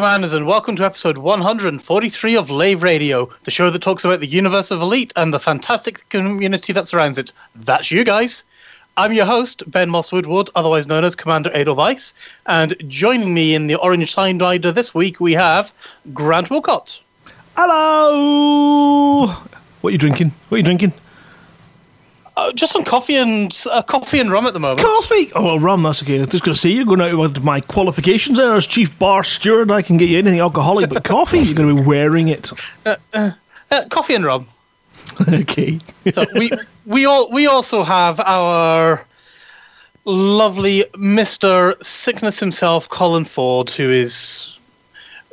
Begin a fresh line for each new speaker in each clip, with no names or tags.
Commanders, and welcome to episode 143 of Lave Radio, the show that talks about the universe of Elite and the fantastic community that surrounds it. That's you guys. I'm your host, Ben Moss Woodward, otherwise known as Commander Edelweiss, and joining me in the Orange Sidewinder this week we have Grant Wilcott.
Hello! What are you drinking? What are you drinking?
Uh, just some coffee and uh, coffee and rum at the moment.
Coffee? Oh, well, rum, that's okay. I was just going to say, you're going out with my qualifications there as Chief Bar Steward. I can get you anything alcoholic, but coffee, you're going to be wearing it.
Uh, uh, uh, coffee and rum.
okay.
so we we all we also have our lovely Mister Sickness himself, Colin Ford, who is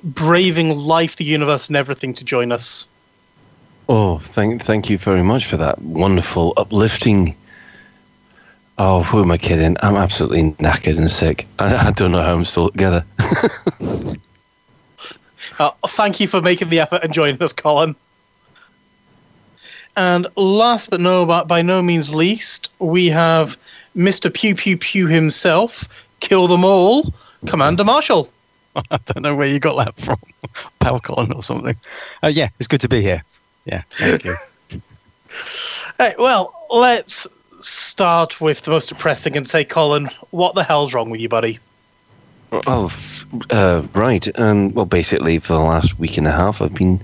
braving life, the universe, and everything to join us.
Oh, thank thank you very much for that wonderful, uplifting. Oh, who am I kidding? I'm absolutely knackered and sick. I, I don't know how I'm still together.
uh, thank you for making the effort and joining us, Colin. And last but no, but by no means least, we have Mr. Pew Pew Pew himself, kill them all, Commander Marshall.
I don't know where you got that from, Power Colin or something. Uh, yeah, it's good to be here. Yeah, thank you.
right, well, let's start with the most depressing and say, Colin, what the hell's wrong with you, buddy?
Oh, uh, right. Um, well, basically, for the last week and a half, I've been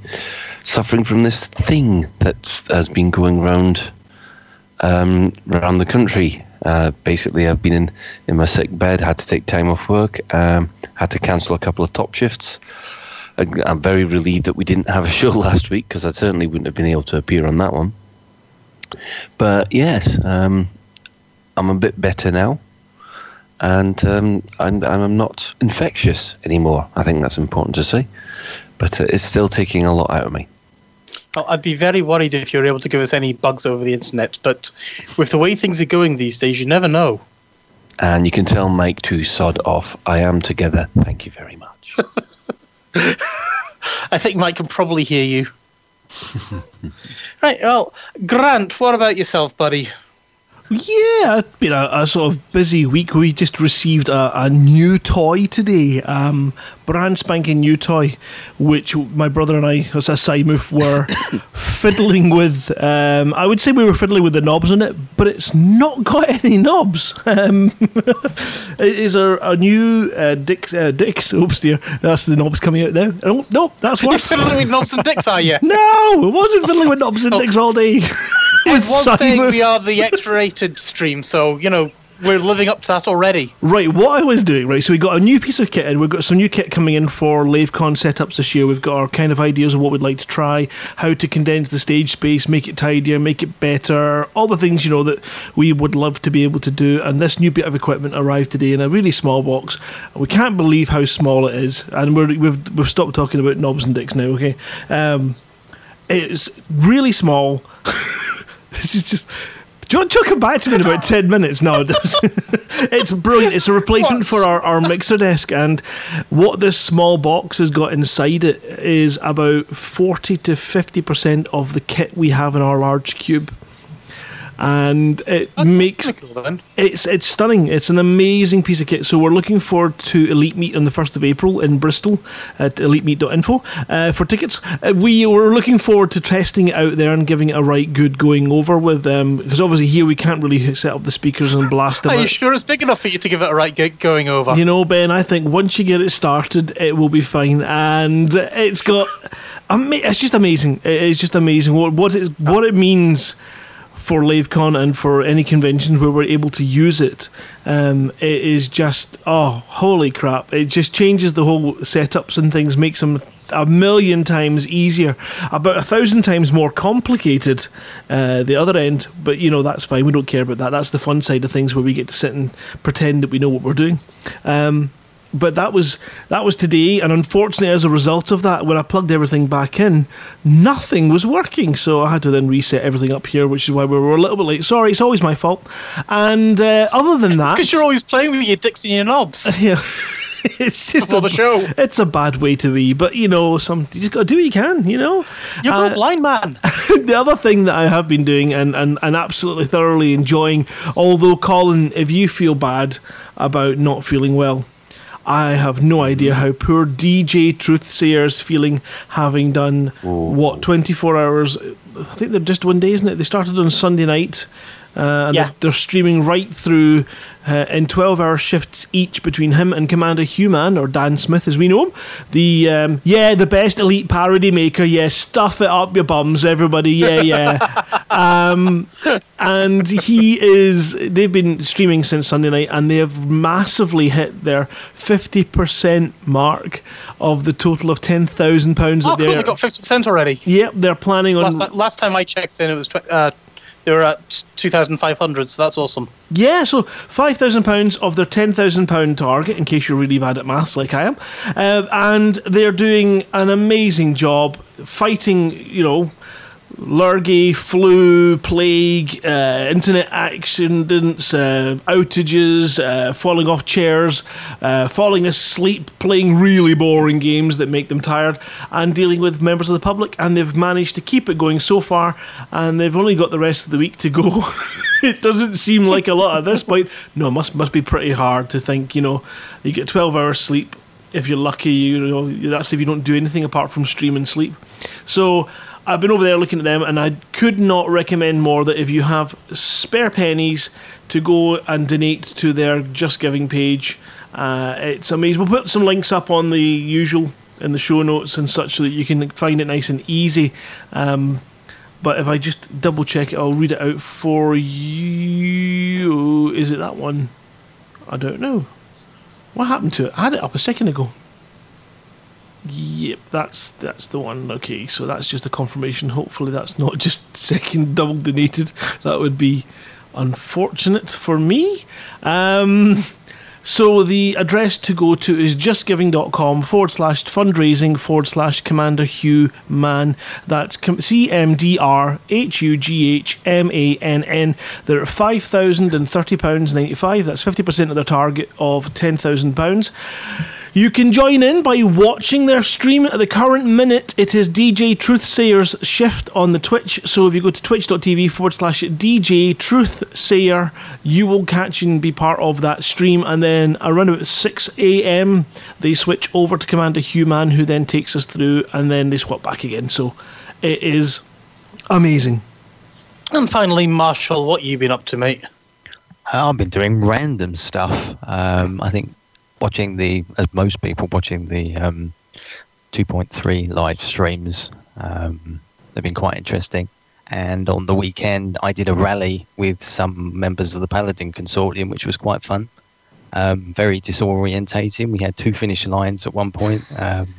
suffering from this thing that has been going around um, around the country. Uh, basically, I've been in, in my sick bed, had to take time off work, um, had to cancel a couple of top shifts. I, I'm very relieved that we didn't have a show last week because I certainly wouldn't have been able to appear on that one. But yes, um, I'm a bit better now, and um, I'm, I'm not infectious anymore. I think that's important to say, but uh, it's still taking a lot out of me.
Well, I'd be very worried if you were able to give us any bugs over the internet, but with the way things are going these days, you never know.
And you can tell Mike to sod off. I am together. Thank you very much.
I think Mike can probably hear you. right, well, Grant, what about yourself, buddy?
Yeah, it's been a, a, sort of busy week. We just received a, a new toy today, um, brand spanking new toy, which my brother and I, as a side move, were fiddling with. Um, I would say we were fiddling with the knobs on it, but it's not got any knobs. Um, it is a, a new uh, Dix, uh, Dix. Oops, dear, that's the knobs coming out there. Oh no, that's worse.
You're fiddling with knobs and dicks, are you?
no, it wasn't fiddling with knobs and oh. dicks all day.
with one thing, we are the X-rated stream, so you know we're living up to that already.
Right, what I was doing, right, so we got a new piece of kit and We've got some new kit coming in for LaveCon setups this year. We've got our kind of ideas of what we'd like to try, how to condense the stage space, make it tidier, make it better, all the things, you know, that we would love to be able to do. And this new bit of equipment arrived today in a really small box. We can't believe how small it is. And we have we've stopped talking about knobs and dicks now, okay? Um, it's really small. this is just do you want to come back to me in about 10 minutes? No, it's brilliant. It's a replacement what? for our, our mixer desk. And what this small box has got inside it is about 40 to 50% of the kit we have in our large cube and it That's makes cool, it's it's stunning. It's an amazing piece of kit. So we're looking forward to Elite Meet on the first of April in Bristol at elitemeet.info uh, for tickets. Uh, we were looking forward to testing it out there and giving it a right good going over with them because obviously here we can't really set up the speakers and blast them.
Are
out.
you sure it's big enough for you to give it a right good going over?
You know, Ben, I think once you get it started, it will be fine, and it's got. It's just amazing. It's just amazing what what it what it means for LaveCon and for any conventions where we're able to use it, um, it is just oh holy crap! It just changes the whole setups and things, makes them a million times easier, about a thousand times more complicated. Uh, the other end, but you know that's fine. We don't care about that. That's the fun side of things where we get to sit and pretend that we know what we're doing. Um, but that was that was today, and unfortunately, as a result of that, when I plugged everything back in, nothing was working. So I had to then reset everything up here, which is why we were a little bit late. Sorry, it's always my fault. And uh, other than that,
because you're always playing with your dicks and your knobs.
Yeah. it's just
a, the show.
It's a bad way to be, but you know, some you just got to do what you can. You know,
you're uh, a blind man.
the other thing that I have been doing and, and and absolutely thoroughly enjoying, although Colin, if you feel bad about not feeling well, I have no idea how poor DJ Truthsayer is feeling, having done what 24 hours. I think they're just one day, isn't it? They started on Sunday night. Uh, and
Yeah.
they're, they're streaming right through uh, in 12 hour shifts each between him and Commander Hughmann, or Dan Smith as we know him. The, um, yeah, the best elite parody maker. Yeah, stuff it up your bums, everybody. Yeah, yeah. um, and he is, they've been streaming since Sunday night and they have massively hit their 50% mark of the total of £10,000
Oh,
that
cool,
they're.
they got 50% already.
Yep, they're planning on.
Last, last time I checked in, it was tw- uh, they were at 2,500, so that's awesome.
Yeah, so five thousand pounds of their ten thousand pound target, in case you're really bad at maths like I am, uh, and they're doing an amazing job fighting. You know. Lurgy, flu, plague, uh, internet accidents, uh, outages, uh, falling off chairs, uh, falling asleep, playing really boring games that make them tired, and dealing with members of the public. And they've managed to keep it going so far, and they've only got the rest of the week to go. it doesn't seem like a lot at this point. No, it must must be pretty hard to think. You know, you get twelve hours sleep if you're lucky. You know, that's if you don't do anything apart from stream and sleep. So. I've been over there looking at them, and I could not recommend more that if you have spare pennies to go and donate to their Just Giving page, uh, it's amazing. We'll put some links up on the usual in the show notes and such so that you can find it nice and easy. Um, but if I just double check it, I'll read it out for you. Is it that one? I don't know. What happened to it? I had it up a second ago. Yep, that's that's the one. Okay, so that's just a confirmation. Hopefully, that's not just second double donated. That would be unfortunate for me. Um, so the address to go to is justgiving.com forward slash fundraising forward slash Commander Hugh Man. That's C M D R H U G H M A N N. They're at £5,030.95. That's 50% of their target of £10,000. You can join in by watching their stream at the current minute. It is DJ Truthsayer's shift on the Twitch. So if you go to twitch.tv forward slash DJ Truthsayer, you will catch and be part of that stream. And then around about 6 a.m., they switch over to Commander Hughmann, who then takes us through, and then they swap back again. So it is amazing.
And finally, Marshall, what you been up to, mate?
I've been doing random stuff. Um, I think watching the, as most people, watching the um, 2.3 live streams. Um, they've been quite interesting. And on the weekend, I did a rally with some members of the Paladin Consortium, which was quite fun. Um, very disorientating. We had two finish lines at one point, um,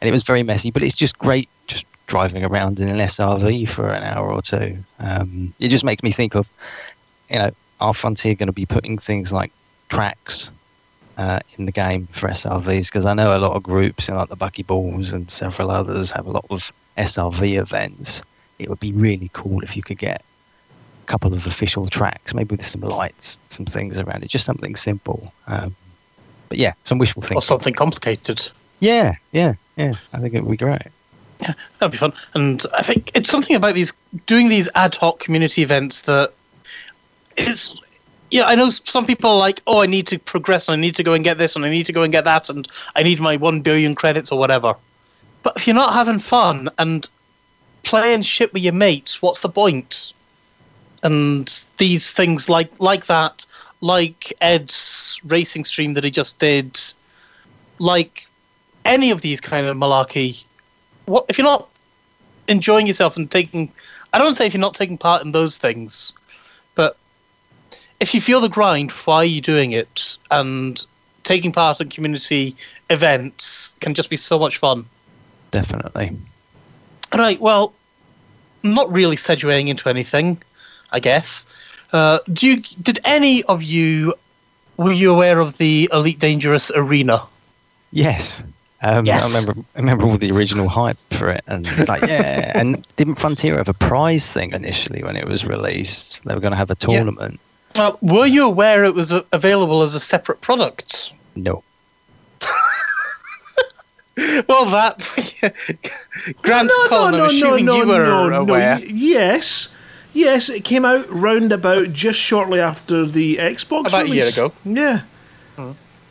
and it was very messy. But it's just great, just driving around in an SRV for an hour or two. Um, it just makes me think of, you know, are Frontier going to be putting things like tracks uh, in the game for SRVs? Because I know a lot of groups, you know, like the Buckyballs and several others, have a lot of SRV events. It would be really cool if you could get a couple of official tracks, maybe with some lights, some things around it, just something simple. Um, but yeah, some wishful
things.
Or
something complicated?
Yeah, yeah, yeah. I think it would be great.
Yeah, that'd be fun. And I think it's something about these doing these ad hoc community events that it's. Yeah, I know some people are like, oh, I need to progress and I need to go and get this and I need to go and get that and I need my one billion credits or whatever. But if you're not having fun and playing shit with your mates, what's the point? And these things like like that, like Ed's racing stream that he just did, like any of these kind of malarkey what if you're not enjoying yourself and taking I don't say if you're not taking part in those things, but if you feel the grind, why are you doing it? And taking part in community events can just be so much fun.
Definitely.
Right, well, not really segueing into anything, I guess. Uh, do you did any of you were you aware of the Elite Dangerous arena?
Yes. Um,
Yes.
I remember. I remember all the original hype for it, and like, yeah. and didn't Frontier have a prize thing initially when it was released? They were going to have a tournament.
Uh, were you aware it was available as a separate product?
No.
Well, that Grant Colin, I'm assuming you were aware.
Y- Yes, yes, it came out round about just shortly after the Xbox
About a year ago.
Yeah.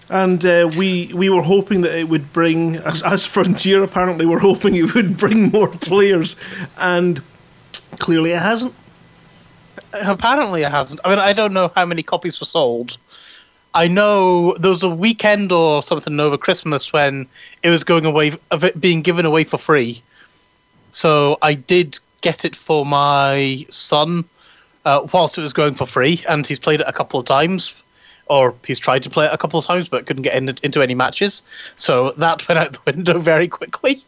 and uh, we we were hoping that it would bring as, as Frontier apparently we were hoping it would bring more players, and clearly it hasn't.
Apparently, it hasn't. I mean, I don't know how many copies were sold. I know there was a weekend or something over Christmas when it was going away of it being given away for free. So I did get it for my son uh, whilst it was going for free, and he's played it a couple of times, or he's tried to play it a couple of times but couldn't get in, into any matches. So that went out the window very quickly.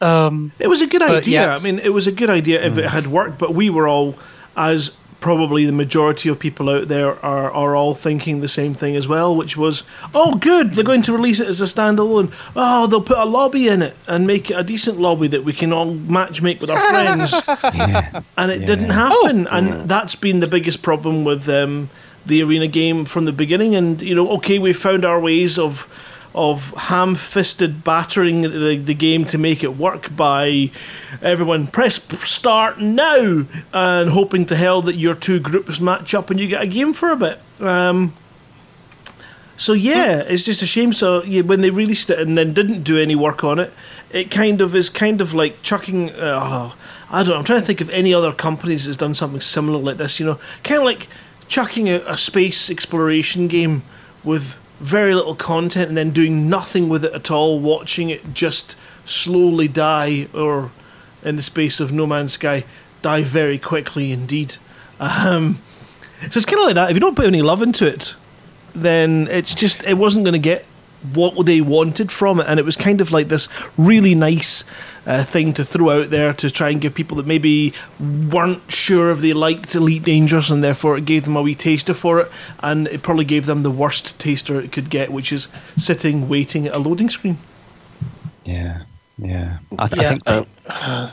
Um,
It was a good idea.
yes.
I mean, it was a good idea if it had worked, but we were all, as probably the majority of people out there are, are all thinking the same thing as well, which was, oh, good, they're going to release it as a standalone. Oh, they'll put a lobby in it and make it a decent lobby that we can all match make with our friends.
Yeah.
and it
Yeah.
didn't happen. and that's been the biggest problem with um, the arena game from the beginning. And you know, okay, we found our ways of of ham-fisted battering the, the game to make it work by everyone press start now and hoping to hell that your two groups match up and you get a game for a bit. Um, so yeah, it's just a shame. So yeah, when they released it and then didn't do any work on it, it kind of is kind of like chucking. Uh, I don't. know, I'm trying to think of any other companies that's done something similar like this. You know, kind of like chucking a, a space exploration game with very little content and then doing nothing with it at all, watching it just slowly die, or in the space of No Man's Sky, die very quickly indeed. Um, so it's kind of like that. If you don't put any love into it, then it's just it wasn't going to get what they wanted from it, and it was kind of like this really nice uh, thing to throw out there to try and give people that maybe weren't sure if they liked Elite Dangerous, and therefore it gave them a wee taster for it, and it probably gave them the worst taster it could get, which is sitting waiting at a loading screen.
Yeah. Yeah. I, th-
Yeah.
I think
Uh,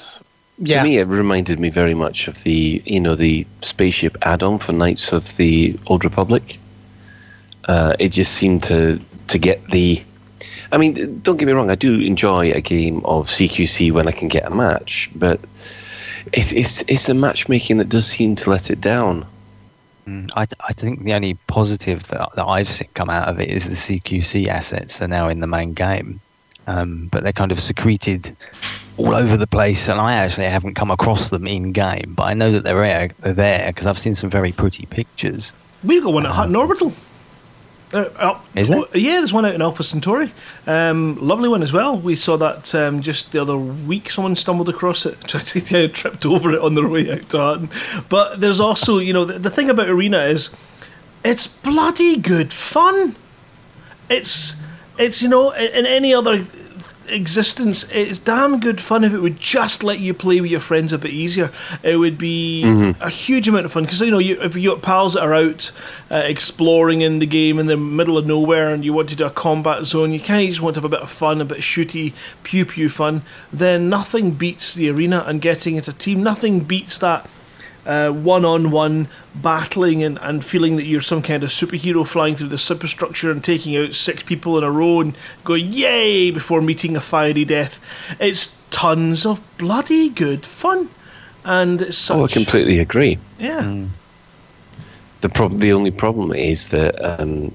yeah.
To me, it reminded me very much of the you know the spaceship add-on for Knights of the Old Republic. Uh, it just seemed to to get the. I mean, don't get me wrong. I do enjoy a game of CQC when I can get a match, but it's it's it's the matchmaking that does seem to let it down.
Mm, I, I think the only positive that, that I've seen come out of it is the CQC assets are now in the main game, um, but they're kind of secreted all over the place, and I actually haven't come across them in game, but I know that they're there. They're there because I've seen some very pretty pictures.
We've got one at Hutton Orbital. Uh, uh,
Is there?
oh, Yeah, there's one out in Alpha Centauri. Um, lovely one as well. We saw that um, just the other week. Someone stumbled across it, tripped over it on their way out to Hutton. But there's also, you know, the, the thing about Arena is it's bloody good fun. It's it's you know in any other existence it's damn good fun if it would just let you play with your friends a bit easier. It would be a huge amount of fun because you know you, if you got pals that are out uh, exploring in the game in the middle of nowhere and you want to do a combat zone you kind of just want to have a bit of fun a bit of shooty pew pew fun then nothing beats the arena and getting into a team. Nothing beats that uh, one-on-one battling and, and feeling that you're some kind of superhero flying through the superstructure and taking out six people in a row and going yay before meeting a fiery death. It's tons of bloody good fun, and it's such
Oh, I completely agree.
yeah.
The problem, the only problem is that um,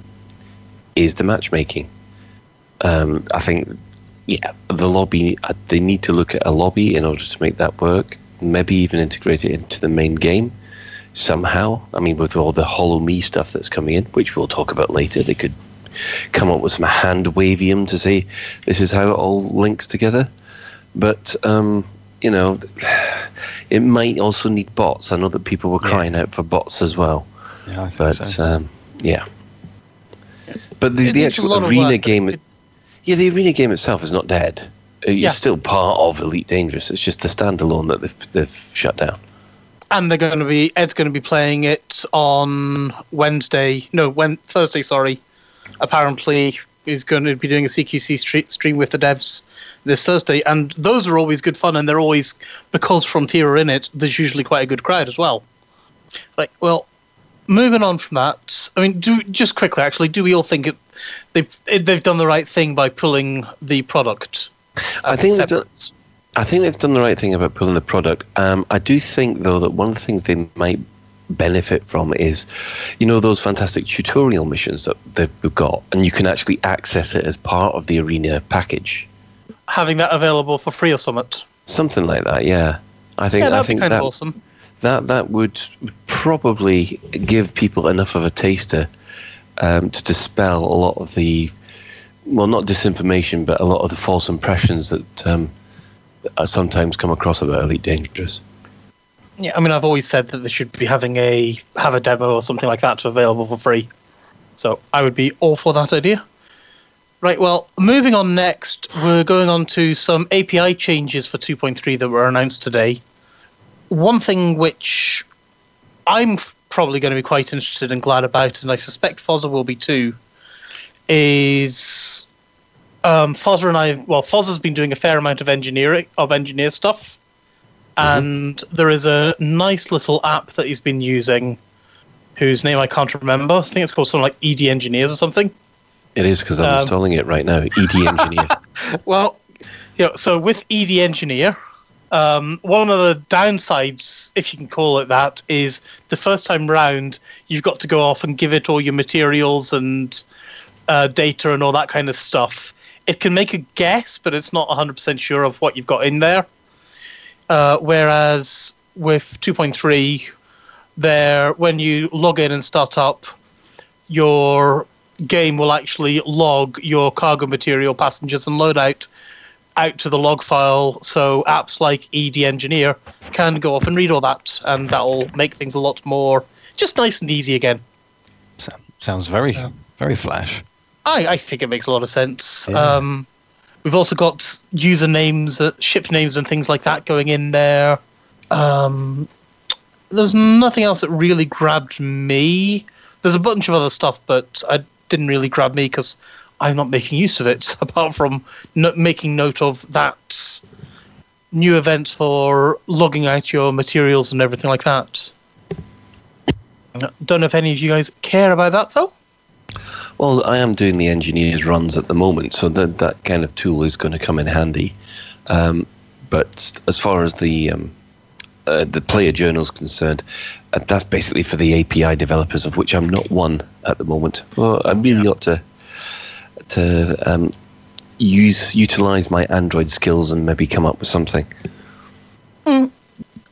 is the matchmaking. Um, I think, yeah, the lobby. uh, They need to look at a lobby in order to make that work. Maybe even integrate it into the main game somehow. I mean, with all the Holo-Me stuff that's coming in, which we'll talk about later, they could come up with some hand wavium to say this is how it all links together. But um, you know, it might also need bots. I know that people were
Yeah.
crying out for bots as well.
Yeah, I think
But
so.
um, yeah, but the,
It
the actual arena game,
It-
yeah, the arena game itself is not dead. It's
Yeah.
still part of Elite Dangerous. It's just the standalone that they've they've shut down.
and they're going to be Ed's going to be playing it on Wednesday. No, when Thursday. Sorry. Apparently, he's going to be doing a CQC stre- stream with the devs this Thursday, and those are always good fun, and they're always because Frontier are in it. There's usually quite a good crowd as well. Like, well, moving on from that, I mean, do just quickly, actually, do we all think it, they've it, they've done the right thing by pulling the product?
I think they've done- I think they've done the right thing about pulling the product. Um, I do think though that one of the things they might benefit from is, you know, those fantastic tutorial missions that they've got, and you can actually access it as part of the arena package.
Having that available for free or something.
Something like that, yeah. I think
Yeah,
I think
kind
that
of awesome.
that that would probably give people enough of a taster um, to dispel a lot of the well, not disinformation, but a lot of the false impressions that um, sometimes come across about Elite Dangerous.
Yeah, I mean, I've always said that they should be having a have a demo or something like that to available for free. So I would be all for that idea. Right. Well, moving on next, we're going on to some API changes for 2.3 that were announced today. One thing which I'm probably going to be quite interested and glad about, and I suspect Fozza will be too, is um, Fozza and I. Well, Fozza's been doing a fair amount of engineering of engineer stuff and there is a nice little app that he's been using whose name I can't remember. I think it's called something like ED Engineers or something.
It is because I'm
Um,
installing it right now. ED Engineer.
Well, yeah, so with ED Engineer, um, one of the downsides, if you can call it that, is the first time round, you've got to go off and give it all your materials and uh, data and all that kind of stuff. It can make a guess, but it's not 100% sure of what you've got in there. Uh, whereas with 2.3, there, when you log in and start up, your game will actually log your cargo material, passengers, and loadout out to the log file. So apps like ED Engineer can go off and read all that, and that'll make things a lot more just nice and easy again.
So- sounds very,
Yeah.
very flash.
I, I think it makes a lot of sense.
Yeah.
Um, we've also got usernames, uh, ship names, and things like that going in there. Um, there's nothing else that really grabbed me. There's a bunch of other stuff, but I didn't really grab me because I'm not making use of it, apart from no- making note of that new event for logging out your materials and everything like that. Don't know if any of you guys care about that though.
Well, I am doing the engineers runs at the moment, so that that kind of tool is going to come in handy. Um, but as far as the um, uh, the player journal is concerned, uh, that's basically for the API developers, of which I'm not one at the moment. Well, I really ought to to um, use utilize my Android skills and maybe come up with something.
oh,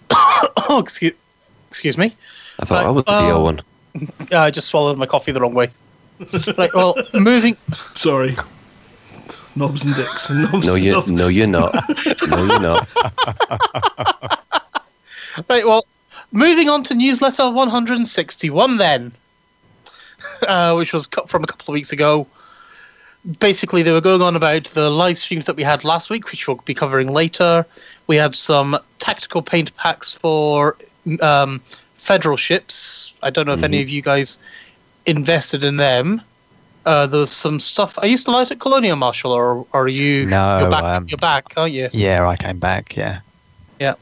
excuse, excuse me.
I thought
Right,
I was the
um,
one.
Uh, I just swallowed my coffee the wrong way. Right. Well, moving.
Sorry. Knobs and dicks. Knobs,
No, you
knobs.
no, you're not. No, you're not.
Right. Well, moving on to newsletter 161 then, uh, which was cut from a couple of weeks ago. Basically, they were going on about the live streams that we had last week, which we'll be covering later. We had some tactical paint packs for um, federal ships. I don't know if any of you guys invested in them. Uh, there was some stuff. Are you still out at Colonial Marshal, or, or are you?
No,
you're back.
um,
you're back, aren't you?
Yeah, I came back. Yeah. Yeah.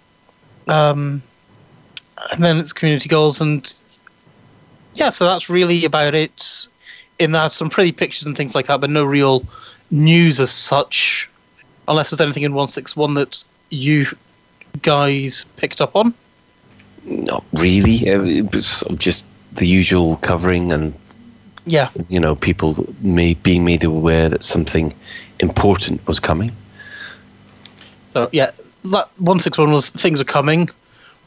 Um, and then it's community goals and yeah so that's really about it in that some pretty pictures and things like that but no real news as such unless there's anything in 161 that you guys picked up on
Not really. Uh, It was just the usual covering and
yeah
you know people may being made aware that something important was coming.
so yeah that 161 was things are coming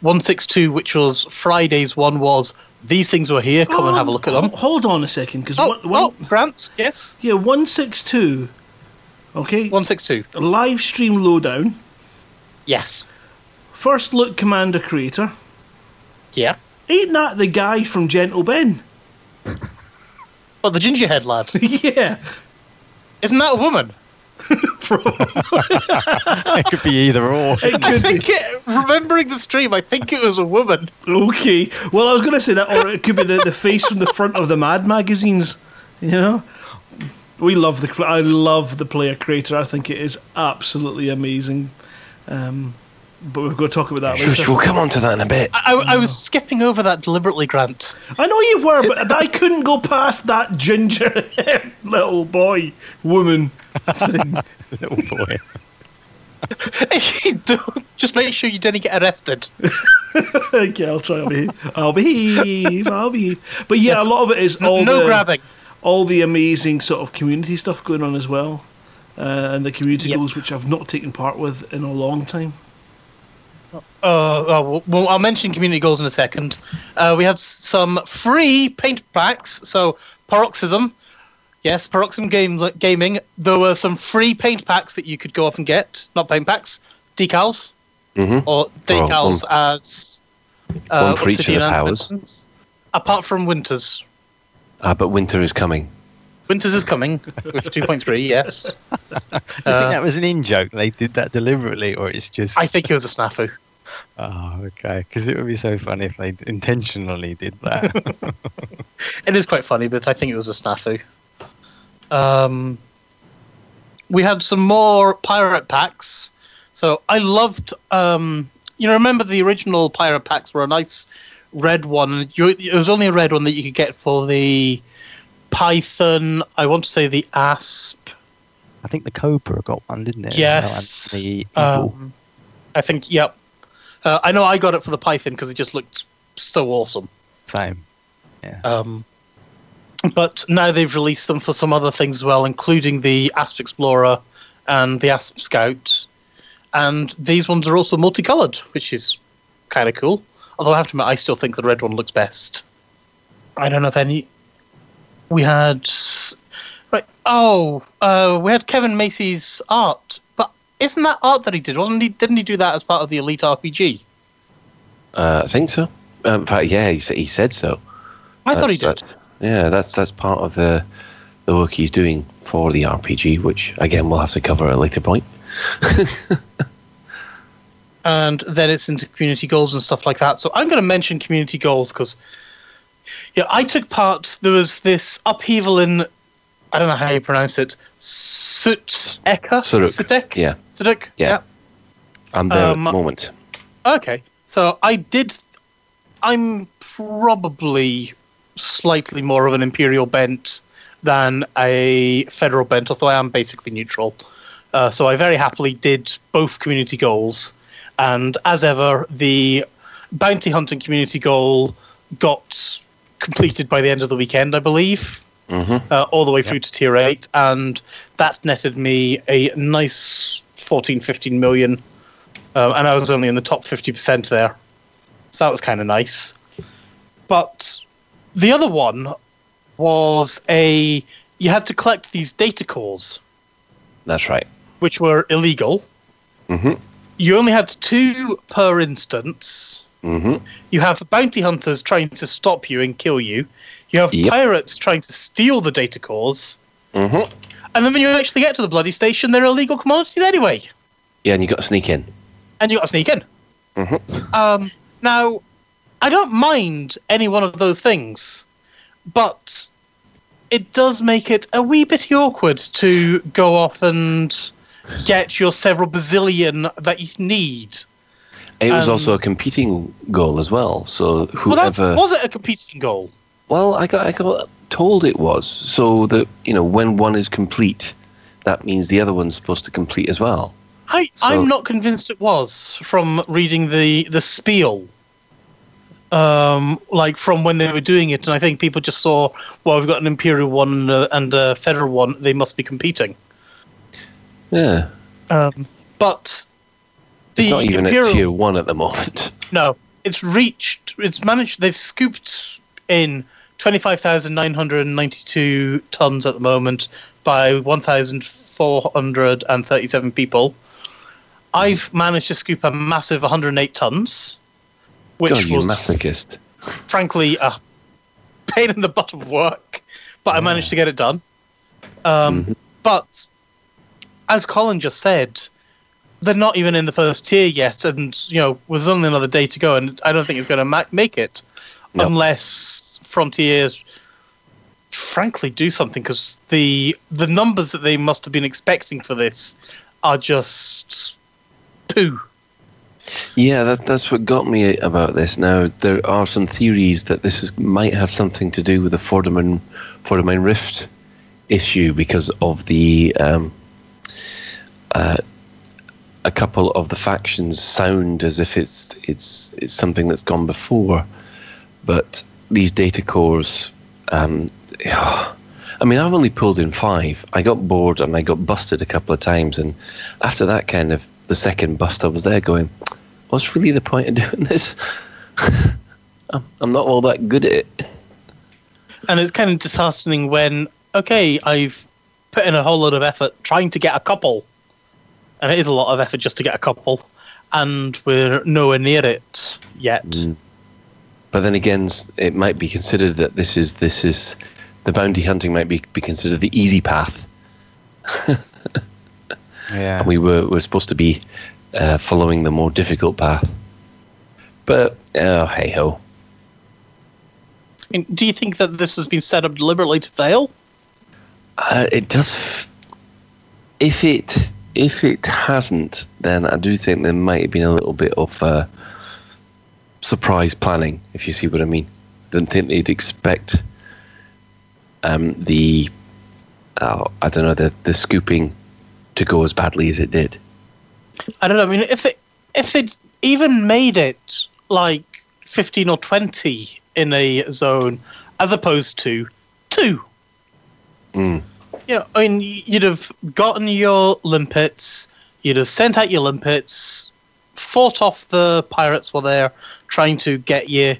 162 which was friday's one was these things were here come and have a look at oh, them
Ho- Hold on a second, because
oh,
one, one,
oh grant yes
yeah, one six two. Okay,
162
live stream lowdown.
yes
First look, commander creator.
yeah
Ain't that the guy from Gentle Ben?
but the gingerhead lad
yeah.
isn't that a woman
it could be either or.
It
I
could be.
think it, remembering the stream, I think it was a woman.
Okay. Well, I was going to say that, or it could be the, the face from the front of the Mad magazines. You know, we love the. I love the player creator. I think it is absolutely amazing. Um, but we've got to talk about that
Shush,
later.
we'll come on to that in a bit.
I, I was skipping over that deliberately, Grant.
I know you were, but I couldn't go past that ginger little boy, woman. thing.
Little boy.
If you don't, just make sure you didn't get arrested.
okay, I'll try. I'll behave. I'll behave. I'll behave. But yeah,
Yes.
a lot of it is all
no
the,
grabbing.
all the amazing sort of community stuff going on as well, uh, and the community
Yep.
goals which I've not taken part with in a long time.
Uh, uh, well, I'll mention community goals in a second. Uh, we had some free paint packs. So, Paroxysm, yes, Paroxysm game, Gaming. There were some free paint packs that you could go off and get. Not paint packs, decals.
hmm
Or decals as. Uh,
one for each of the powers.
Vincent's. Apart from Winters.
Ah, but winter is coming.
Winters is coming with 2.3, yes.
Do you
Uh,
think that was an in joke? They did that deliberately, or it's just?
I think it was a snafu.
Oh, okay. Because it would be so funny if they intentionally did that.
It is quite funny, but I think it was a snafu. Um, we had some more pirate packs. So I loved. Um, you know, remember the original pirate packs were a nice red one. You, it was only a red one that you could get for the Python. I want to say the Asp.
I think the Cobra got one, didn't it?
Yes.
And the Eagle.
Um, I think. Yep. Uh, I know I got it for the Python because it just looked so awesome.
Same.
Um, but now they've released them for some other things as well, including the Asp Explorer and the Asp Scout. And these ones are also multicolored, which is kind of cool. Although I have to admit, I still think the red one looks best. I don't know if any. We had. Right. Oh, uh, we had Kevin Macy's art. Isn't that art that he did? Wasn't he? Didn't he do that as part of the Elite RPG?
Uh, I think so. Um, in fact, yeah, he, he said so.
I thought he did.
that- yeah, that's that's part of the the work he's doing for the RPG, which again we'll have to cover at a later point.
and then it's into community goals and stuff like that. So I'm going to mention community goals because, yeah, I took part. There was this upheaval in, I don't know how you pronounce it, Suteka?
Suruk.
Sutek?
Yeah,
Sutek?
Yeah. I'm there
Um,
at the moment.
Okay. So I did. I'm probably slightly more of an imperial bent than a federal bent, although I am basically neutral. Uh, so I very happily did both community goals, and as ever, the bounty hunting community goal got completed by the end of the weekend, I believe
hmm
uh, all the way through to tier 8 and that netted me a nice 14 15 million. Um, and i was only in the top 50% there. So that was kind of nice. But the other one was a you had to collect these data cores
That's right.
which were illegal.
Hmm
you only had two per instance.
Hmm
you have bounty hunters trying to stop you and kill you you have
Yep.
pirates trying to steal the data cores
hmm
And then when you actually get to the bloody station, they're illegal commodities anyway,
Yeah, and you got to sneak in.
and you got to sneak in.
Mhm.
Um, now, I don't mind any one of those things, but it does make it a wee bit awkward to go off and get your several bazillion that you need.
It was
Um,
also a competing goal as well. So
Well,
whoever,
was it a competing goal?
Well, I got I got told it was. So that you know, when one is complete, that means the other one's supposed to complete as well.
I,
So-
I'm not convinced it was from reading the the spiel. Um, like from when they were doing it, and I think people just saw, well, we've got an imperial one and a, and a federal one; they must be competing.
Yeah,
Um, but the
it's not even
imperial,
at tier one at the moment.
no, it's reached, it's managed. They've scooped in twenty five thousand nine hundred ninety two tons at the moment by one thousand four hundred and thirty seven people. I've managed to scoop a massive 108 tons, which
God, you
was
masochist.
frankly a pain in the butt of work, but I managed to get it done. Um,
Mhm.
But as Colin just said, they're not even in the first tier yet, and you know, there's only another day to go, and I don't think it's going to ma- make it
No.
unless Frontier, frankly, do something because the the numbers that they must have been expecting for this are just poo.
Yeah, that, that's what got me about this. Now, there are some theories that this is, might have something to do with the Formidine, Formidine Rift issue because of the um, uh, a couple of the factions sound as if it's it's it's something that's gone before, but these data cores, um, I mean, I've only pulled in five. I got bored and I got busted a couple of times, and after that kind of the second bust, I was there going, "What's really the point of doing this? I'm, I'm not all that good at it."
And it's kind of disheartening when, okay, I've put in a whole lot of effort trying to get a couple, and it is a lot of effort just to get a couple, and we're nowhere near it yet.
Mm. But then again, it might be considered that this is this is the bounty hunting might be, be considered the easy path.
Yeah.
and we were, were supposed to be uh, following the more difficult path. But oh, hey ho.
I mean, do you think that this has been set up deliberately to fail?
Uh, it does. F- if it if it hasn't, then I do think there might have been a little bit of uh, surprise planning. If you see what I mean, Didn't think they'd expect um, the oh, I don't know the the scooping to go as badly as it did.
I don't know. I mean, if they if they'd even made it like fifteen or twenty in a zone, as opposed to two,
Mm.
yeah, I mean, you'd have gotten your limpets, you'd have sent out your limpets, fought off the pirates while they're trying to get you,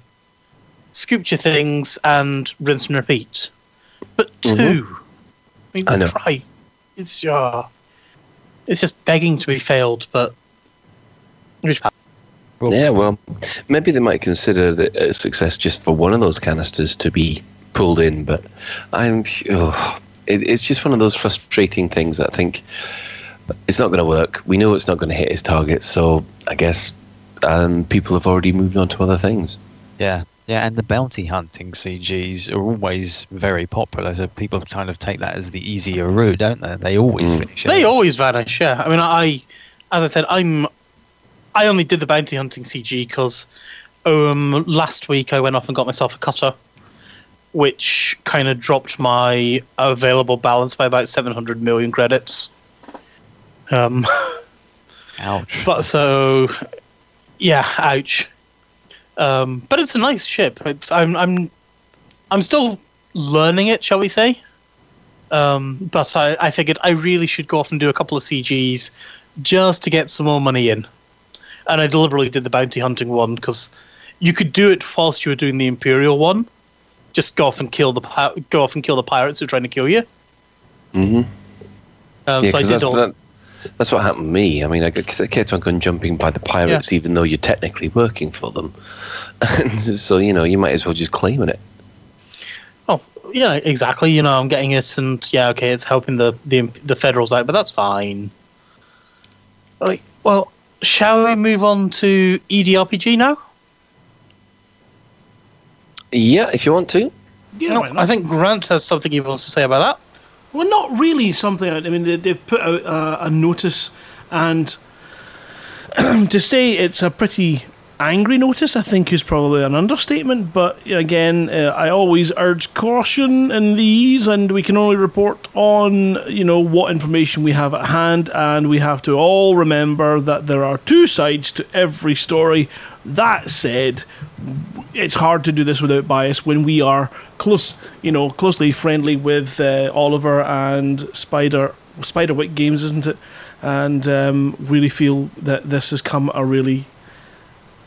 scooped your things, and rinse and repeat. But 2
Mhm.
I mean,
I know.
try. It's uh, it's just begging to be failed, but.
Yeah, well, maybe they might consider that a success just for one of those canisters to be pulled in, but I'm. Oh, it, it's just one of those frustrating things. I think it's not going to work. We know it's not going to hit its target, so I guess um, people have already moved on to other things.
Yeah, yeah, and the bounty hunting CGs are always very popular, so people kind of take that as the easier route, don't they? They always
Mm.
finish.
They
it.
always vanish. Yeah, I mean, I, as I said, I'm, I only did the bounty hunting CG because, um, last week I went off and got myself a cutter, which kind of dropped my available balance by about seven hundred million credits. Um,
Ouch.
but so, yeah, ouch. Um, but it's a nice ship. It's I'm I'm, I'm still learning it, shall we say? Um, but I, I figured I really should go off and do a couple of CGs just to get some more money in. And I deliberately did the bounty hunting one because you could do it whilst you were doing the imperial one. Just go off and kill the go off and kill the pirates who are trying to kill you.
Mm-hmm.
Um,
Yeah,
so I did all,
that, that's what happened to me. I mean, I, got- 'cause kept on going jumping by the pirates, even though you're technically working for them. And so, you know, you might as well just claim it.
Oh, yeah, exactly. You know, I'm getting it, and yeah, okay, it's helping the the the federals out, but that's fine. Like, well, shall we move on to EDRPG now?
Yeah, if you want to.
Yeah,
No. I think Grant has something he wants to say about that.
Well, not really something. I mean, they, they've put out a notice, and to say it's a pretty angry notice, I think, is probably an understatement. But again, uh, I always urge caution in these, and we can only report on you know what information we have at hand, and we have to all remember that there are two sides to every story. That said, it's hard to do this without bias when we are close, you know, closely friendly with uh, Oliver and Spider Spiderwick Games, isn't it? And um, really feel that this has come a really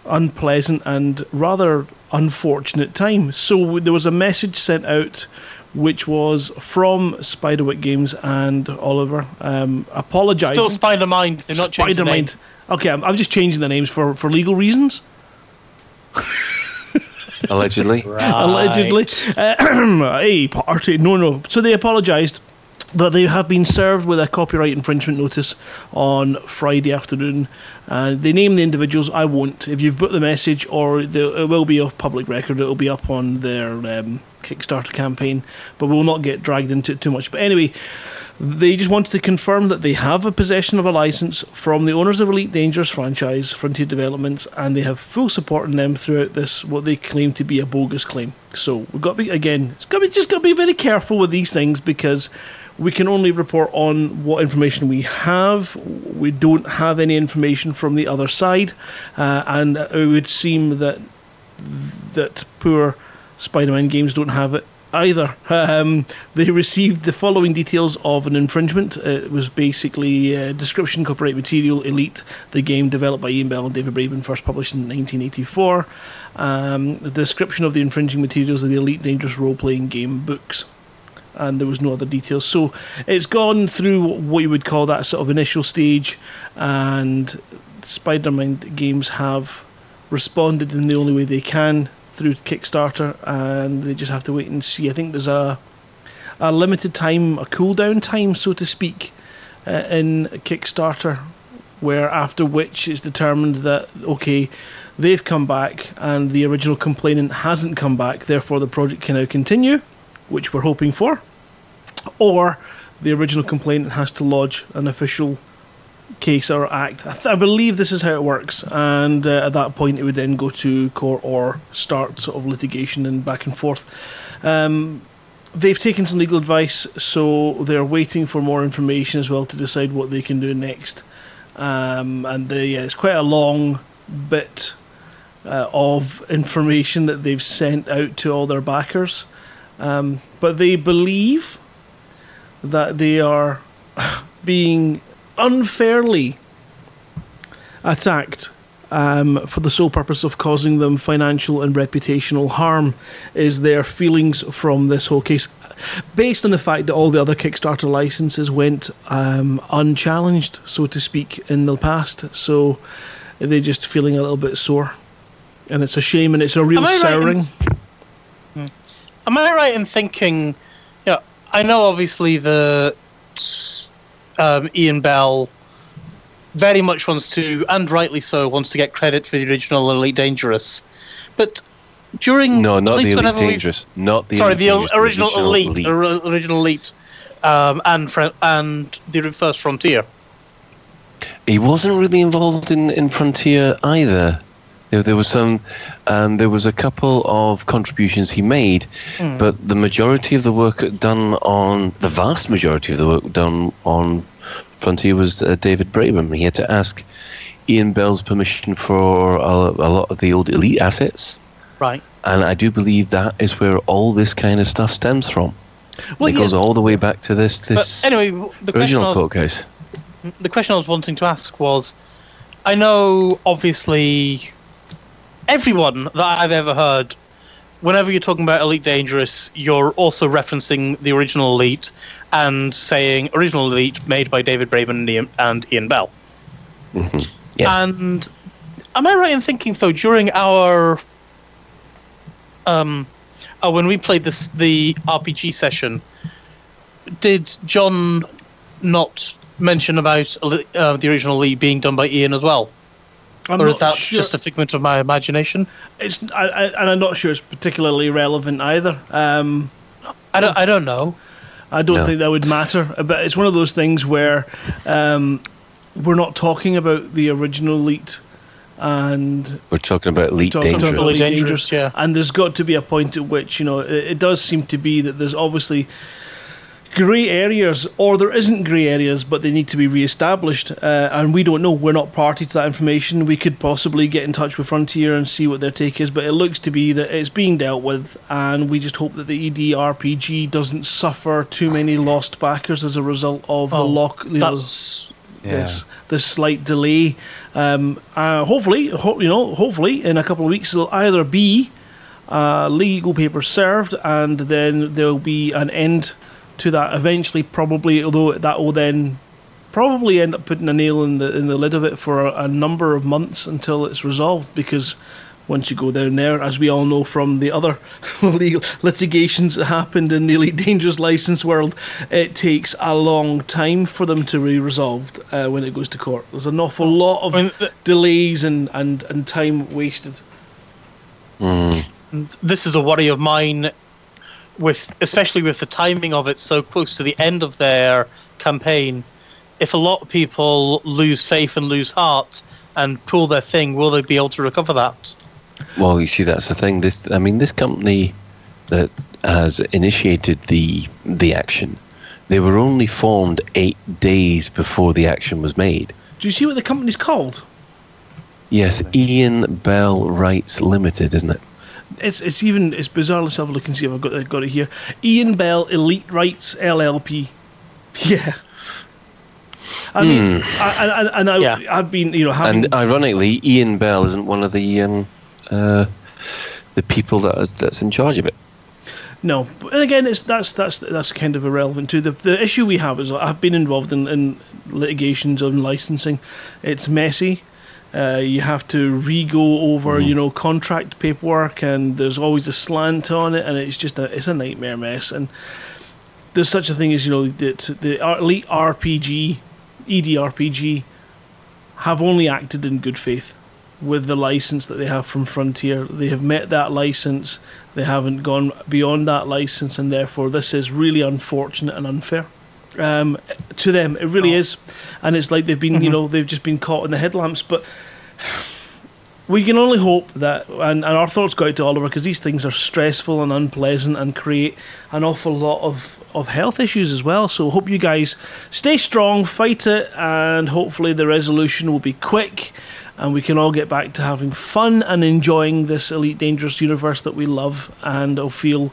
unpleasant and rather unfortunate time. So there was a message sent out. Which was from Spiderwick Games and Oliver, um, apologising.
Still Spider Mind. They're not name.
Spider-Mind. Okay, I'm, I'm just changing the names for, for legal reasons.
Allegedly.
allegedly. Uh, a party. No, no. So they apologised that they have been served with a copyright infringement notice on Friday afternoon. And they name the individuals. I won't. If you've put the message, or the, it will be of public record, it will be up on their um, Kickstarter campaign. But we will not get dragged into it too much. But anyway. They just wanted to confirm that they have a possession of a license from the owners of Elite Dangerous franchise, Frontier Developments, and they have full support in them throughout this what they claim to be a bogus claim. So we've got to be again, it's got to be just got to be very careful with these things because we can only report on what information we have. We don't have any information from the other side, uh, and it would seem that that poor Spidermind games don't have it either. Um, they received the following details of an infringement. It was basically uh, description copyright material Elite, the game developed by Ian Bell and David Braben, first published in 1984. Um, the description of the infringing materials of the Elite Dangerous role playing game books. And there was no other details. So it's gone through what you would call that sort of initial stage, and Spidermind games have responded in the only way they can through Kickstarter, and they just have to wait and see. I think there's a a limited time, a cooldown time, so to speak, uh, in Kickstarter, where after which it's determined that okay, they've come back and the original complainant hasn't come back, therefore the project can now continue, which we're hoping for, or the original complainant has to lodge an official case or act. I, th- I believe this is how it works, and uh, at that point, it would then go to court or start sort of litigation and back and forth. Um, they've taken some legal advice, so they're waiting for more information as well to decide what they can do next. Um, and they, yeah, it's quite a long bit uh, of information that they've sent out to all their backers, um, but they believe that they are being unfairly attacked um, for the sole purpose of causing them financial and reputational harm is their feelings from this whole case based on the fact that all the other Kickstarter licenses went um, unchallenged, so to speak, in the past. So they're just feeling a little bit sore. And it's a shame and it's a real souring. Right
in, am I right in thinking, you know, I know obviously the um, Ian Bell very much wants to, and rightly so, wants to get credit for the original Elite Dangerous. But during
no, not the Elite Dangerous, we, not the
sorry,
the
original, original Elite, Elite. original Elite, um, and and the first Frontier.
He wasn't really involved in, in Frontier either. There, there was some, um, there was a couple of contributions he made, mm. but the majority of the work done on the vast majority of the work done on Frontier was uh, David Braben. He had to ask Ian Bell's permission for a, a, lot of the old Elite assets.
Right.
And I do believe that is where all this kind of stuff stems from. Well, it yeah. goes all the way back to this this
but anyway, the
original court case.
The question I was wanting to ask was, I know obviously everyone that I've ever heard, whenever you're talking about Elite Dangerous, you're also referencing the original Elite and saying original Elite made by David Braben and Ian, Bell.
Mm-hmm. Yes.
And am I right in thinking, though, during our um, oh, when we played this the RPG session, did John not mention about uh, the original Elite being done by Ian as well? I'm or is that sure. just a figment of my imagination?
It's I, I, and I'm not sure it's particularly relevant either. Um,
I don't. I don't know.
I don't no. think that would matter. But it's one of those things where um, we're not talking about the original Elite, and
we're talking about Elite Dangerous. About
elite dangerous. dangerous. yeah.
And there's got to be a point at which you know it, it does seem to be that there's obviously grey areas, or there isn't grey areas, but they need to be re-established, uh, and we don't know. We're not party to that information. We could possibly get in touch with Frontier and see what their take is, but it looks to be that it's being dealt with, and we just hope that the EDRPG doesn't suffer too many lost backers as a result of oh, the lock. You
that's.
Know, yeah. This this slight delay. Um, uh, hopefully, ho- you know, hopefully in a couple of weeks it'll either be uh, legal papers served, and then there'll be an end to that eventually, probably, although that will then probably end up putting a nail in the in the lid of it for a, a, number of months until it's resolved because once you go down there, as we all know from the other legal litigations that happened in the Elite Dangerous license world, it takes a long time for them to be resolved uh, when it goes to court. There's an awful lot of I mean, delays and, and, and time wasted.
Mm.
This is a worry of mine with especially with the timing of it so close to the end of their campaign, if a lot of people lose faith and lose heart and pull their thing, will they be able to recover that?
Well, you see, that's the thing. This, I mean, this company that has initiated the the action they were only formed eight days before the action was made.
Do you see what the company's called?
Yes, Ian Bell Rights Limited, isn't it?
It's it's even it's bizarre. Let's have a look and see if I've got I've got it here. Ian Bell Elite Rights LLP. Yeah. I mean, I, I, and I,
Yeah.
I've been, you know, having
And ironically, Ian Bell isn't one of the um, uh, the people that is, that's in charge of it.
No, but again, it's that's that's that's kind of irrelevant too. The the issue we have is I've been involved in, in litigations on licensing. It's messy. Uh, you have to re-go over, you know, contract paperwork, and there's always a slant on it, and it's just a it's a nightmare mess. And there's such a thing as you know the the elite RPG, EDRPG, have only acted in good faith with the license that they have from Frontier. They have met that license. They haven't gone beyond that license, and therefore this is really unfortunate and unfair um, to them. It really is, and it's like they've been, you know, they've just been caught in the headlamps. But we can only hope that, and, and our thoughts go out to Oliver because these things are stressful and unpleasant and create an awful lot of, of health issues as well. So hope you guys stay strong, fight it, and hopefully the resolution will be quick. And we can all get back to having fun and enjoying this Elite Dangerous universe that we love and I feel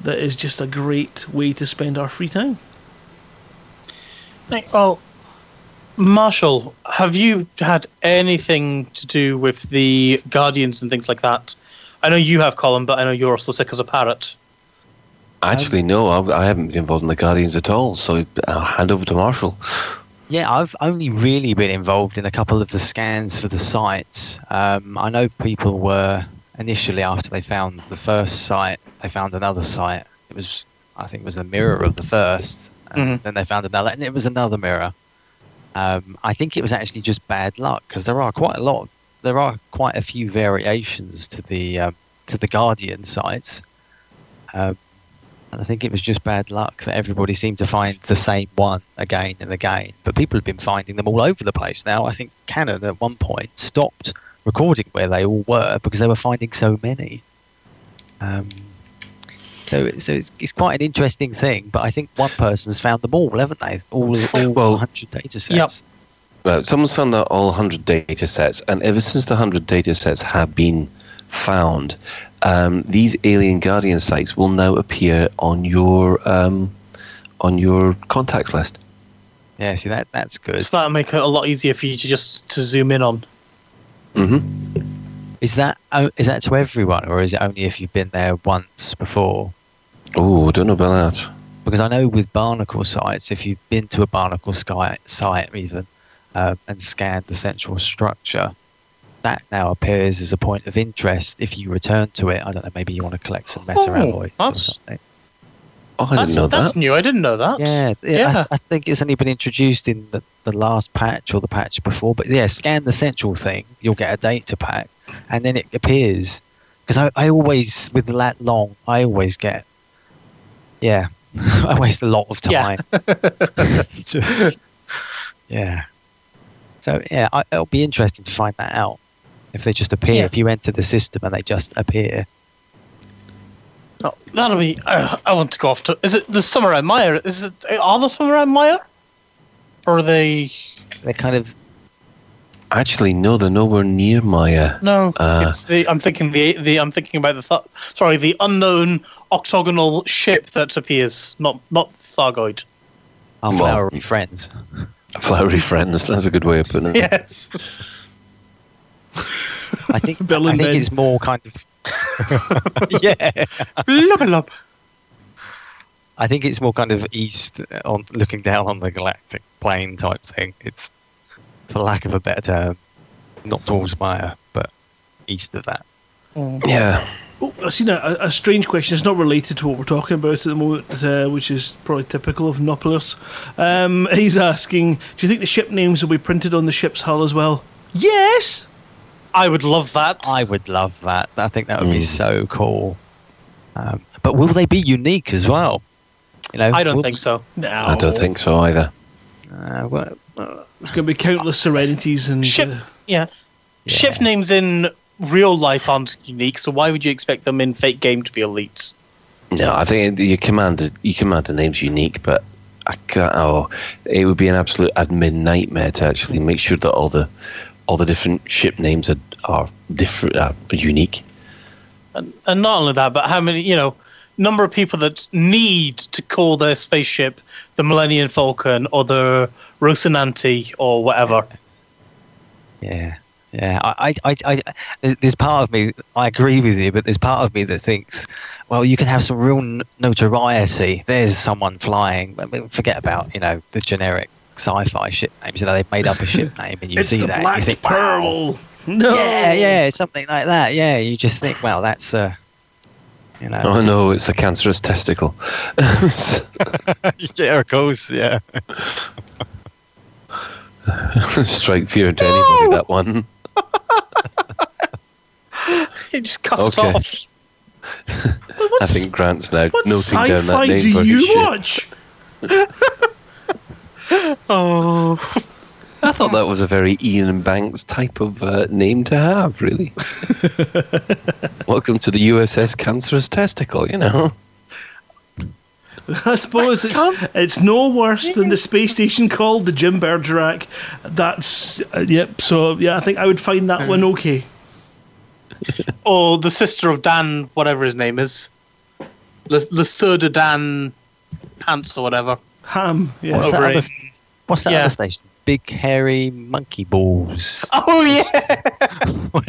that is just a great way to spend our free time.
Thanks. Well, Marshall, have you had anything to do with the Guardians and things like that? I know you have, Colin, but I know you're also sick as a parrot.
Actually, no, I, I haven't been involved in the Guardians at all. So I'll hand over to Marshall.
Yeah, I've only really been involved in a couple of the scans for the sites. Um, I know people were initially after they found the first site, they found another site. It was, I think, it was the mirror of the first, and
Mhm.
then they found another, and it was another mirror. Um, I think it was actually just bad luck because there are quite a lot, there are quite a few variations to the um, to the Guardian sites. Um, and I think it was just bad luck that everybody seemed to find the same one again and again. But people have been finding them all over the place now. I think Canonn at one point stopped recording where they all were because they were finding so many. Um, so, so it's, it's quite an interesting thing. But I think one person's found them all, haven't they? All, all
Well,
100 data sets.
Yep.
Well, someone's found out all 100 data sets, and ever since the 100 data sets have been found, um, these alien guardian sites will now appear on your um, on your contacts list.
Yeah, see, that that's good.
So that'll make it a lot easier for you to just to zoom in on.
hmm
Is that oh, is that to everyone, or is it only if you've been there once before?
Oh, I don't know about that.
because I know with barnacle sites, if you've been to a barnacle sky, site even uh, and scanned the central structure, that now appears as a point of interest if you return to it. I don't know, maybe you want to collect some meta alloys or
that's-
something.
Oh, I
That's,
didn't know
that's
that.
new. I didn't know that.
Yeah, yeah.
Yeah.
I, I think it's only been introduced in the, the last patch or the patch before. But yeah, scan the central thing, you'll get a data pack, and then it appears. Because I, I always, with that long, I always get. Yeah, I waste a lot of
Yeah.
time. Just, yeah. So yeah, I, it'll be interesting to find that out. If they just appear,
Yeah.
if you enter the system and they just appear.
Oh, that'll be. Uh, I want to go off to. Is it the Samurai Maya? Is it are the Samurai Maya? Or are they?
They're kind of
Actually, no, they're nowhere near Maia.
No,
Uh.
it's the. I'm thinking the the. I'm thinking about the. Th- sorry, the unknown octagonal ship that appears. Not not Thargoid.
our
Well,
flowery friends.
Flowery friends. That's a good way of putting it.
Yes.
I think
Bill
I
and
think it's more kind of yeah.
Lubba lub.
I think it's more kind of east on looking down on the galactic plane type thing. It's for lack of a better term, not towards Maia, but east of that.
Yeah.
Oh, I've seen a, a strange question. It's not related to what we're talking about at the moment, uh, which is probably typical of Nopolis. Um, he's asking, do you think the ship names will be printed on the ship's hull as well? Yes!
I would love that.
I would love that. I think that would be
Mm.
so cool. Um, but will they be unique as well? You know,
I don't think so.
No.
I don't think so either.
Uh, well, uh,
There's going to be countless serenities and.
Ship.
uh,
Yeah. Ship names in real life aren't unique, so why would you expect them in fake game to be elite?
No, I think your command is, your command name's unique, but I can't, oh, it would be an absolute admin nightmare to actually make sure that all the all the different ship names are, are different, are unique.
And, and not only that, but how many, you know, number of people that need to call their spaceship the Millennium Falcon or the Rocinante or whatever.
Yeah, yeah. I, I, I, I, there's part of me. I agree with you, but there's part of me that thinks, well, you can have some real notoriety. There's someone flying. I mean, forget about you know the generic sci-fi ship names. You know, they've made up a ship name, and you
it's
see
the
that,
Black
you think, wow.
Pearl. No.
Yeah, yeah, something like that. Yeah, you just think, well, that's uh, you know.
Oh no, it's the cancerous testicle.
yeah, of course. Yeah.
Strike fear into anybody, that one.
He just cut it off.
I think Grant's now
What
noting down that name
do
for
you watch?
Oh,
I thought that was a very Iain Banks type of uh, name to have, really. Welcome to the USS Cancerous Testicle, you know.
I suppose it's it's no worse than the space station called the Jim Bergerac. That's uh, yep. So yeah, I think I would find that one okay.
or the sister of Dan, whatever his name is, the Le Sœur de Dan Pants or whatever.
Ham. Yeah.
What's that, other, what's that
yeah.
other station? Big hairy monkey balls.
Oh yeah,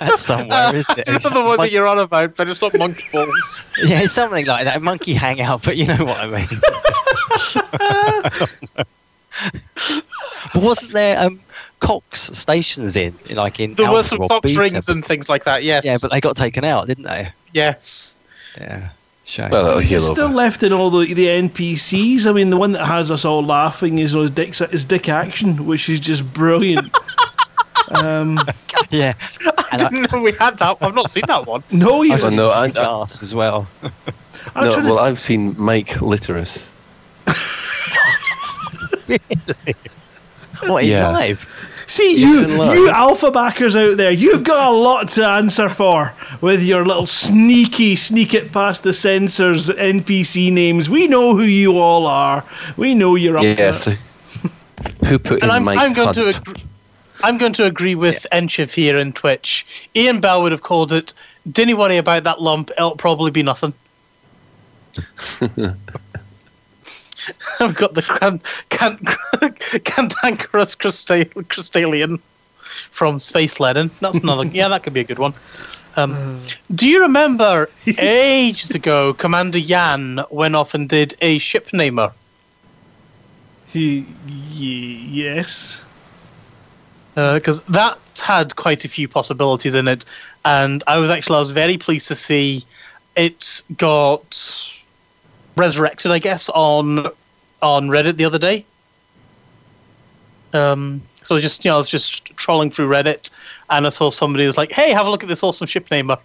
That's somewhere, isn't it?
I know the one that you're on about, but it's not monkey balls.
Yeah, it's something like that. Monkey hangout, but you know what I mean. but wasn't there um, Cox stations in, like in
There were
Alpha
some
or
box
Beta,
rings
but-
and things like that. Yes.
yeah, but they got taken out, didn't they?
yes.
Yeah, shame.
Well, that'll
It's
heal
still
over.
left in all the, the NPCs. I mean, the one that has us all laughing is is Dick, is Dick Action, which is just brilliant. um,
yeah, and I,
didn't know we had that. I've not seen that one.
no, you.
I've
Oh,
seen
no, I- I-
glass as well.
No, well,
th-
I've seen Mike Litterus.
What, he's
Yeah.
live?
See
You
you,
can learn.
you alpha backers out there, you've got a lot to answer for with your little sneaky, sneak it past the censors NPC names. We know who you all are. We know you're up
Yes.
to it.
who put
And
in
I'm,
Mike
I'm going to agree, I'm going to agree with Enchiv here in Twitch. Ian Bell would have called it. Didn't worry about that lump. It'll probably be nothing. I've got the can, can, cantankerous crustal, crustallion from Space Lenin. That's another. yeah, that could be a good one. Um, do you remember ages ago, Commander Yan went off and did a ship namer?
He, ye- yes.
Because Uh, that had quite a few possibilities in it, and I was actually I was very pleased to see it got resurrected, I guess, on on Reddit the other day. Um, so I was just you know I was just trolling through Reddit, and I saw somebody was like, "Hey, have a look at this awesome ship namer,"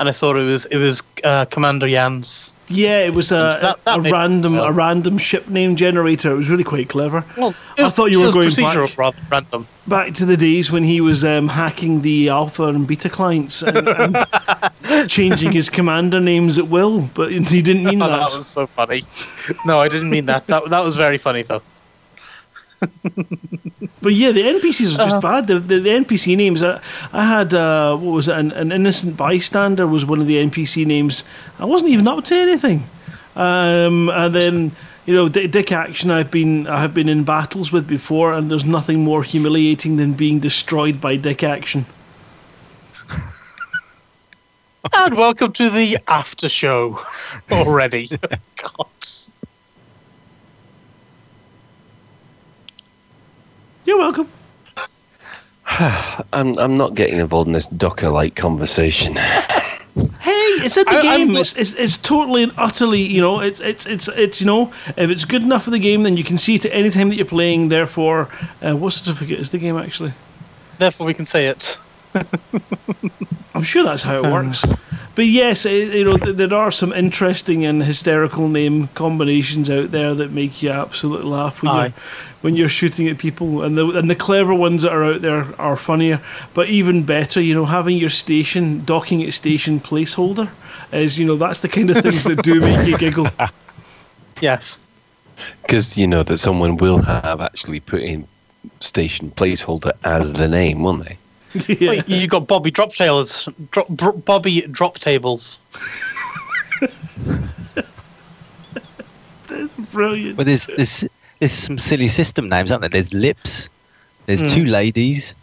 and I saw it was it was uh, Commander Yan's.
Yeah, it was a,
That- that
a random a random ship name generator. It was really quite clever.
Well, it
I thought you were going back.
rather random.
Back to the days when he was um, hacking the alpha and beta clients and, and changing his commander names at will, but he didn't mean
Oh,
that.
that was so funny. No, I didn't mean that. That that was very funny though.
But yeah, the NPCs are just bad. The, the, the NPC names. I, I had uh, what was it? An, an innocent bystander was one of the NPC names. I wasn't even up to anything. Um, and then you know, D- Dick Action. I've been I have been in battles with before, and there's nothing more humiliating than being destroyed by Dick Action.
And welcome to the after show already. God.
You're welcome.
I'm, I'm not getting involved in this Docker-like conversation.
Hey, it's in the
I-
game. It's, it's it's totally and utterly. You know, it's it's it's it's you know, if it's good enough for the game, then you can see it at any time that you're playing. Therefore, uh, what certificate is the game actually?
Therefore, we can say it.
I'm sure that's how it
Uh.
works. But yes, it, you know, th- there are some interesting and hysterical name combinations out there that make you absolutely laugh when
Aye.
you're when you're shooting at people, and the and the clever ones that are out there are funnier. But even better, you know, having your station docking at station placeholder is, you know, that's the kind of things that do make you giggle.
Yes.
Because you know that someone will have actually put in station placeholder as the name, won't they?
Yeah.
Wait, you got Bobby drop tables, drop, br- Bobby drop tables.
That's brilliant.
Well, there's, there's there's some silly system names, aren't there? There's Lips, there's
Hmm.
Two Ladies,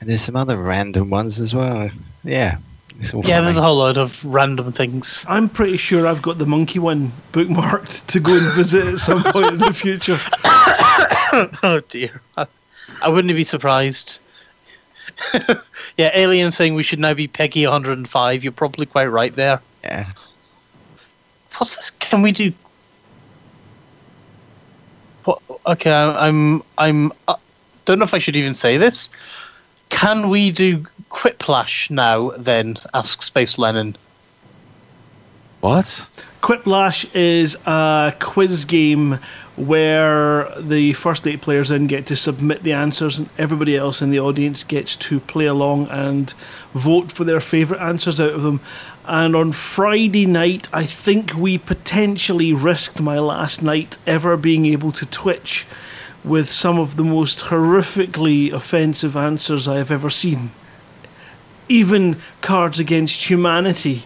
and there's some other random ones as well. Yeah. It's all
Yeah, there's a whole load of random things.
I'm pretty sure I've got the monkey one bookmarked to go and visit at some point in the future.
Oh dear, I, I wouldn't be surprised. yeah, Alien saying we should now be PEGI 105. You're probably quite right there.
Yeah.
What's this? Can we do? What? Okay, I'm. I'm. Uh, don't know if I should even say this. Can we do Quiplash now? Then ask Space Lennon.
What?
Quiplash is a quiz game where the first eight players in get to submit the answers, and everybody else in the audience gets to play along and vote for their favourite answers out of them. And on Friday night, I think we potentially risked my last night ever being able to Twitch with some of the most horrifically offensive answers I have ever seen. Even Cards Against Humanity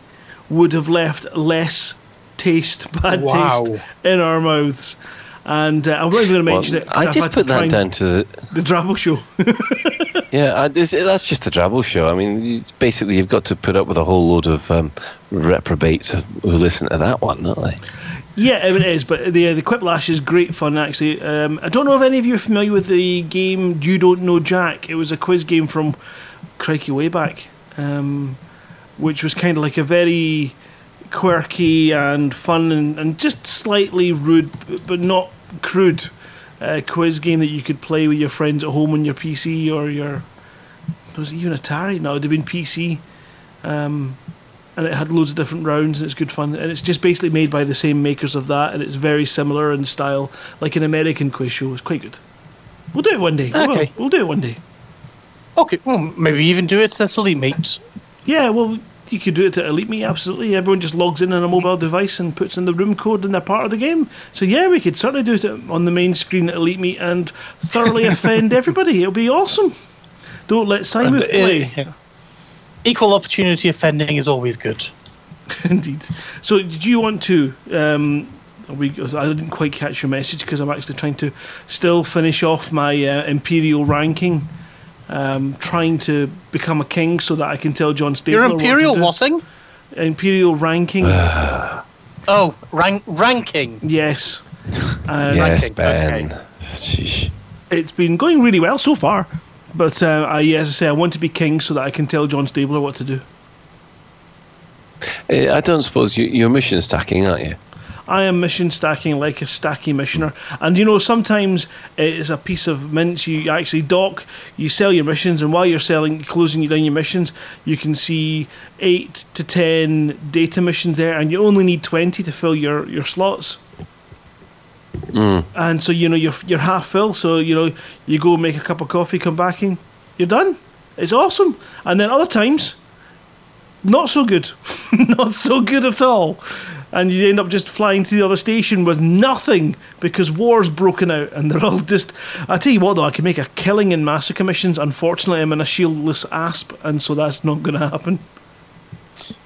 would have left less taste, bad
Wow.
taste in our mouths. And uh, I'm not even going to mention it. 'cause
I just put that down to the.
the Drabble Show.
Yeah, I, this, that's just the Drabble show. I mean, basically, you've got to put up with a whole load of um, reprobates who listen to that one, don't they?
Yeah, it is, but the uh, the Quiplash is great fun actually. Um, I don't know if any of you are familiar with the game You Don't Know Jack. It was a quiz game from crikey way back, um, which was kind of like a very quirky and fun and, and just slightly rude, but not crude, uh, quiz game that you could play with your friends at home on your PC or your was it even Atari? No, it'd have been PC. Um, and it had loads of different rounds and it's good fun and it's just basically made by the same makers of that and it's very similar in style like an american quiz show it's quite good we'll do it one day.
Okay.
we'll do it one day
Okay, well, maybe even do it at Elite Meet.
yeah well you could do it to elite Me, absolutely everyone just logs in on a mobile device and puts in the room code and they're part of the game so yeah we could certainly do it on the main screen at elite Me and thoroughly offend everybody it'll be awesome don't let simon
uh,
play
yeah. Equal opportunity offending is always good.
Indeed. So, did you want to? Um, we, I didn't quite catch your message because I'm actually trying to still finish off my uh, imperial ranking, um, trying to become a king so that I can tell John Stapler.
Your
what to
imperial
do.
whatting?
Imperial ranking.
Oh, rank ranking.
yes. Uh,
yes,
ranking,
Ben.
okay.
It's been going really well so far. But uh, I, as I say, I want to be king so that I can tell John Stabler what to do.
Eh, I don't suppose you, you're mission stacking, aren't you?
I am mission stacking like a stacky missioner. And you know, sometimes it's a piece of mince. You actually dock, you sell your missions, and while you're selling, closing down your missions, you can see eight to ten data missions there, and you only need 20 to fill your, your slots. Hmm. And so, you know, you're, you're half full, so, you know, you go make a cup of coffee, come back, and you're done. It's awesome. And then other times, not so good. not so good at all. And you end up just flying to the other station with nothing because war's broken out and they're all just. I tell you what, though, I can make a killing in massacre missions. Unfortunately, I'm in a shieldless asp, and so that's not going to happen.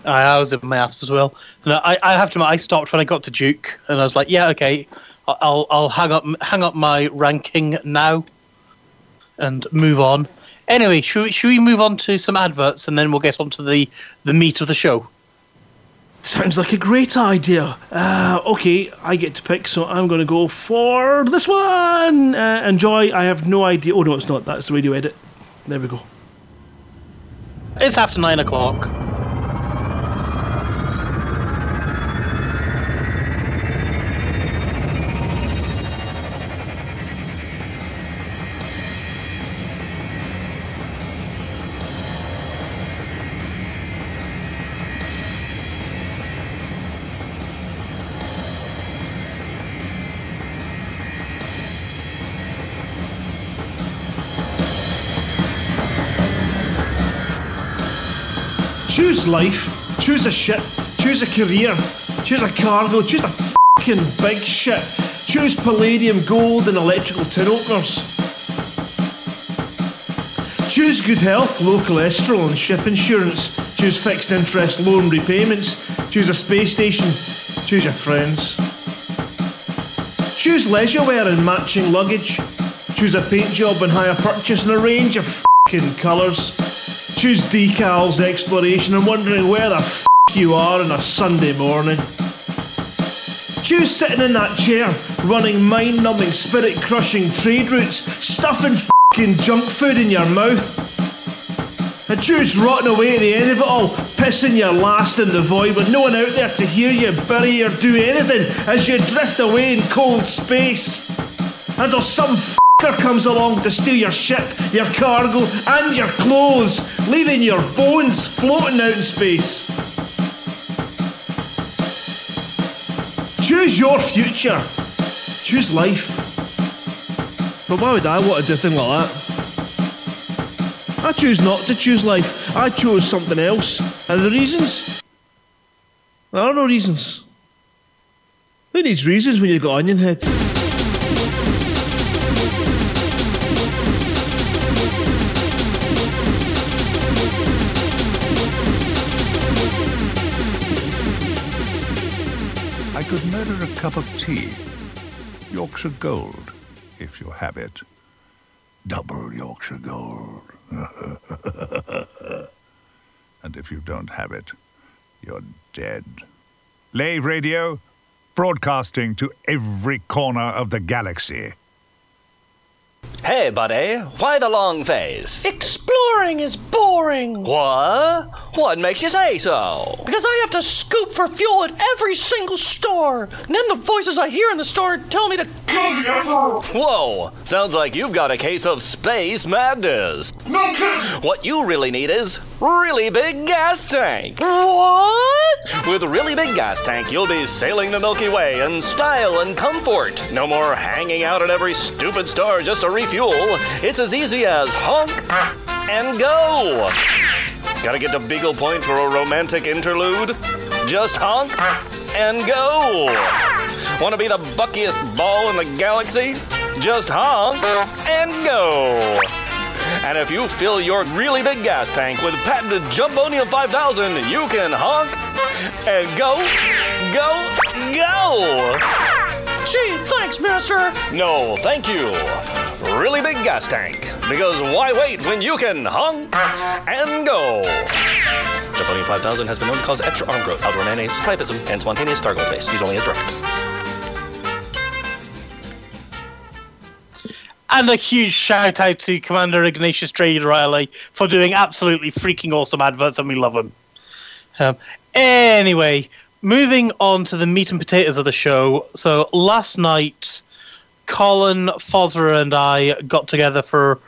I, was in my asp as well. And I, I have to I stopped when I got to Duke, and I was like, yeah, okay, I'll I'll hang up hang up my ranking now, and move on. Anyway, should we, should we move on to some adverts, and then we'll get on to the the meat of the show.
Sounds like a great idea. Uh, okay, I get to pick, so I'm going to go for this one. Uh, enjoy. I have no idea. Oh, no, it's not. That's the radio edit. There we go.
It's after nine o'clock.
Choose a ship. Choose a career. Choose a cargo. Choose a fucking big ship. Choose palladium, gold, and electrical tin openers. Choose good health, low cholesterol, and ship insurance. Choose fixed interest loan repayments. Choose a space station. Choose your friends. Choose leisure wear and matching luggage. Choose a paint job and hire purchase in a range of fing colours. Choose decals, exploration, and wondering where the f you are on a Sunday morning. Choose sitting in that chair, running mind numbing, spirit crushing trade routes, stuffing fing junk food in your mouth. And choose rotting away at the end of it all, pissing your last in the void with no one out there to hear you bury or do anything as you drift away in cold space. Until some fucker comes along to steal your ship, your cargo, and your clothes, leaving your bones floating out in space. Choose your future. Choose life. But why would I want to do a thing like that? I choose not to choose life. I chose something else. And the reasons? There are no reasons. Who needs reasons when you've got onion head?
Cup of tea. Yorkshire Gold, if you have it. Double Yorkshire Gold. and if you don't have it, you're dead. Lave Radio, broadcasting to every corner of the galaxy.
Hey, buddy, why the long face?
Exploring is boring.
What? What makes you say so?
Because I have to scoop for fuel at every single store. And then the voices I hear in the store tell me to.
Whoa, sounds like you've got a case of space madness. What you really need is really big gas tank.
What?
With a really big gas tank, you'll be sailing the Milky Way in style and comfort. No more hanging out at every stupid store just to refuel. It's as easy as honk and go. Gotta get to Beagle Point for a romantic interlude? Just honk and go. Wanna be the buckiest ball in the galaxy? Just honk and go. And if you fill your really big gas tank with patented Jumbonium 5000, you can honk and go, go, go.
Gee, thanks, mister.
No, thank you. Really big gas tank. Because why wait when you can honk and go? Jumbonium 5000 has been known to cause extra arm growth, outdoor mayonnaise, priapism, and spontaneous starglow face. Use only as directed.
And a huge shout out to Commander Ignatius J. Riley for doing absolutely freaking awesome adverts, and we love him. Um, anyway, moving on to the meat and potatoes of the show. So last night, Colin, Fozzer, and I got together for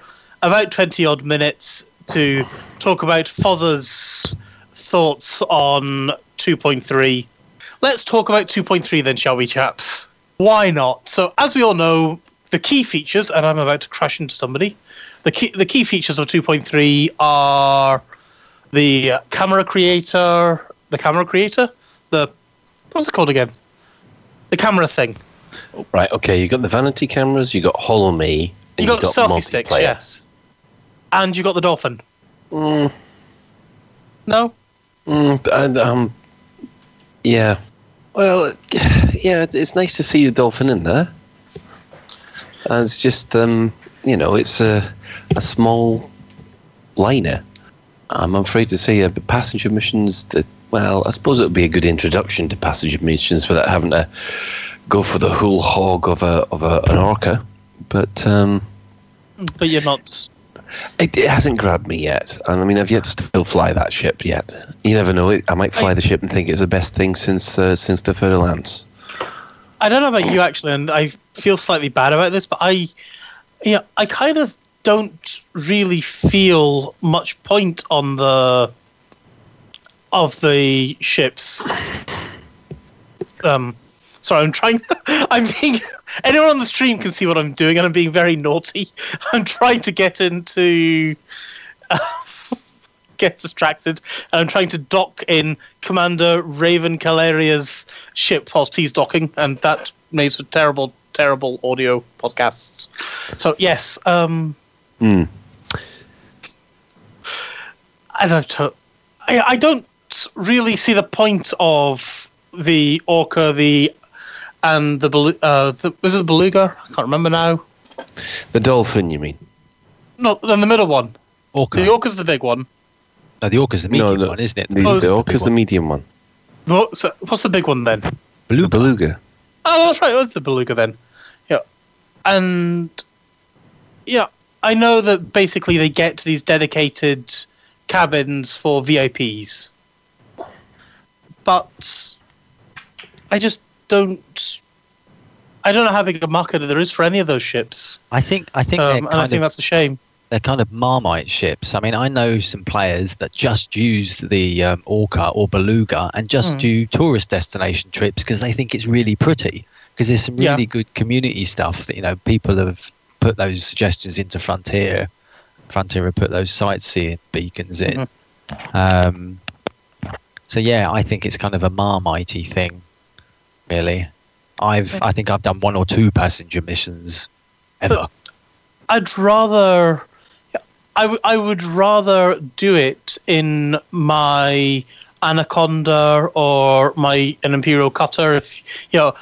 about 20 odd minutes to talk about Fozzer's thoughts on 2.3. Let's talk about 2.3 then, shall we, chaps? Why not? So, as we all know, the key features, and I'm about to crash into somebody. The key, the key features of 2.3 are the camera creator, the camera creator, the what's it called again? The camera thing.
Right, okay, you got the vanity cameras, you got Holo-Me, and
You got, selfie sticks,
multiplayer.
yes, and you got the dolphin.
Mm,
No,
mm, and, um, yeah. Well, yeah, it's nice to see the dolphin in there. And it's just, um, you know, it's a, a small liner. I'm afraid to say, uh, the passenger missions. That well, I suppose it would be a good introduction to passenger missions without having to go for the whole hog of a of a, an orca. But um,
but you're not.
it, it hasn't grabbed me yet, and I mean, I've yet to still fly that ship yet. You never know. I might fly
I-
the ship and think it's the best thing since uh, since the Fur Lance.
I don't know about you actually, and I feel slightly bad about this, but I, yeah, I kind of don't really feel much point on the of the ships. Um, sorry, I'm trying. I'm being. Anyone on the stream can see what I'm doing, and I'm being very naughty. I'm trying to get into. get distracted, and I'm trying to dock in Commander Raven Caleria's ship whilst he's docking, and that makes for terrible, terrible audio podcasts. So yes, um,
Hmm.
I don't. I, I don't really see the point of the orca, the and the, belu- uh, the was it the beluga? I can't remember now.
The dolphin, you mean?
No, then the middle one.
Orca.
The orca's the big one.
no, the orca's the medium
no,
one, isn't it?
The,
Oh, it's
the
the
orca's the medium one.
No, so what's the big one then?
The beluga.
Oh, that's right. It was the beluga then. Yeah, and yeah, I know that basically they get these dedicated cabins for VIPs, but I just don't. I don't know how big a market there is for any of those ships,
I think I think
um, and I think
of
that's a shame.
they're kind of marmite ships. I mean, I know some players that just use the um, Orca or Beluga and just
Hmm.
do tourist destination trips because they think it's really pretty. Because there's some
Yeah.
really good community stuff that you know people have put those suggestions into Frontier. Frontier have put those sightseeing beacons in.
Mm-hmm.
Um, so yeah, I think it's kind of a marmitey thing, really. I've I think I've done one or two passenger missions ever.
I'd rather. I, w- I would rather do it in my Anaconda or my an Imperial Cutter, if you know,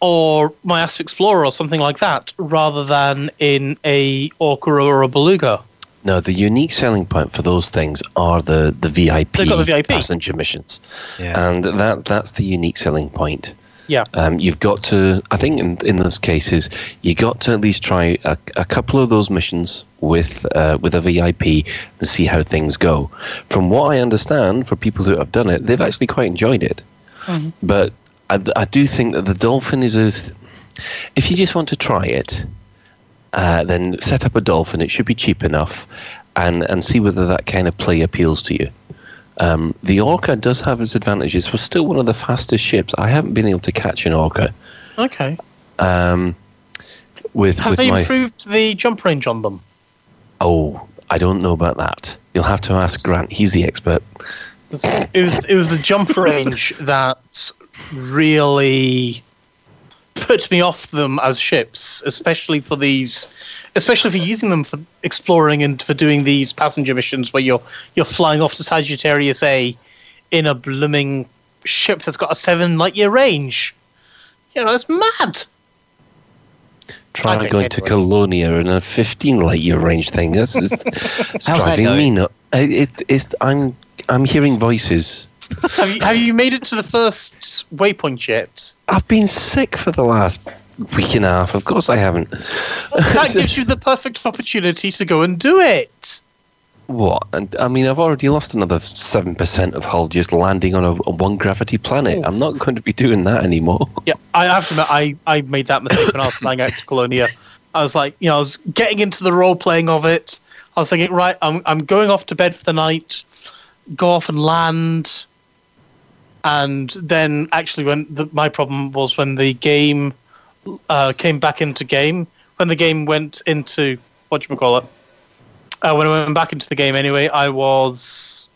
or my Asp Explorer or something like that, rather than in a Orca or a Beluga.
No, the unique selling point for those things are the, the VIP,
They've got the VIP.
passenger missions.
Yeah.
And that that's the unique selling point.
Yeah.
Um, you've got to, I think, in, in those cases, you got to at least try a, a couple of those missions with uh, with a VIP and see how things go. From what I understand, for people who have done it, they've actually quite enjoyed it. But I, I do think that the dolphin is a. th- If you just want to try it, uh, then set up a dolphin. It should be cheap enough, and and see whether that kind of play appeals to you. Um, the Orca does have its advantages. We're still one of the fastest ships. I haven't been able to catch an Orca.
Okay.
Um, with
Have
with
they
my
improved the jump range on them?
oh, I don't know about that. You'll have to ask Grant. He's the expert.
It was it was the jump range that really put me off them as ships, especially for these, especially for using them for exploring and for doing these passenger missions where you're you're flying off to Sagittarius A in a blooming ship that's got a seven light year range. You know, it's mad.
Try
think
going to. Colonia in a 15 light year range thing. That's it's, it's
How's that
driving me
going?
nuts. It, it's I'm I'm hearing voices.
Have you have you made it to the first waypoint yet?
I've been sick for the last week and a half. Of course I haven't.
That gives you the perfect opportunity to go and do it.
What? And I mean, I've already lost another seven percent of hull just landing on a, a one gravity planet. I'm not going to be doing that anymore.
Yeah, I have to admit, I, I made that mistake when I was flying out to Colonia. I was like, you know, I was getting into the role playing of it. I was thinking, right, I'm, I'm going off to bed for the night, go off and land. And then actually, when the, my problem was when the game uh, came back into game, when the game went into, what do you call it? Uh, when I went back into the game anyway, I was.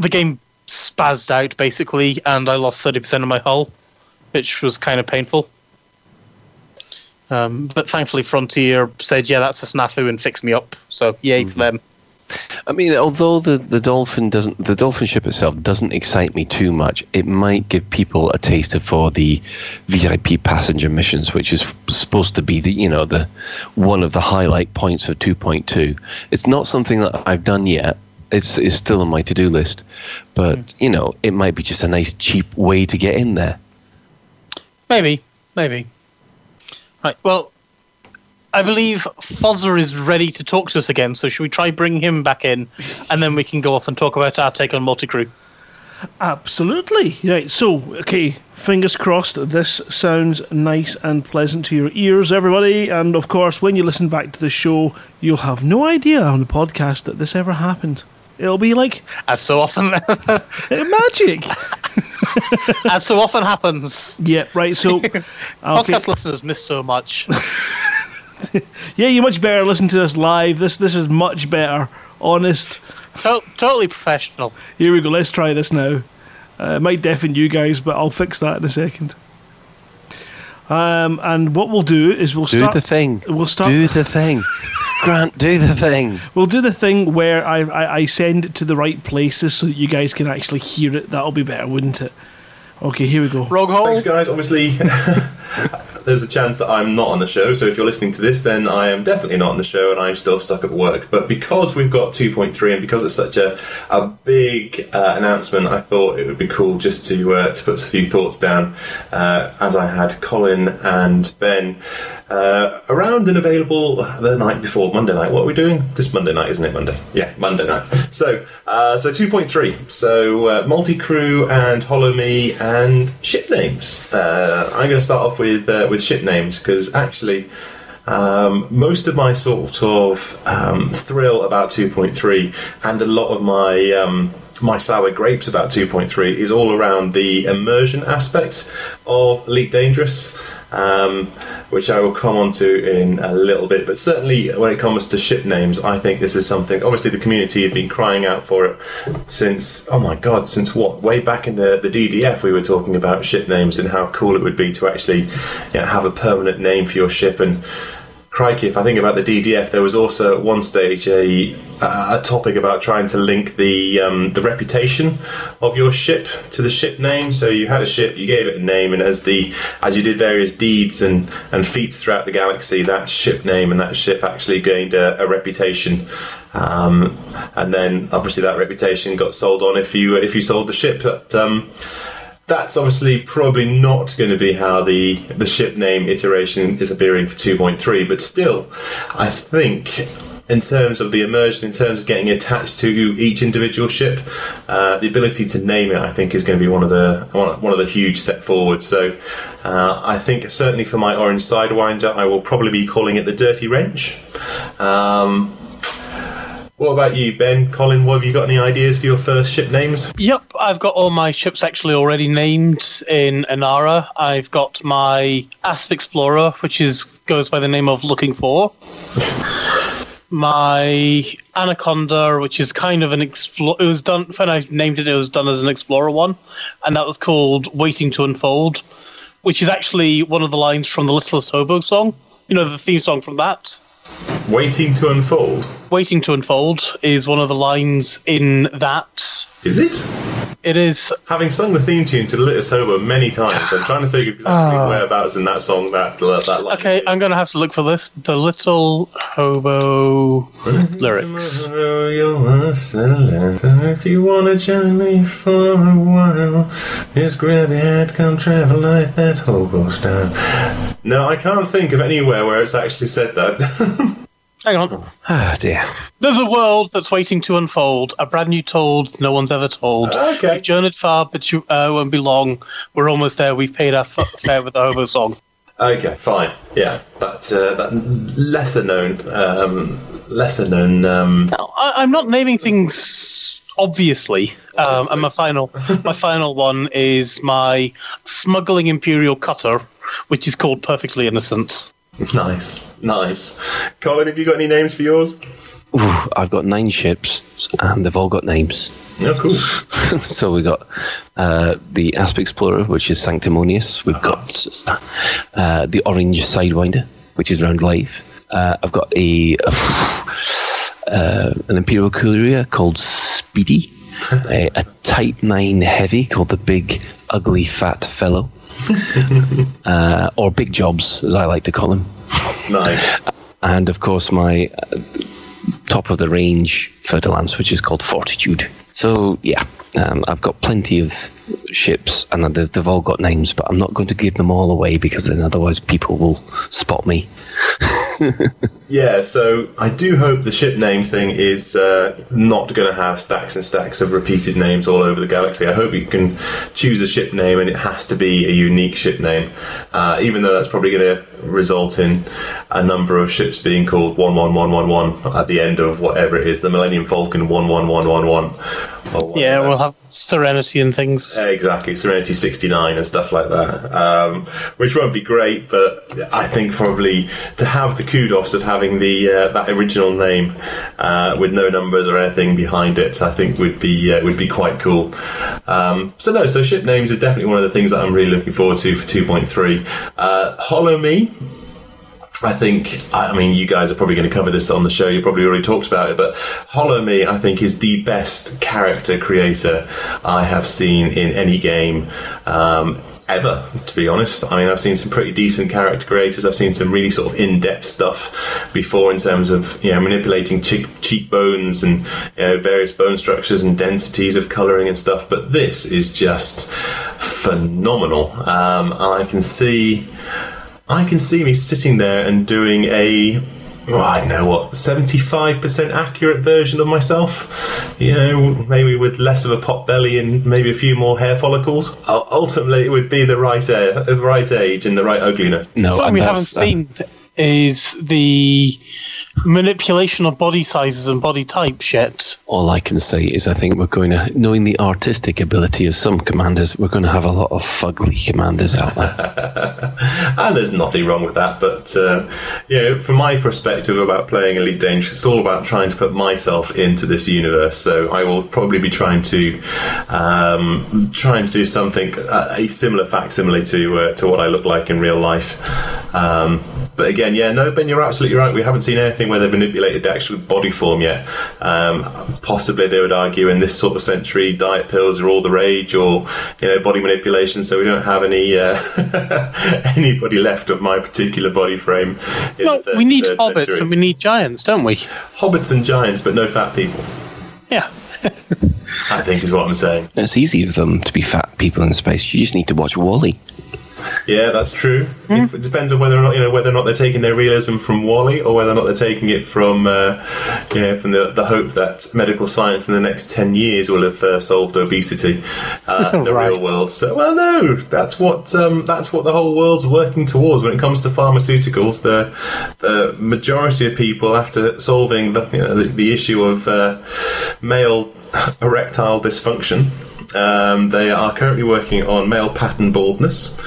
The game spazzed out basically, and I lost 30% of my hull, which was kind of painful. Um, but thankfully, Frontier said, "Yeah, that's a snafu," and fixed me up. So yay for them.
I mean, although the, the dolphin doesn't, the dolphin ship itself doesn't excite me too much. It might give people a taster for the VIP passenger missions, which is supposed to be the you know the one of the highlight points of 2.2. It's not something that I've done yet. It's it's still on my to do list, but hmm. you know it might be just a nice cheap way to get in there.
Maybe, maybe. Right. Well, I believe Fozzer is ready to talk to us again. So should we try bringing him back in, and then we can go off and talk about our take on multi-crew?
Absolutely. Right. So, okay, fingers crossed. This sounds nice and pleasant to your ears, everybody. And of course, when you listen back to the show, you'll have no idea on the podcast that this ever happened. It'll be like
As so often,
magic.
as so often happens,
yeah. Right. So, okay.
podcast listeners miss so much.
Yeah, you're much better listen to this live. This this is much better. Honest.
To- totally professional.
Here we go. Let's try this now. Uh, it might deafen you guys, but I'll fix that in a second. Um, and what we'll do is we'll
Do
start.
the thing.
We'll start.
Do the thing. Grant, do the thing.
We'll do the thing where I, I, I send it to the right places so that you guys can actually hear it. That'll be better, wouldn't it? Okay, here we go.
Rogue hole.
Thanks, guys. Obviously, there's a chance that I'm not on the show. So if you're listening to this, then I am definitely not on the show, and I'm still stuck at work. But because we've got 2.3, and because it's such a a big uh, announcement, I thought it would be cool just to uh, to put a few thoughts down. Uh, as I had Colin and Ben uh, around and available the night before Monday night. What are we doing? This Monday night, isn't it? Monday. Yeah, Monday night. So, uh, so 2.3. So, uh, multi crew and Holo-Me and ship names. Uh, I'm going to start off with uh, with ship names because actually. Um, most of my sort of um, thrill about 2.3 and a lot of my um, my sour grapes about 2.3 is all around the immersion aspects of Elite Dangerous um, which I will come on to in a little bit. But certainly, when it comes to ship names, I think this is something. Obviously, the community have been crying out for it since. Oh my god! Since what? Way back in the the DDF, we were talking about ship names and how cool it would be to actually you know, have a permanent name for your ship and. Crikey, if I think about the DDF, there was also at one stage a a topic about trying to link the um, the reputation of your ship to the ship name. So you had a ship, you gave it a name, and as the as you did various deeds and, and feats throughout the galaxy, that ship name and that ship actually gained a, a reputation. Um, and then obviously that reputation got sold on if you if you sold the ship. But um, that's obviously probably not going to be how the the ship name iteration is appearing for 2.3 but still i think in terms of the immersion in terms of getting attached to each individual ship uh, the ability to name it i think is going to be one of the one of, the huge step forward so uh, i think certainly for my orange sidewinder i will probably be calling it the dirty wrench. Um, what about you, Ben? Colin, what have you got any ideas for your first ship names?
Yep, I've got all my ships actually already named in Inara. I've got my Asp Explorer, which is goes by the name of Looking For. my Anaconda, which is kind of an explore. It was done when I named it. It was done as an Explorer one, and that was called Waiting to Unfold, which is actually one of the lines from the Littlest Hobo song. You know the theme song from that.
Waiting to unfold.
Waiting to Unfold is one of the lines in that.
Is it?
It is.
Having sung the theme tune to the Littlest Hobo many times, I'm trying to figure exactly
Ah.
whereabouts in that song that that line.
Okay, I'm going to have to look for this. The Little Hobo lyrics.
If you wanna join me for a while, just grab your hat, come travel like that hobo style. No, I can't think of anywhere where it's actually said that.
Hang on.
Oh dear.
There's a world that's waiting to unfold. A brand new told no one's ever told.
Okay.
We've journeyed far, but you uh, won't be long. We're almost there. We've paid our fare with the Hobo song.
okay, fine. Yeah, that uh, that lesser known, um, lesser known. Um,
I, I'm not naming things obviously. Um, and my final, my final one is my smuggling imperial cutter, which is called Perfectly Innocent.
nice, nice. Colin, have you got any names for yours?
Ooh, I've got nine ships, and they've all got names.
Oh, cool.
so we got uh, the Asp Explorer, which is Sanctimonious. We've got uh, the Orange Sidewinder, which is round Life. Uh, I've got a uh, an Imperial Courier called Speedy, a, a Type Nine Heavy called the Big Ugly Fat Fellow, uh, or Big Jobs, as I like to call him
Nice.
and of course my uh, top of the range Fer-de-Lance, which is called Fortitude. So yeah, um, I've got plenty of ships, and they've, all got names, but I'm not going to give them all away because then otherwise people will spot me.
Yeah, so I do hope the ship name thing is uh, not going to have stacks and stacks of repeated names all over the galaxy. I hope you can choose a ship name and it has to be a unique ship name, uh, even though that's probably going to result in a number of ships being called 11111 at the end of whatever it is, the Millennium Falcon 11111 or
Yeah, we'll have Serenity and things.
Exactly, Serenity 69 and stuff like that, um, which won't be great, but I think probably to have the kudos of having the uh, that original name uh, with no numbers or anything behind it, I think would be uh, would be quite cool. Um, so no, so ship names is definitely one of the things that I'm really looking forward to for 2.3. Uh, Holo-Me. I think, I mean, you guys are probably going to cover this on the show. You probably already talked about it, but Holo-Me, I think, is the best character creator I have seen in any game. Um, Ever, to be honest. I mean, I've seen some pretty decent character creators. I've seen some really sort of in-depth stuff before in terms of you know manipulating cheek, cheekbones and you know various bone structures and densities of coloring and stuff. But this is just phenomenal. Um, I can see I can see me sitting there and doing a, oh, I don't know what, 75% accurate version of myself. You know, maybe with less of a pot belly and maybe a few more hair follicles. U- Ultimately, it would be the right, uh, the right age and the right ugliness.
No,
Something
and
we haven't
that's, uh,
seen is the manipulation of body sizes and body types yet.
all I can say is I think we're going to, knowing the artistic ability of some commanders, we're going to have a lot of fugly commanders out there.
and there's nothing wrong with that. But uh, you know, from my perspective about playing Elite Dangerous, it's all about trying to put myself into this universe. So I will probably be trying to um, trying to do something uh, a similar facsimile to uh, to what I look like in real life. Um, but again, yeah, no, Ben, you're absolutely right. We haven't seen anything where they've manipulated the actual body form yet. Um, possibly they would argue in this sort of century, diet pills are all the rage, or you know, body manipulation. So we don't have any uh, anybody left of my particular body frame. in
No, we need hobbits
century.
and we need giants, don't we?
hobbits and giants, but no fat people.
Yeah.
I think is what I'm saying.
it's easy for them to be fat people in space. You just need to watch WALL-E.
Yeah, that's true. If- It depends on whether or not you know whether or not they're taking their realism from WALL-E, or whether or not they're taking it from uh, you know from the the hope that medical science in the next ten years will have uh, solved obesity uh, in the real world. So, well, no, that's what um, that's what the whole world's working towards when it comes to pharmaceuticals. The the majority of people, after solving the you know, the, the issue of uh, male erectile dysfunction. Um, they are currently working on male pattern baldness.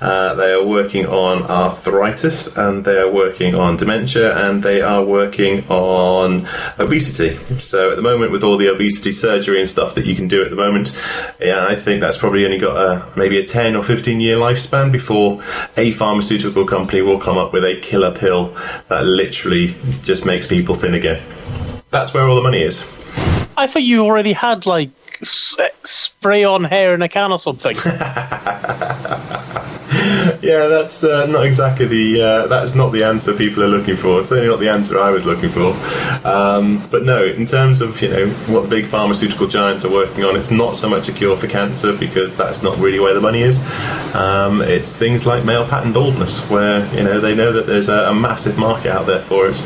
Uh, they are working on arthritis, and they are working on dementia, and they are working on obesity. So at the moment, with all the obesity surgery and stuff that you can do at the moment, yeah, I think that's probably only got a maybe a ten or fifteen year lifespan before a pharmaceutical company will come up with a killer pill that literally just makes people thin again. That's where all the money is.
I thought you already had like spray on hair in a can or something.
Yeah, that's uh, not exactly the uh, that's not the answer people are looking for. Certainly not the answer I was looking for. Um, but no, in terms of you know what the big pharmaceutical giants are working on, it's not so much a cure for cancer because that's not really where the money is. Um, it's things like male pattern baldness, where you know they know that there's a, a massive market out there for it.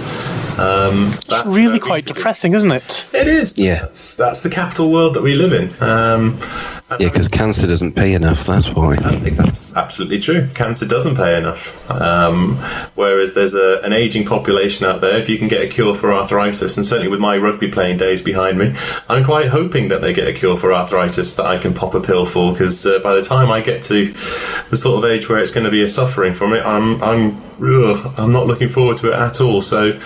Um,
It's
that's
really quite depressing, isn't it?
It is.
Yeah.
That's, that's the capital world that we live in. Um, and
Yeah, because cancer doesn't pay enough. That's why.
I think that's absolutely true. Cancer doesn't pay enough. Um, whereas there's a, an aging population out there. If you can get a cure for arthritis, and certainly with my rugby playing days behind me, I'm quite hoping that they get a cure for arthritis that I can pop a pill for. Because uh, by the time I get to the sort of age where it's going to be a suffering from it, I'm I'm ugh, I'm not looking forward to it at all. So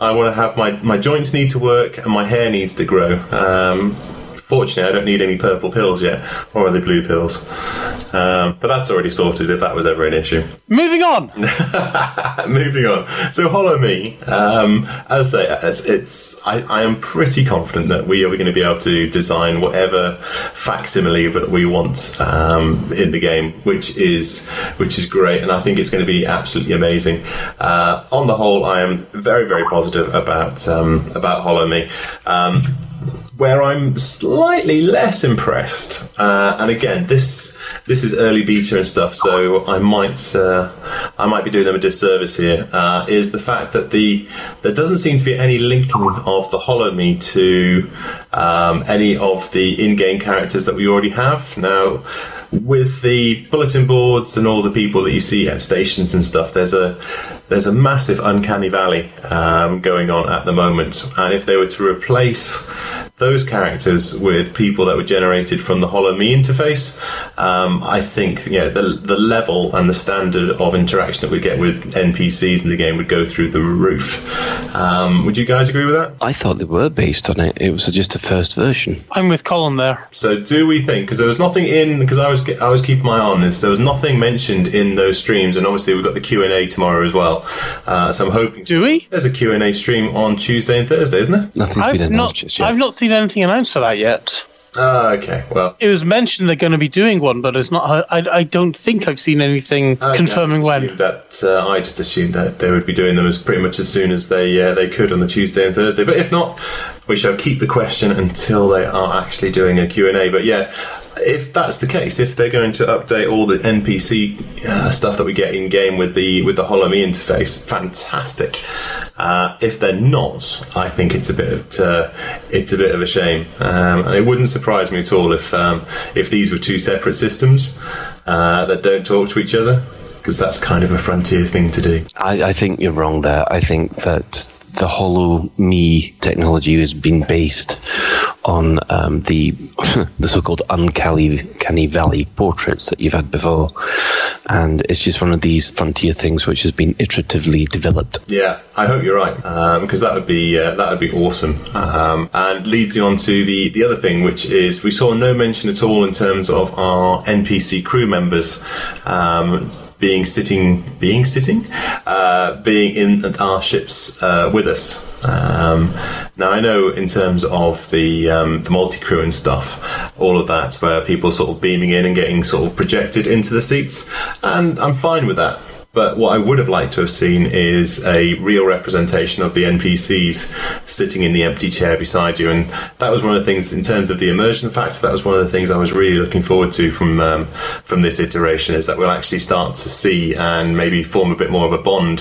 I want to have my my joints need to work and my hair needs to grow. Um, Fortunately, I don't need any purple pills yet, or the blue pills. Um, but that's already sorted if that was ever an issue.
Moving on.
Moving on. So, Holo-Me, um, as I say, it's, it's I, I am pretty confident that we are going to be able to design whatever facsimile that we want um, in the game, which is which is great, and I think it's going to be absolutely amazing. Uh, on the whole, I am very very positive about um, about Holo-Me. Where I'm slightly less impressed, uh, and again, this this is early beta and stuff, so I might uh, I might be doing them a disservice here. Uh, is the fact that the there doesn't seem to be any linking of the Holo-Me to um, any of the in-game characters that we already have now. With the bulletin boards and all the people that you see at stations and stuff, there's a there's a massive uncanny valley um, going on at the moment, and if they were to replace those characters with people that were generated from the Holo-Me interface, um, I think yeah, the the level and the standard of interaction that we get with NPCs in the game would go through the roof. Um, would you guys agree with that?
I thought they were based on it. It was just a first version.
I'm with Colin there.
So, do we think? Because there was nothing in. Because I was I was keeping my eye on this. There was nothing mentioned in those streams, and obviously we've got the Q and A tomorrow as well. Uh, so I'm hoping.
Do we?
There's a Q and A stream on Tuesday and Thursday, isn't there?
Nothing's
I've
been announced
not,
just yet.
I've not seen anything announced for that yet.
Ah, okay. Well,
It was mentioned they're going to be doing one, but it's not. I, I don't think I've seen anything
okay,
confirming
I
when.
That uh, I just assumed that they would be doing them as pretty much as soon as they uh, they could on the Tuesday and Thursday. But if not, we shall keep the question until they are actually doing a Q and A. But yeah. If that's the case, if they're going to update all the NPC uh, stuff that we get in game with the with the Holo-Me interface, fantastic. Uh, if they're not, I think it's a bit uh, it's a bit of a shame, um, and it wouldn't surprise me at all if um, if these were two separate systems uh, that don't talk to each other, because that's kind of a frontier thing to do.
I, I think you're wrong there. I think that the Hollow Me technology has been based on um, the the so-called uncanny canny valley portraits that you've had before, and it's just one of these frontier things which has been iteratively developed.
Yeah, I hope you're right because that would be uh, that would be awesome, um, and leads you on to the the other thing, which is we saw no mention at all in terms of our NPC crew members. Being sitting, being sitting, uh, being in our ships uh, with us. Um, now I know in terms of the um, the multi crew and stuff, all of that, where people sort of beaming in and getting sort of projected into the seats, and I'm fine with that. But what I would have liked to have seen is a real representation of the NPCs sitting in the empty chair beside you, and that was one of the things in terms of the immersion factor. That was one of the things I was really looking forward to from um, from this iteration is that we'll actually start to see and maybe form a bit more of a bond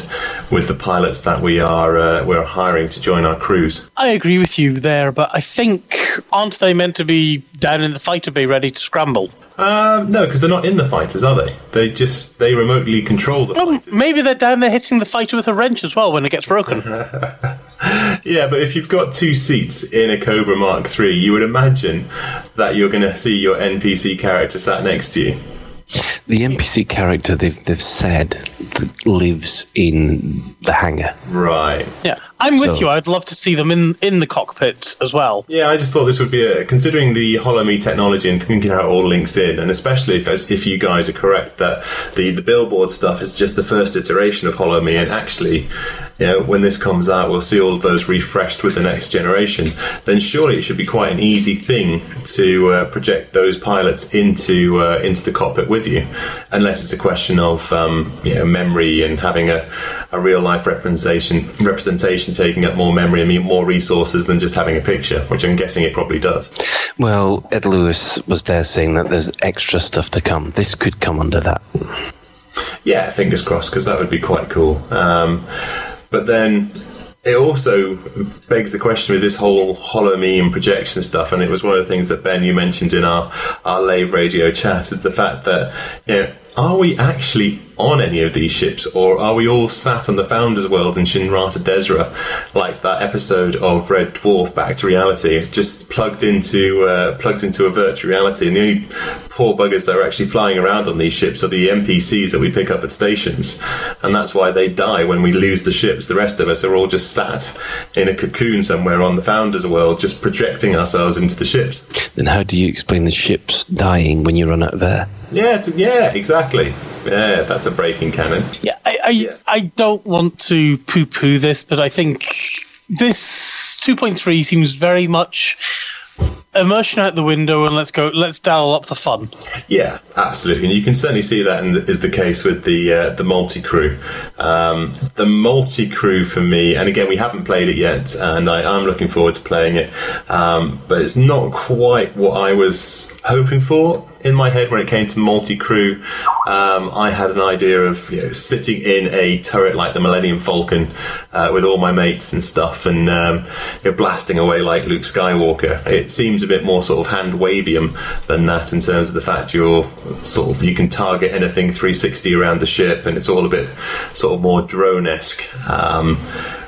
with the pilots that we are uh, we're hiring to join our crews.
I agree with you there, but I think aren't they meant to be down in the fighter bay ready to scramble?
Um, no, because they're not in the fighters, are they? They just they remotely control the
Well,
fighters.
maybe they're down there hitting the fighter with a wrench as well when it gets broken.
Yeah, but if you've got two seats in a Cobra Mark III, you would imagine that you're going to see your NPC character sat next to you.
The NPC character they've they've said that lives in the hangar.
Right.
yeah, I'm with
So-
you. I'd love to see them in in the cockpit as well.
Yeah, I just thought this would be a considering the Holo-Me technology and thinking how it all links in, and especially if if you guys are correct that the the billboard stuff is just the first iteration of Holo-Me, and actually, you know, when this comes out, we'll see all of those refreshed with the next generation. Then surely it should be quite an easy thing to uh, project those pilots into uh, into the cockpit with you, unless it's a question of um, you know memory and having a, a real life representation representation taking up more memory and more resources than just having a picture, which I'm guessing it probably does.
Well, Ed Lewis was there saying that there's extra stuff to come. This could come under that.
Yeah, fingers crossed, because that would be quite cool. Um, but then it also begs the question with this whole Holo-Me and projection stuff, and it was one of the things that Ben you mentioned in our our Lave Radio chat is the fact that you know are we actually on any of these ships, or are we all sat on the Founders World in Shinrarta Dezhra, like that episode of Red Dwarf Back to Reality, just plugged into uh, plugged into a virtual reality, and the only poor buggers that are actually flying around on these ships are the NPCs that we pick up at stations, and that's why they die when we lose the ships. The rest of us are all just sat in a cocoon somewhere on the Founders World, just projecting ourselves into the ships.
Then how do you explain the ships dying when you run out of air?
Yeah, it's, yeah, exactly. Yeah, that's a breaking canon.
Yeah, I, I, I don't want to poo poo this, but I think this 2.3 seems very much immersion out the window and let's go, let's dial up the fun.
Yeah, absolutely, and you can certainly see that the, is the case with the uh, the multi crew. Um, the multi crew for me, and again, we haven't played it yet, and I am looking forward to playing it, um, but it's not quite what I was hoping for. In my head, when it came to multi crew, um, I had an idea of you know, sitting in a turret like the Millennium Falcon uh, with all my mates and stuff, and um, you know, blasting away like Luke Skywalker. It seems a bit more sort of hand wavium than that in terms of the fact you're sort of you can target anything 360 around the ship, and it's all a bit sort of more drone esque, um,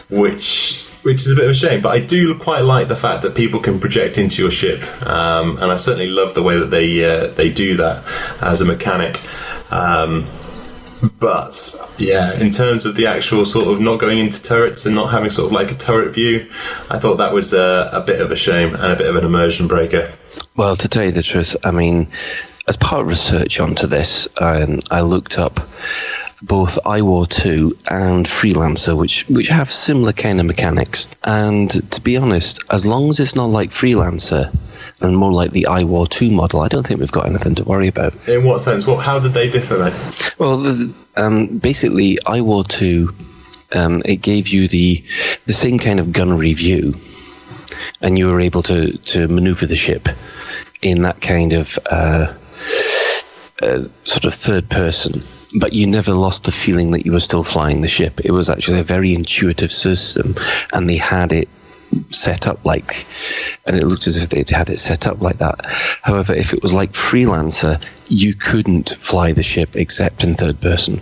which which is a bit of a shame. But I do quite like the fact that people can project into your ship, um, and I certainly love the way that they uh, they do that as a mechanic. Um, but yeah, in terms of the actual sort of not going into turrets and not having sort of like a turret view, I thought that was a, a bit of a shame and a bit of an immersion breaker.
Well, to tell you the truth, I mean, as part of research onto this, um, I looked up both iWar 2 and Freelancer, which which have similar kind of mechanics. And to be honest, as long as it's not like Freelancer and more like the iWar 2 model, I don't think we've got anything to worry about.
In what sense? What? How did they differ, mate?
Well, the, um, basically, iWar 2, um, it gave you the the same kind of gunnery view, and you were able to, to maneuver the ship in that kind of uh, uh, sort of third person. But you never lost the feeling that you were still flying the ship. It was actually a very intuitive system, and they had it set up like, and it looked as if they'd had it set up like that. However, if it was like Freelancer, you couldn't fly the ship except in third person.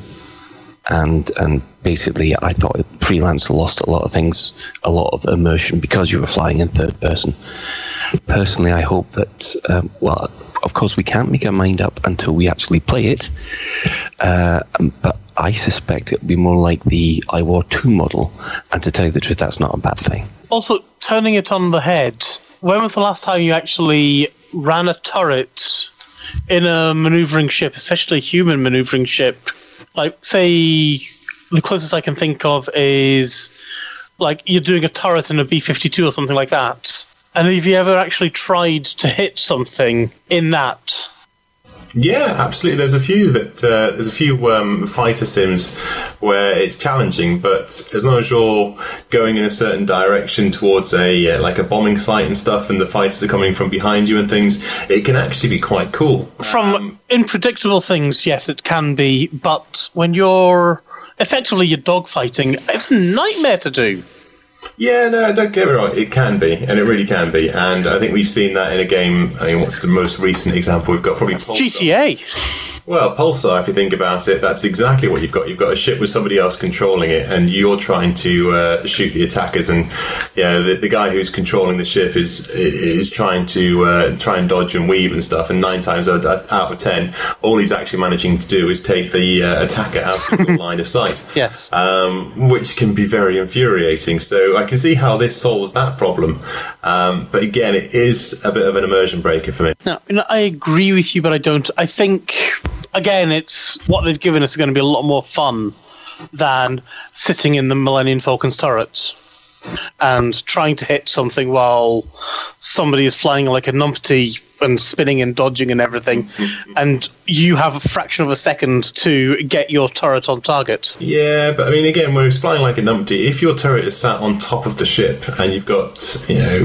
And and basically, I thought Freelancer lost a lot of things, a lot of immersion because you were flying in third person. Personally, I hope that um, well, of course, we can't make our mind up until we actually play it. Uh, but I suspect it would be more like the iWar 2 model. And to tell you the truth, that's not a bad thing.
Also, turning it on the head, when was the last time you actually ran a turret in a maneuvering ship, especially a human maneuvering ship? Like, say, the closest I can think of is like you're doing a turret in a B 52 or something like that. And have you ever actually tried to hit something in that?
Yeah, absolutely. There's a few that uh, there's a few um, fighter sims where it's challenging, but as long as you're going in a certain direction towards a uh, like a bombing site and stuff, and the fighters are coming from behind you and things, it can actually be quite cool.
From unpredictable things, yes, it can be, but when you're effectively you're dogfighting, it's a nightmare to do.
Yeah, no, don't get me wrong. It can be, and it really can be. And I think we've seen that in a game. I mean, what's the most recent example we've got? Probably.
GTA.
Well, Pulsar, if you think about it, that's exactly what you've got. You've got a ship with somebody else controlling it, and you're trying to uh, shoot the attackers. And yeah, the, the guy who's controlling the ship is is trying to uh, try and dodge and weave and stuff. And nine times out of ten, all he's actually managing to do is take the uh, attacker out of the line of sight.
Yes.
Um, which can be very infuriating. So I can see how this solves that problem. Um, but again, it is a bit of an immersion breaker for me.
No, I agree with you, but I don't. I think again, it's what they've given us is going to be a lot more fun than sitting in the Millennium Falcon's turrets and trying to hit something while somebody is flying like a numpty and spinning and dodging and everything, and you have a fraction of a second to get your turret on target.
Yeah, but I mean, again, when it's flying like a numpty, if your turret is sat on top of the ship and you've got, you know,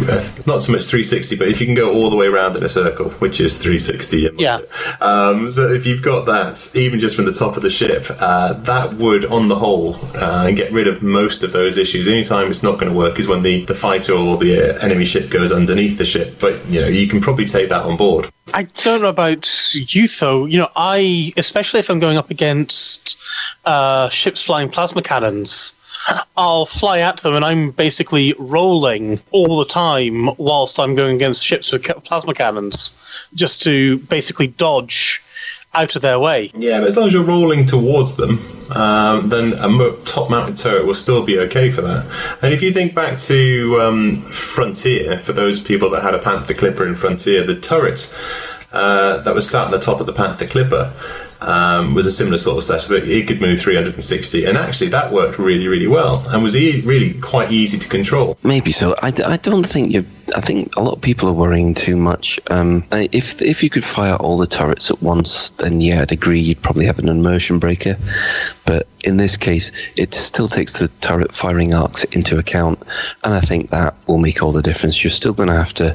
not so much 360, but if you can go all the way around in a circle, which is 360.
Yeah.
Um, so if you've got that, even just from the top of the ship, uh, that would, on the whole, uh, get rid of most of those issues. Anytime it's not going to work is when the, the fighter or the uh, enemy ship goes underneath the ship. But, you know, you can probably take that on board.
I don't know about you though. You know, I especially if I'm going up against uh, ships flying plasma cannons, I'll fly at them and I'm basically rolling all the time whilst I'm going against ships with plasma cannons, just to basically dodge out of their way.
Yeah, but as long as you're rolling towards them, um, then a top-mounted turret will still be okay for that. And if you think back to um, Frontier, for those people that had a Panther Clipper in Frontier, the turret uh, that was sat on the top of the Panther Clipper um, was a similar sort of setup. It, it could move 360, and actually that worked really, really well, and was e- really quite easy to control.
Maybe so. I, d- I don't think you. I think a lot of people are worrying too much. Um, if if you could fire all the turrets at once, then yeah, I'd agree. You'd probably have an immersion breaker. But in this case, it still takes the turret firing arcs into account, and I think that will make all the difference. You're still going to have to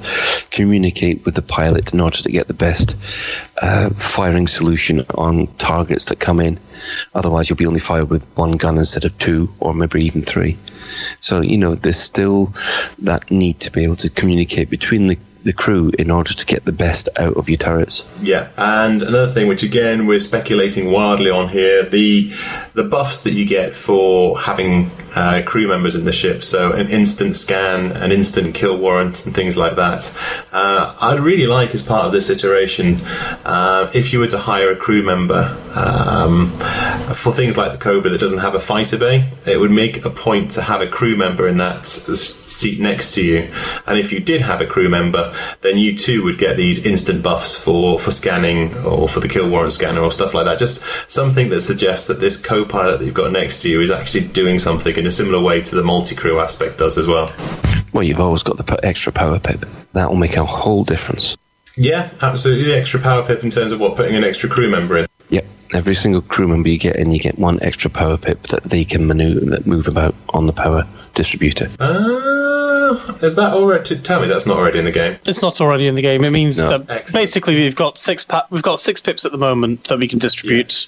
communicate with the pilot in order to get the best uh, firing solution on targets that come in. Otherwise, you'll be only fired with one gun instead of two, or maybe even three. So you know, there's still that need to be able to communicate between the the crew in order to get the best out of your turrets.
Yeah, and another thing, which again we're speculating wildly on here, the the buffs that you get for having uh, crew members in the ship, so an instant scan, an instant kill warrant, and things like that. Uh, I'd really like as part of this iteration, uh, if you were to hire a crew member um, for things like the Cobra that doesn't have a fighter bay, it would make a point to have a crew member in that seat next to you, and if you did have a crew member, then you too would get these instant buffs for, for scanning or for the kill warrant scanner or stuff like that. Just something that suggests that this co-pilot that you've got next to you is actually doing something in a similar way to the multi-crew aspect does as well.
Well, you've always got the extra power pip. That will make a whole difference.
Yeah, absolutely. The extra power pip in terms of what putting an extra crew member in.
Yep. Every single crew member you get in, you get one extra power pip that they can maneuver, that move about on the power distributor.
Uh, is that already? Tell me that's not already in the game.
It's not already in the game. It means
No.
that
Excellent.
basically we've got six pa- we've got six pips at the moment that we can distribute,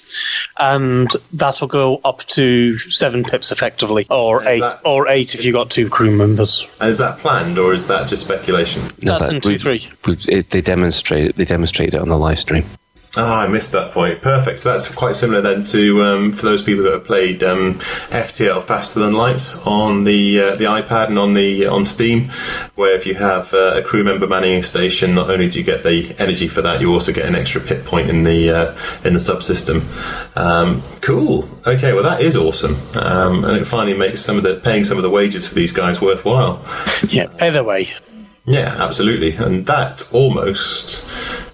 and that'll go up to seven pips effectively, or
Is
eight,
that-
or eight if you got two crew members.
And is that planned or is that just speculation?
That's in two
we-
three.
we- it, they demonstrate they demonstrated it on the live stream.
Oh, I missed that point. Perfect. So that's quite similar then to um, for those people that have played um, FTL Faster Than Light on the uh, the iPad and on the on Steam, where if you have uh, a crew member manning a station, not only do you get the energy for that, you also get an extra pit point in the uh, in the subsystem. Um, cool. Okay, well that is awesome, um, and it finally makes some of the paying some of the wages for these guys worthwhile.
Yeah, pay their way.
Yeah, absolutely. And that almost,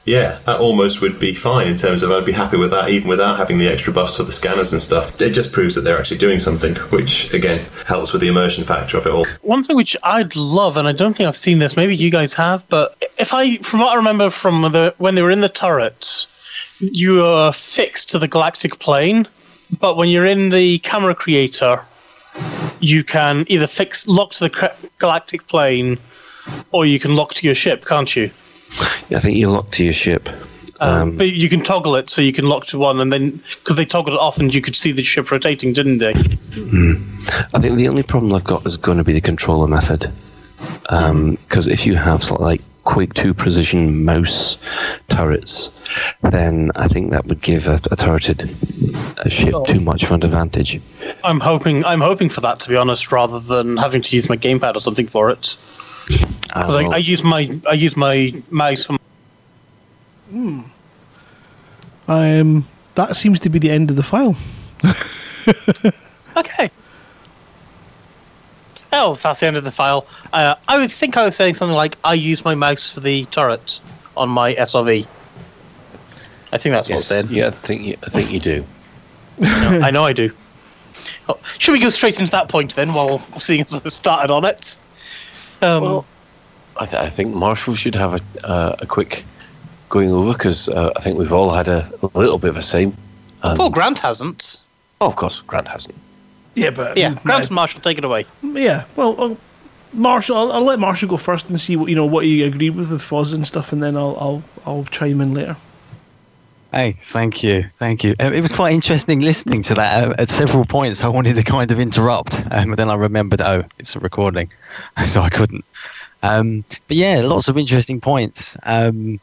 yeah, that almost would be fine in terms of I'd be happy with that even without having the extra buffs for the scanners and stuff. It just proves that they're actually doing something, which again helps with the immersion factor of it all.
One thing which I'd love, and I don't think I've seen this, maybe you guys have, but if I, from what I remember from the when they were in the turrets, you are fixed to the galactic plane, but when you're in the camera creator, you can either fix lock to the galactic plane, or you can lock to your ship, can't you?
I think you lock to your ship.
Um,
Um,
but you can toggle it so you can lock to one, and then because they toggled it off, and you could see the ship rotating, didn't they?
I think the only problem I've got is going to be the controller method. Because if you have sort of like Quake 2 precision mouse turrets, then I think that would give a, a turreted a ship
Oh.
too much of an advantage.
I'm hoping I'm hoping for that to be honest, rather than having to use my gamepad or something for it. 'Cause I,
well,
I use my I use my mouse for
Um, that seems to be the end of the file.
Okay. Oh, if that's the end of the file. Uh, I would think I was saying something like, I use my mouse for the turret on my SRV. I think that's what I
yes,
said.
yeah, I think you, I think you do.
I know I do. Oh, should we go straight into that point then, while seeing as we've started on it? Um,
Well, I, th- I think Marshall should have a, uh, a quick going over because uh, I think we've all had a, a little bit of a same. Um,
Paul Grant hasn't.
oh, of course, Grant hasn't.
Yeah, but
Yeah, Grant and Marshall, take it away.
yeah. Well, well Marshall, I'll, I'll let Marshall go first and see what you know what he agreed with with Foz and stuff, and then I'll I'll I'll chime in later.
Hey, thank you, thank you. Um, it was quite interesting listening to that. Uh, at several points, I wanted to kind of interrupt, um, but then I remembered, oh, it's a recording, so I couldn't. Um, but yeah, lots of interesting points. Um,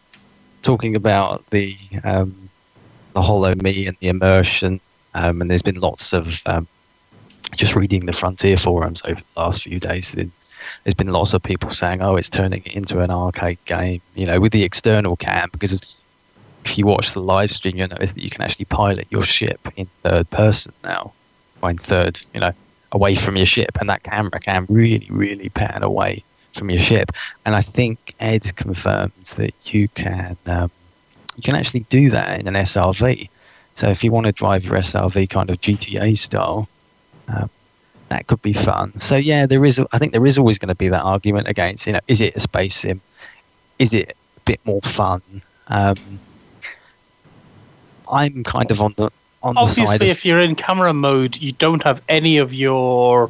talking about the um, the Holo-Me and the immersion, um, and there's been lots of just reading the frontier forums over the last few days. There's been, there's been lots of people saying, "Oh, it's turning it into an arcade game," you know, with the external cam because if you watch the live stream, you'll notice that you can actually pilot your ship in third person now, or third, you know, away from your ship, and that camera can really, really pan away from your ship. And I think Ed confirmed that you can um, you can actually do that in an SRV. So if you want to drive your SRV kind of GTA style, um, that could be fun. So yeah, there is. I think there is always going to be that argument against you know, is it a space sim? Is it a bit more fun? Um, I'm kind of on the on the side
Obviously,
of
if you're in camera mode, you don't have any of your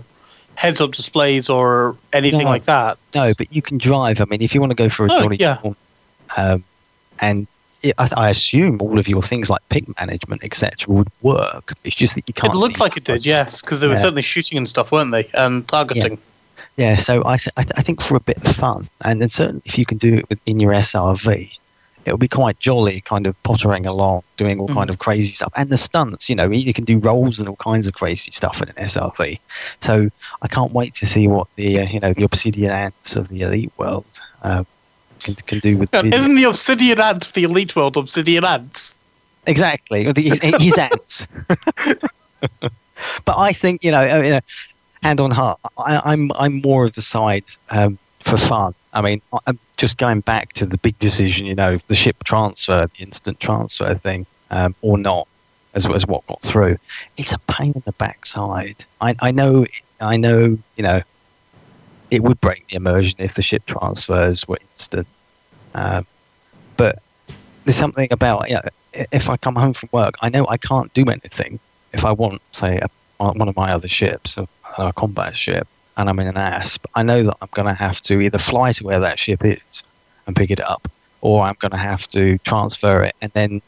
heads-up displays or anything
No.
like that.
No, but you can drive. I mean, if you want to go for a
Oh,
jolly
yeah.
um, and it, I, I assume all of your things like pip management, etc., would work. It's just that you can't.
It looked like it did, yes, because they were
Yeah.
certainly shooting and stuff, weren't they? And targeting.
yeah, so I, th- I, think for a bit of fun, and then certainly if you can do it in your SRV, it'll be quite jolly, kind of pottering along, doing all kind of crazy stuff, and the stunts. You know, you can do rolls and all kinds of crazy stuff in an SRV. So I can't wait to see what the uh, you know the obsidian ants of the elite world uh, can, can do with.
Isn't the Obsidian Ant of the Elite World Obsidian Ants?
Exactly, his, his ants. but I think you know, uh, you know, hand on heart, I, I'm I'm more of the side um, for fun. I mean, I'm just going back to the big decision, you know, the ship transfer, the instant transfer thing, um, or not, as as what got through. It's a pain in the backside. I I know, I know, you know, it would break the immersion if the ship transfers were instant. Um, but there's something about you know, if I come home from work, I know I can't do anything if I want, say, a, one of my other ships, a, a combat ship, and I'm in an asp. I know that I'm going to have to either fly to where that ship is and pick it up, or I'm going to have to transfer it and then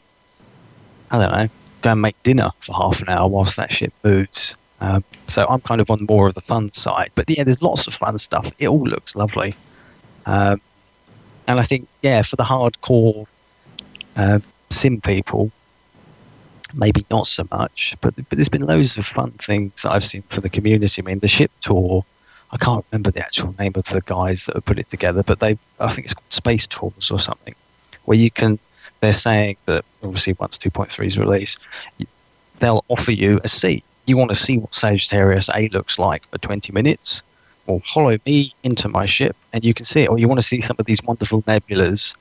I don't know, go and make dinner for half an hour whilst that ship moves. Um, so I'm kind of on more of the fun side. But yeah, there's lots of fun stuff. It all looks lovely. Um, and I think, yeah, for the hardcore uh, sim people, maybe not so much. But, but there's been loads of fun things that I've seen for the community. I mean, the ship tour, I can't remember the actual name of the guys that have put it together, but they, I think it's called Space Tours or something, where you can, they're saying that obviously once 2.3 is released, they'll offer you a seat. You want to see what Sagittarius A looks like for 20 minutes? Well, follow me into my ship and you can see it. Or you want to see some of these wonderful nebulas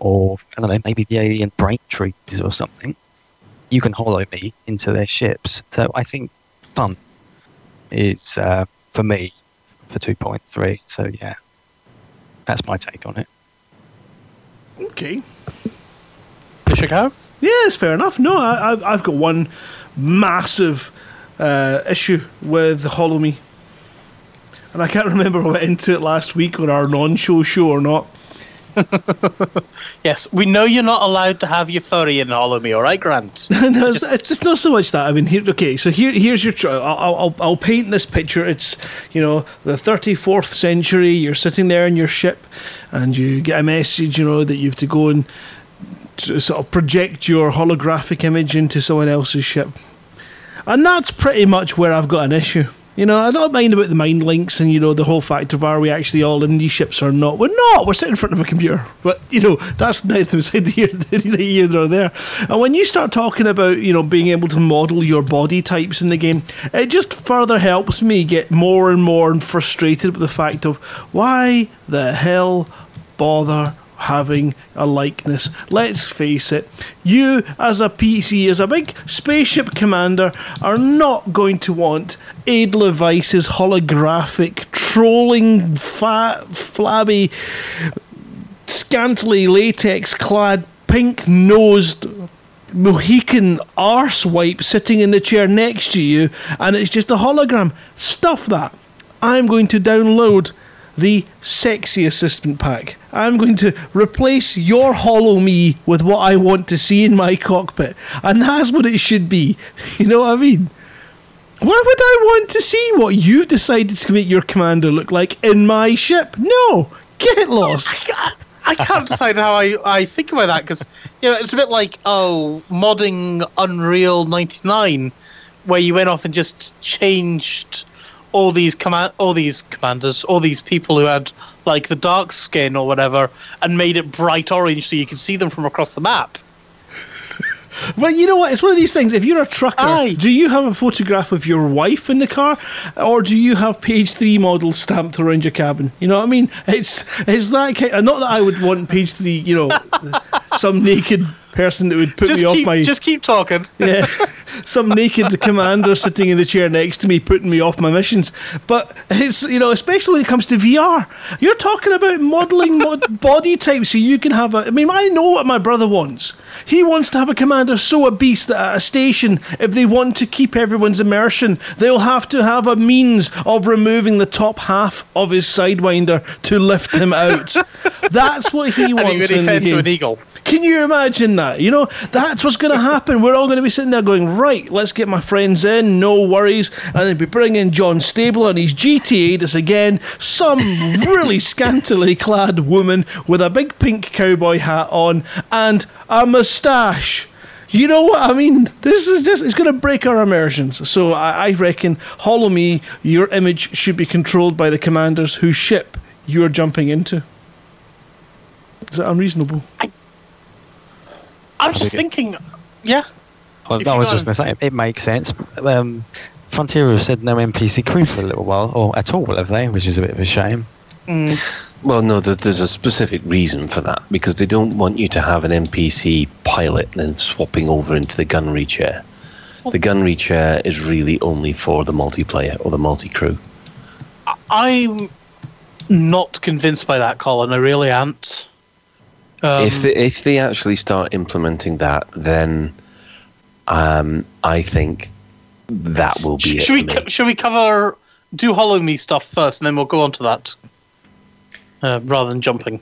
or, I don't know, maybe the alien brain trees or something. You can Holo-Me into their ships. So I think fun is, uh, for me, for 2.3. So yeah, that's my take on it.
Okay.
Chicago?
Yeah, it's fair enough. No, I, I, I've got one massive uh, issue with Holo-Me. And I can't remember if I went into it last week on our non show show or not.
Yes, we know you're not allowed to have your furry in Holo-Me, all right, Grant?
no, it's, it's not so much that. I mean, here, okay, so here, here's your. Tr- I'll, I'll, I'll paint this picture. It's, you know, the 34th century. You're sitting there in your ship, and you get a message, you know, that you have to go and sort of project your holographic image into someone else's ship. And that's pretty much where I've got an issue. You know, I don't mind about the mind links and, you know, the whole fact of are we actually all in these ships or not. We're not. We're sitting in front of a computer. But, you know, that's neither beside here, here nor there. And when you start talking about, you know, being able to model your body types in the game, it just further helps me get more and more frustrated with the fact of why the hell bother having a likeness. Let's face it, you as a PC, as a big spaceship commander, are not going to want Edelweiss's holographic, trolling, fat, flabby, scantily latex clad, pink nosed Mohican arse wipe sitting in the chair next to you, and it's just a hologram. Stuff that. I'm going to download the sexy assistant pack. I'm going to replace your Holo-Me with what I want to see in my cockpit. And that's what it should be. You know what I mean? Why would I want to see what you've decided to make your commander look like in my ship? No! Get oh lost!
I can't decide how I, I think about that because you know it's a bit like oh modding Unreal ninety nine, where you went off and just changed all these command all these commanders all these people who had like the dark skin or whatever and made it bright orange so you could see them from across the map.
Well, you know what? It's one of these things. If you're a trucker,
Aye.
do you have a photograph of your wife in the car, or do you have page three models stamped around your cabin? You know what I mean? It's it's that kind. uh, Not that I would want page three. You know, some naked person that would put
Just
me
keep
off my
just keep talking.
yeah, some naked commander sitting in the chair next to me, putting me off my missions. But it's you know, especially when it comes to VR, you're talking about modelling mod- body type so you can have a. I mean, I know what my brother wants. He wants to have a commander so obese that at a station, if they want to keep everyone's immersion, they'll have to have a means of removing the top half of his sidewinder to lift him out. That's what he wants
you're going
in the
to
game.
an eagle.
Can you imagine that? You know, that's what's going to happen. We're all going to be sitting there going, right, let's get my friends in, no worries. And then we bring in John Stable and he's GTA us again. Some really scantily clad woman with a big pink cowboy hat on and a moustache. You know what I mean? This is just, it's going to break our immersions. So I, I reckon, Holo-Me, your image should be controlled by the commanders whose ship you're jumping into. Is that unreasonable?
I'm just thinking, yeah.
Well,
If
I was
go
just
on-
going to say, it makes sense. Um, Frontier have said no NPC crew for a little while, or at all, have they? Which is a bit of a shame.
Well, no, there's a specific reason for that because they don't want you to have an NPC pilot and then swapping over into the gunnery chair. The gunnery chair is really only for the multiplayer or the multi crew.
I'm not convinced by that, Colin. I really am Um,
if they, if they actually start implementing that, then um, I think that will be
sh-
it.
should we co- should we cover do Holo-Me stuff first, and then we'll go on to that uh, rather than jumping.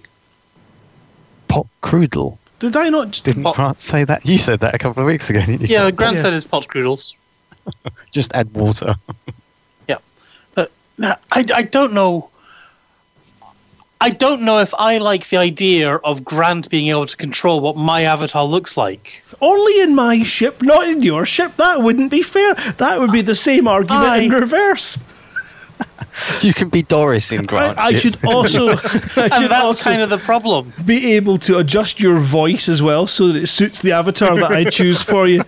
Pop Crudel.
Did I not?
Didn't
Pop-
Grant say that? You said that a couple of weeks ago, didn't you?
Yeah, Grant
Yeah.
said it's pot scroodles.
Just add water.
Yeah, but nah, I, I don't know. I don't know if I like the idea of Grant being able to control what my avatar looks like.
Only in my ship, not in your ship. That wouldn't be fair. That would be the same argument in reverse.
You can be Doris in Grant.
I, I should also, I
And that's
also
kind of the problem.
be able to adjust your voice as well so that it suits the avatar that I choose for you.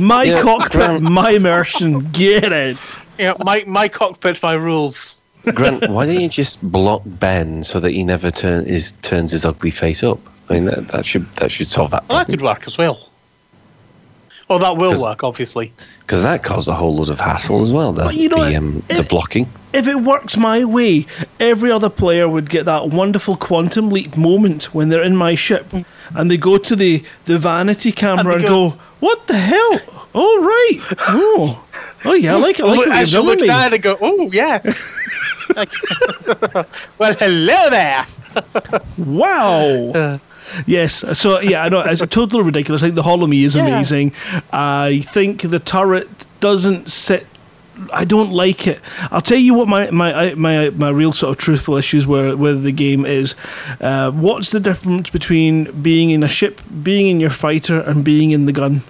my
Yeah,
cockpit,
Grant-
my immersion. Get it.
Yeah, my my cockpit, my rules.
Grant, why don't you just block Ben so that he never turn his turns his ugly face up? I mean, that, that should that should solve that
Well, that could work as well. Well, that will
'Cause-
work, obviously.
because that caused a whole lot of hassle as well. The
Well, you know
the,
what?
um, the blocking.
If it works my way, every other player would get that wonderful quantum leap moment when they're in my ship and they go to the, the vanity camera and,
they
go,
go-
What the hell? Oh, right. Oh, oh yeah, I like it. I like
Well,
what you're
you
telling
look
me.
down and go, oh, yeah. well, hello there.
Wow. Yes, so yeah, I know it's totally ridiculous. I think the Holo-Me is
Yeah.
amazing. I think the turret doesn't sit. I don't like it. I'll tell you what my my my my real sort of truthful issues were with the game is. Uh, what's the difference between being in a ship, being in your fighter, and being in the gun?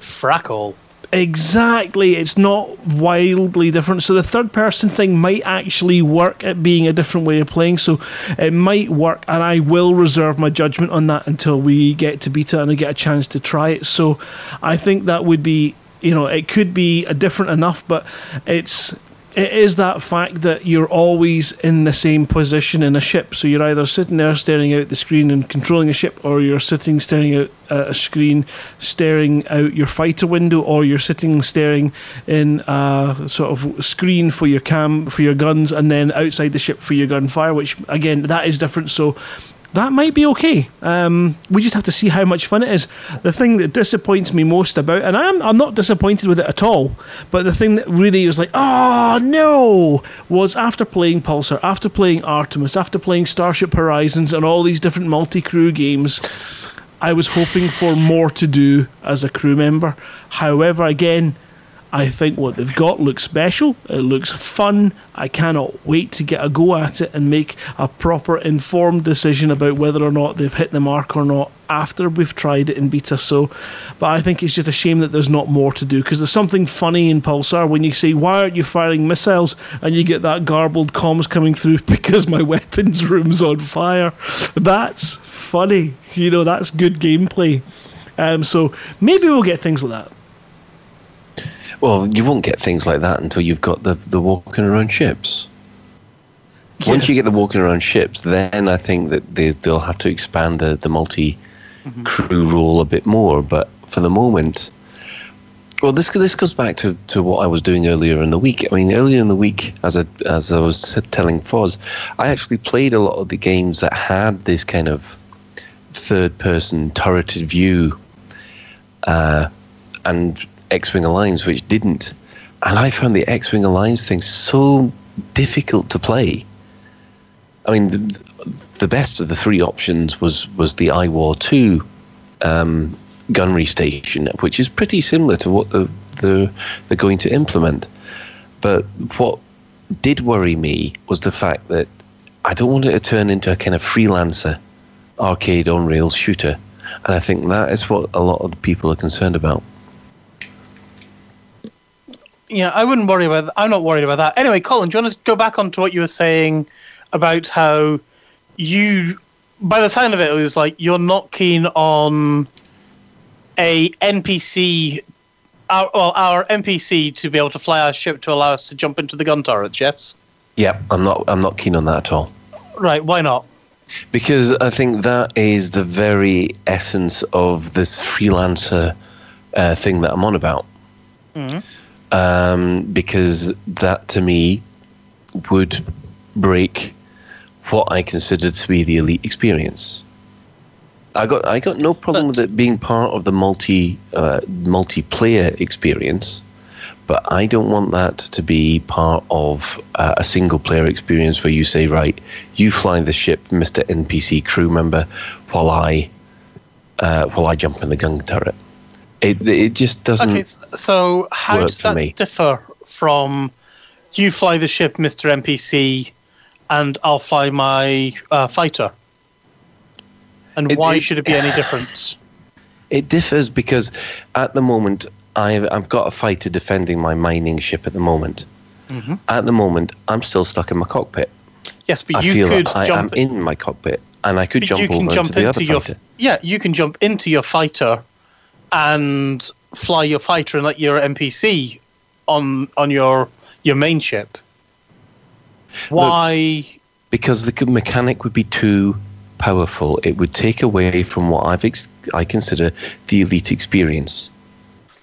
Frackle.
Exactly, it's not wildly different. So the third person thing might actually work at being a different way of playing. So it might work, and I will reserve my judgment on that until we get to beta and I get a chance to try it. So I think that would be, you know, it could be a different enough, but it's. It is that fact that you're always in the same position in a ship. So you're either sitting there staring out the screen and controlling a ship, or you're sitting staring out a screen, staring out your fighter window, or you're sitting staring in a sort of screen for your cam for your guns, and then outside the ship for your gunfire. Which again, that is different. So that might be okay. Um, we just have to see how much fun it is. The thing that disappoints me most about, and I'm I'm not disappointed with it at all, but the thing that really was like, oh no, was after playing Pulsar, after playing Artemis, after playing Starship Horizons, and all these different multi-crew games. I was hoping for more to do as a crew member. However, again, I think what they've got looks special. It looks fun. I cannot wait to get a go at it and make a proper informed decision about whether or not they've hit the mark or not after we've tried it in beta. So, but I think it's just a shame that there's not more to do because there's something funny in Pulsar when you say, "Why aren't you firing missiles?" and you get that garbled comms coming through because my weapons room's on fire. That's funny. You know, that's good gameplay. Um, so maybe we'll get things like that.
Well, you won't get things like that until you've got the, the walking around ships. Once you get the walking around ships, then I think that they, they'll have to expand the, the multi crew rule a bit more. But for the moment, well, this this goes back to, to what I was doing earlier in the week. I mean, earlier in the week, as I, as I was telling Foz, I actually played a lot of the games that had this kind of third person turreted view uh, and X Wing Alliance, which didn't. And I found the X Wing Alliance thing so difficult to play I mean, the, the best of the three options was was the I-War two um, gunnery station, which is pretty similar to what the, the they're going to implement. But what did worry me was the fact that I don't want it to turn into a kind of freelancer arcade on rails shooter, and I think that is what a lot of people are concerned about.
Yeah, I wouldn't worry about. That. I'm not worried about that. Anyway, Colin, do you want to go back onto what you were saying about how you, by the sound of it, it was like you're not keen on a NPC, our, well, our NPC to be able to fly our ship to allow us to jump into the gun turrets. Yes.
Yeah, I'm not. I'm not keen on that at all.
Right? Why not?
Because I think that is the very essence of this freelancer uh, thing that I'm on about.
Mhm.
Um, because that to me would break what I consider to be the elite experience. I got I got no problem with it being part of the multi uh, multiplayer experience, but I don't want that to be part of uh, a single player experience where you say, right, you fly the ship, Mister NPC crew member, while I uh, while I jump in the gun turret. It it just doesn't.
Okay, so how does that
me.
differ from you fly the ship, Mister NPC, and I'll fly my uh, fighter? And
It-
why
it-
should it be any different?
It differs because at the moment I've I've got a fighter defending my mining ship at the moment.
Mhm.
At the moment, I'm still stuck in my cockpit.
Yes, but
I
you
feel
could
that I am
jump.
in my cockpit, and I could jump
you can
over
jump
into the other
your
fighter.
yeah. You can jump into your fighter and fly your fighter and let your NPC on on your your main ship. Why?
because the mechanic would be too powerful. It would take away from what I've ex- I consider the elite experience.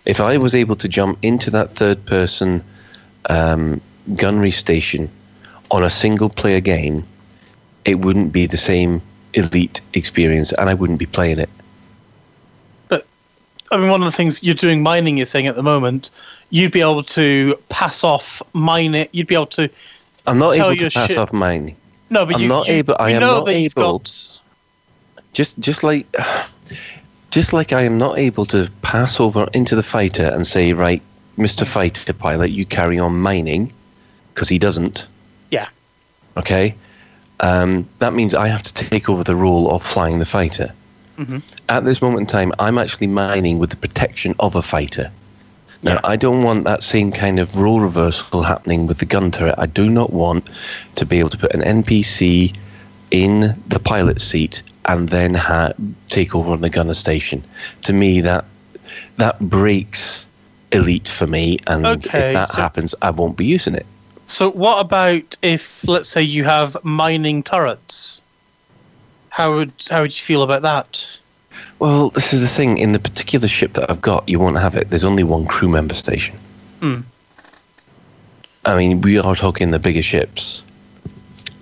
If I was able to jump into that third person um, gunnery station on a single player game, it wouldn't be the same elite experience, and I wouldn't be playing it.
I mean, one of the things you're doing mining, you're saying at the moment, you'd be able to pass off mining. You'd be able to.
I'm not able to pass
ship-
off mining.
No, but
I'm
you,
not
you,
able- I am not able-
got-
just just like just like I am not able to pass over into the fighter and say, right, Mister Fighter Pilot, you carry on mining, because he doesn't.
Yeah.
Okay. Um, that means I have to take over the role of flying the fighter.
Mhm.
At this moment in time, I'm actually mining with the protection of a fighter. Now,
Yeah.
I don't want that same kind of role reversal happening with the gun turret. I do not want to be able to put an NPC in the pilot seat and then ha- take over on the gunner station. To me, that that breaks elite for me, and
Okay,
if that
so-
happens, I won't be using it.
So, what about if, let's say, you have mining turrets? How would how would you feel about that?
Well, this is the thing. In the particular ship that I've got, you won't have it. There's only one crew member station.
Hmm.
I mean, we are talking the bigger ships.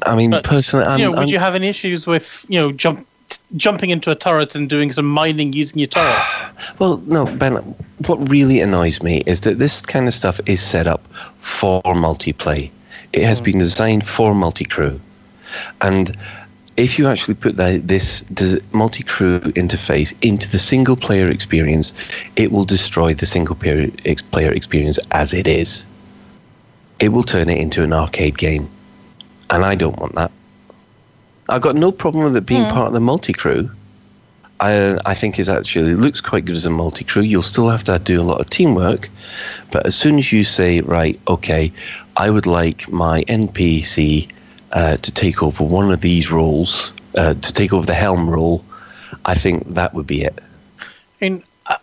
I mean,
But,
personally, I'm,
you know, would
I'm-
you have any issues with you know jump jumping into a turret and doing some mining using your turret?
Well, no, Ben. What really annoys me is that this kind of stuff is set up for multiplayer. It has been designed for multi-crew, and if you actually put that, this multi-crew interface into the single-player experience, it will destroy the single-player player experience as it is. It will turn it into an arcade game, and I don't want that. I've got no problem with it being hmm. part of the multi-crew. I, I think it actually looks quite good as a multi crew. You'll still have to do a lot of teamwork, but as soon as you say, right, okay, I would like my NPC uh, to take over one of these roles, uh, to take over the helm role, I think that would be it.
I mean, I,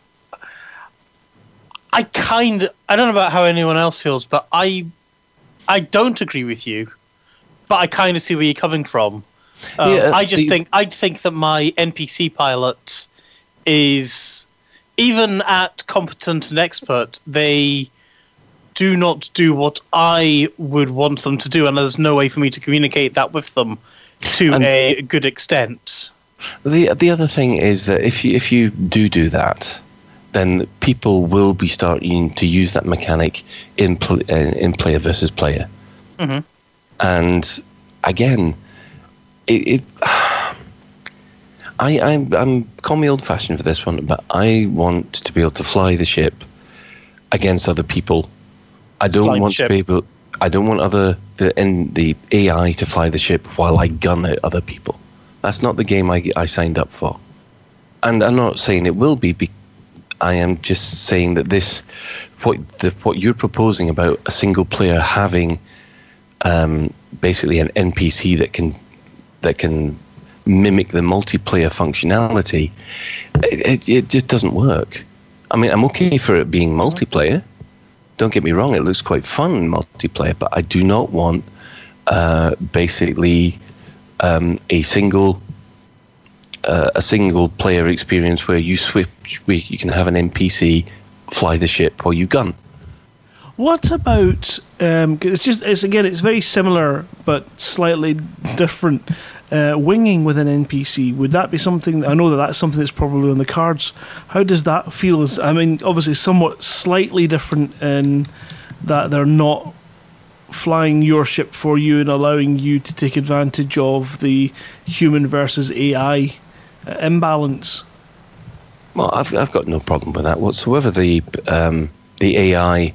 I kind I don't know about how anyone else feels, but I I don't agree with you, but I kind of see where you're coming from. Um,
Yeah,
I just
the-
think I think that my NPC pilot is even at competent and expert, they do not do what I would want them to do, and there's no way for me to communicate that with them to
And-
a good extent.
The the other thing is that if you if you do do that, then people will be starting to use that mechanic in pl- in player versus player.
Mhm.
And again, it, it I, I'm, I'm call me old fashioned for this one, but I want to be able to fly the ship against other people. I don't want
ship.
to be able. I don't want other the in the AI to fly the ship while I gun at other people. That's not the game I, I signed up for. And I'm not saying it will be. be I am just saying that this, what the, what you're proposing about a single player having, um, basically an NPC that can that can mimic the multiplayer functionality, it, it, it just doesn't work. I mean, I'm okay for it being multiplayer. Don't get me wrong; it looks quite fun in multiplayer, but I do not want uh, basically um, a single uh, a single player experience where you switch, where you can have an NPC fly the ship while you gun.
What about? Um, it's just it's again it's very similar but slightly different. Uh, winging with an NPC would that be something? I know that that's something that's probably on the cards. How does that feel? As I mean, obviously somewhat slightly different in that they're not flying your ship for you and allowing you to take advantage of the human versus AI uh, imbalance.
Well, I've I've got no problem with that whatsoever. The um, the AI,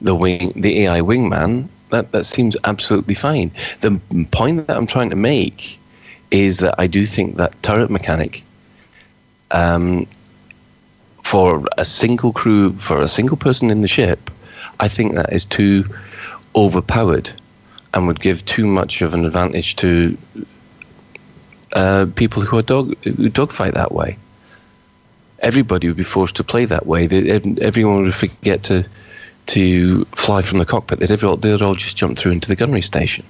the wing, the AI wingman, that that seems absolutely fine. The point that I'm trying to make is that I do think that turret mechanic, um, for a single crew, for a single person in the ship, I think that is too overpowered, and would give too much of an advantage to uh, people who are dog who dogfight that way everybody would be forced to play that way. Everyone would forget to to fly from the cockpit. They'd all just jump through into the gunnery station.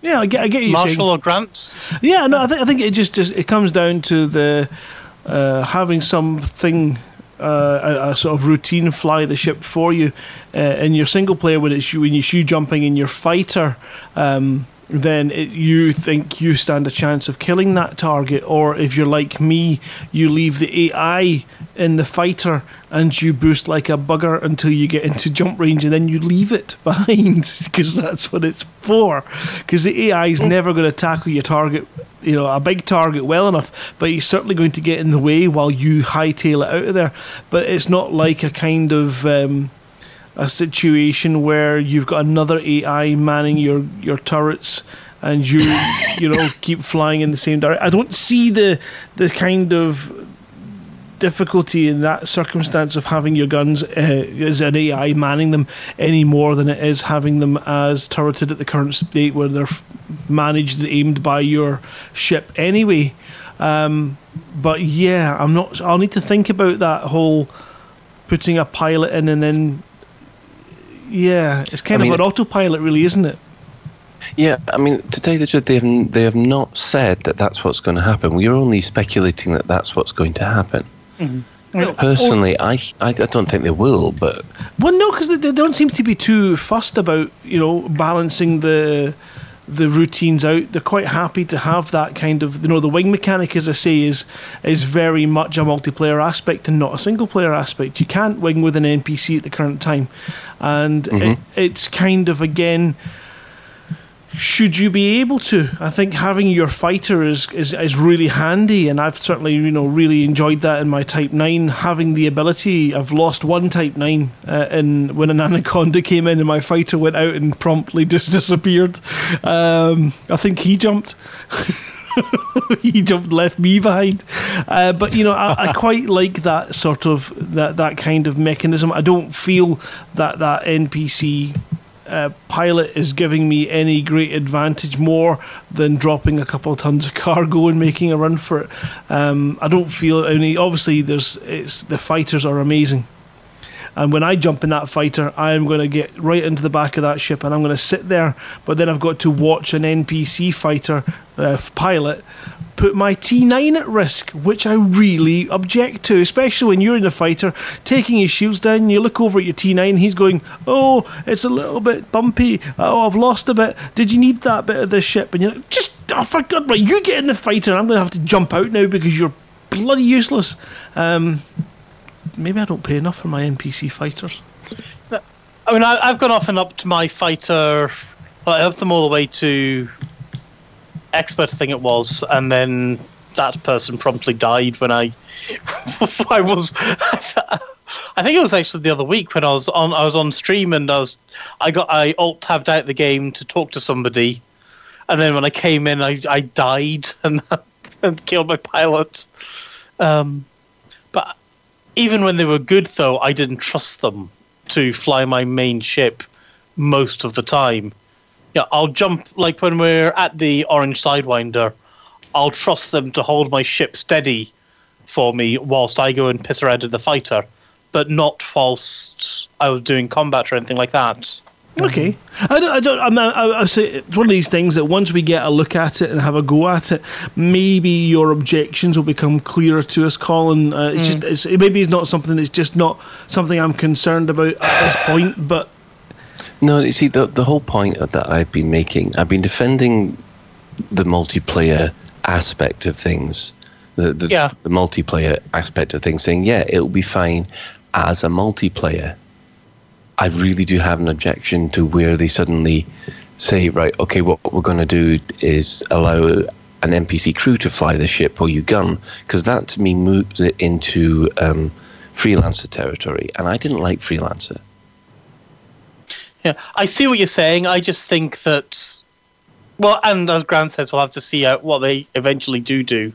Yeah, I get, I get you. saying-
Marshall or Grant?
Yeah, no, I think I think it just, just it comes down to the uh, having something. Uh, a, a sort of routine fly the ship for you uh, in your single player when it's when you shoe jumping in your fighter um, then it, you think you stand a chance of killing that target or if you're like me you leave the AI in the fighter and you boost like a bugger until you get into jump range and then you leave it behind because that's what it's for. Because the AI is never going to tackle your target you know a big target well enough but he's certainly going to get in the way while you hightail it out of there. But it's not like a kind of um, a situation where you've got another AI manning your your turrets and you you know keep flying in the same direction. I don't see the the kind of difficulty in that circumstance of having your guns uh, as an AI manning them any more than it is having them as turreted at the current state where they're managed and aimed by your ship anyway. Um, but yeah, I'm not. I'll need to think about that whole putting a pilot in and then yeah, it's kind
I mean-
of an autopilot, really, isn't it?
Yeah, I mean, to tell you the truth, they have they have not said that that's what's going to happen. We are only speculating that that's what's going to happen. Mm-hmm. Personally, oh, I, I, I don't think they will, but
Well, no, because they, they don't seem to be too fussed about you know balancing the the routines out. They're quite happy to have that kind of you know the wing mechanic, as I say, is is very much a multiplayer aspect and not a single player aspect. You can't wing with an NPC at the current time, and it, it's kind of again. Should you be able to? I think having your fighter is, is, is really handy, and I've certainly you know really enjoyed that in my Type Nine. Having the ability, I've lost one Type Nine, uh, and when an anaconda came in and my fighter went out and promptly just disappeared. Um, I think he jumped. he jumped, left me behind. Uh, but you know, I, I quite like that sort of that that kind of mechanism. I don't feel that that NPC uh, pilot is giving me any great advantage more than dropping a couple of tons of cargo and making a run for it. Um, I don't feel any. Obviously, there's it's the fighters are amazing. And when I jump in that fighter, I am going to get right into the back of that ship and I'm going to sit there. But then I've got to watch an NPC fighter uh, pilot put my T9 at risk, which I really object to, especially when you're in a fighter taking his shields down. You look over at your T9, he's going, Oh, it's a little bit bumpy. Oh, I've lost a bit. Did you need that bit of this ship? And you're like, Just, oh, for God, right, you get in the fighter. and I'm going to have to jump out now because you're bloody useless. Um, maybe I don't pay enough for my NPC fighters.
I mean, I, I've gone off and up to my fighter. I upped them all the way to expert, I think it was, and then that person promptly died when I I was. I think it was actually the other week when I was on I was on stream and I was I got I alt tabbed out the game to talk to somebody, and then when I came in I I died and and killed my pilot. Um, but even when they were good, though, I didn't trust them to fly my main ship most of the time. Yeah, I'll jump like when we're at the Orange Sidewinder. I'll trust them to hold my ship steady for me whilst I go and piss around in the fighter, but not whilst I was doing combat or anything like that.
Okay, I don't. I don't. I'm I, I say it's one of these things that once we get a look at it and have a go at it, maybe your objections will become clearer to us, Colin. Uh, it's just it's, maybe it's not something that's just not something I'm concerned about at this point. But
No, you see, the the whole point of that I've been making, I've been defending the multiplayer aspect of things, the the,
Yeah.
the multiplayer aspect of things, saying yeah, it'll be fine as a multiplayer. I really do have an objection to where they suddenly say, right, okay, what we're going to do is allow an NPC crew to fly the ship while you gun, because that to me moves it into um, freelancer territory, and I didn't like freelancer.
Yeah, I see what you're saying. I just think that, well, and as Grant says, we'll have to see what they eventually do do.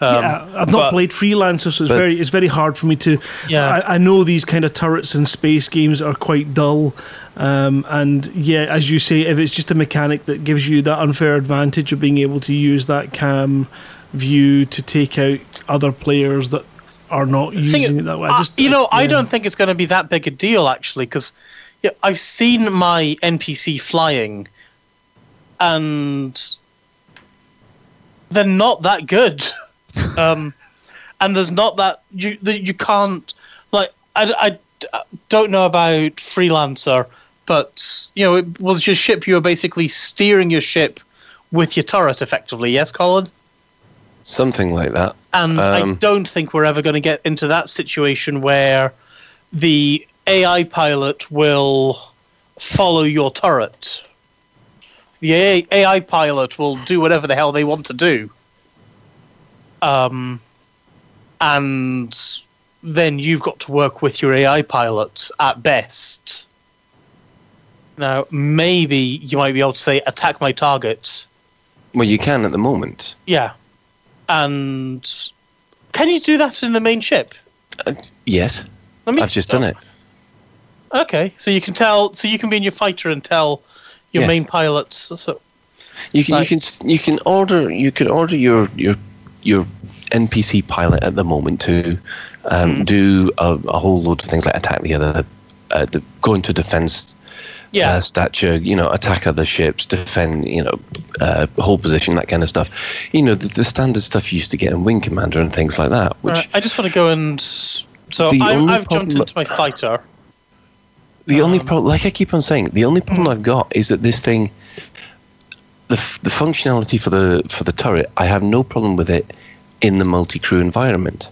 Um,
yeah, I've not
but-
played freelancer, so it's
but-
very it's very hard for me to.
Yeah.
I, I know these kind of turrets and space games are quite dull, um, and yeah, as you say, if it's just a mechanic that gives you that unfair advantage of being able to use that cam view to take out other players that are not using
Thing-
it that way, I just
you know, I
yeah.
don't think it's going to be that big a deal actually, because yeah, I've seen my NPC flying, and they're not that good. um, and there's not that you that you can't like I, I don't know about freelancer, but you know it was your ship. You were basically steering your ship with your turret effectively. Yes, Colin.
Something like that.
And I
Um,
don't think we're ever going to get into that situation where the AI pilot will follow your turret. The AI pilot will do whatever the hell they want to do. Um, and then you've got to work with your AI pilots at best. Now, maybe you might be able to say, attack my target.
Well, you can at the moment.
Yeah. And can you do that in the main ship?
Uh, yes, I've just done it.
Okay, so you can tell, so you can be in your fighter and tell your
Yes.
main pilots. So,
You can
Right.
you can you can order you can order your your your NPC pilot at the moment to um,
Hmm.
do a, a whole load of things like attack the other, uh, the, go into defense
yeah,
uh, stature, you know, attack other ships, defend, you know, uh, hold position, that kind of stuff. You know, the, the standard stuff you used to get in Wing Commander and things like that. Which
Alright, I just want to go and. So I, I've jumped into my fighter.
the only
um,
problem, like I keep on saying, the only problem I've got is that this thing, the the functionality for the for the turret, I have no problem with it in the multi crew environment.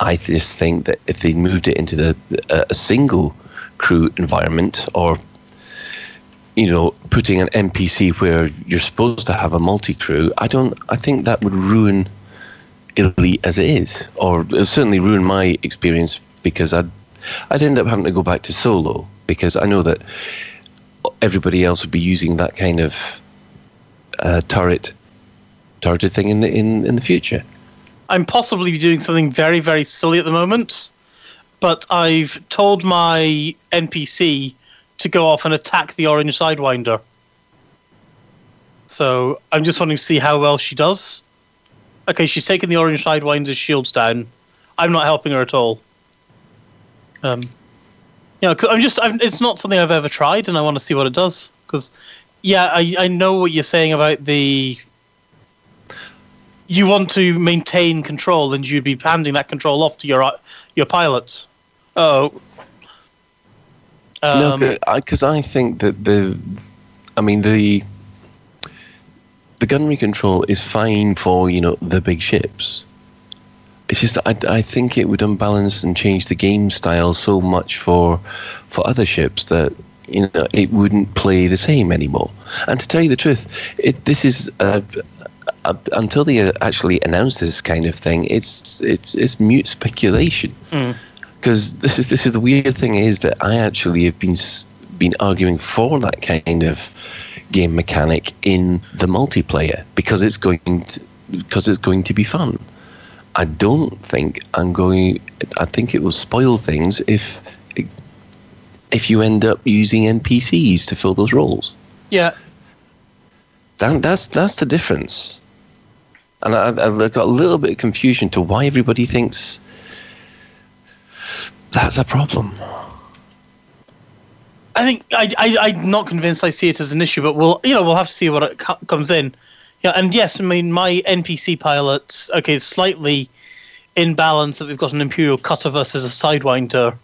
I just think that if they moved it into the a, a single crew environment or you know putting an NPC where you're supposed to have a multi crew, I don't. I think that would ruin Elite as it is, or it'll certainly ruin my experience because I'd I'd end up having to go back to solo because I know that everybody else would be using that kind of uh, turret turreted thing in the in, in the future.
I'm possibly doing something very, very silly at the moment, but I've told my NPC to go off and attack the orange sidewinder. So I'm just wanting to see how well she does. Okay, she's taken the orange sidewinder's shields down. I'm not helping her at all. Um, 'cause I'm just. I've, it's not something I've ever tried, and I want to see what it does. Because, yeah, I I know what you're saying about the you want to maintain control, and you'd be handing that control off to your uh, your pilot. Oh, um,
no, because I, think that the, I mean the, the gunnery control is fine for you know the big ships. It's just that I, I think it would unbalance and change the game style so much for for other ships that You know, it wouldn't play the same anymore. And to tell you the truth, it, this is uh, uh, until they uh, actually announce this kind of thing, it's it's it's mute speculation. Because this is this is the weird thing is that I actually have been been arguing for that kind of game mechanic in the multiplayer because it's going to, because it's going to be fun. I don't think I'm going. I think it will spoil things if if you end up using NPCs to fill those roles.
Yeah,
That, that's that's the difference. And I, I got a little bit of confusion to why everybody thinks that's a problem.
I think I, I I'm not convinced I see it as an issue, but we'll you know we'll have to see what it co- comes in. Yeah, and yes, I mean my NPC pilots okay slightly in balance that we've got an Imperial Cutter versus a Sidewinder,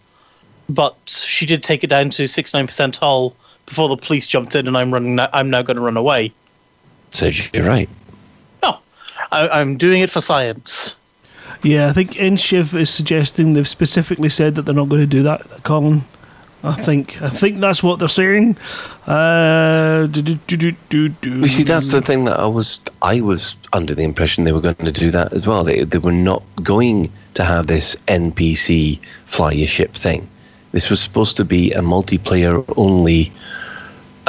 but she did take it down to six nine percent hull before the police jumped in, and I'm running. I'm now going to run away.
Says you're right.
No, I, I'm doing it for science.
Yeah, I think Enshiv is suggesting they've specifically said that they're not going to do that, Colin. I think I think that's what they're saying. Uh, do, do, do.
You see, that's the thing that I was I was under the impression they were going to do that as well. They they were not going to have this NPC fly your ship thing. This was supposed to be a multiplayer only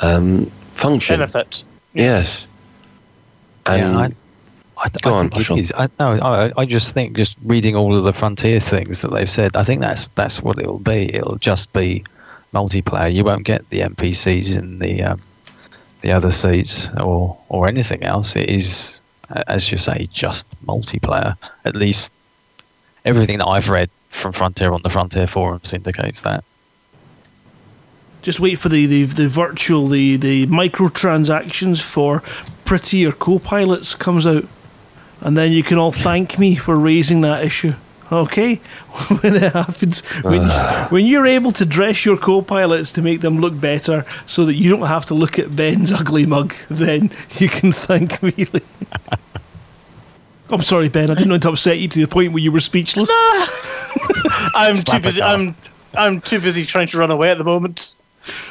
um, function.
Benefit.
Yes. And
yeah, I, I,
Go
I
on,
think it is. I, no, I, I just think just reading all of the frontier things that they've said, I think that's that's what it'll be. It'll just be multiplayer. You won't get the NPCs in the um, the other seats or or anything else. It is, as you say, just multiplayer. At least everything that I've read from Frontier on the Frontier forums indicates that.
Just wait for the, the, the virtual, the, the microtransactions for prettier co pilots comes out. And then you can all thank me for raising that issue. Okay? when it happens. When, when you're able to dress your co pilots to make them look better so that you don't have to look at Ben's ugly mug, then you can thank me. I'm sorry, Ben. I didn't want to upset you to the point where you were speechless.
I'm too busy. I'm I'm too busy trying to run away at the moment.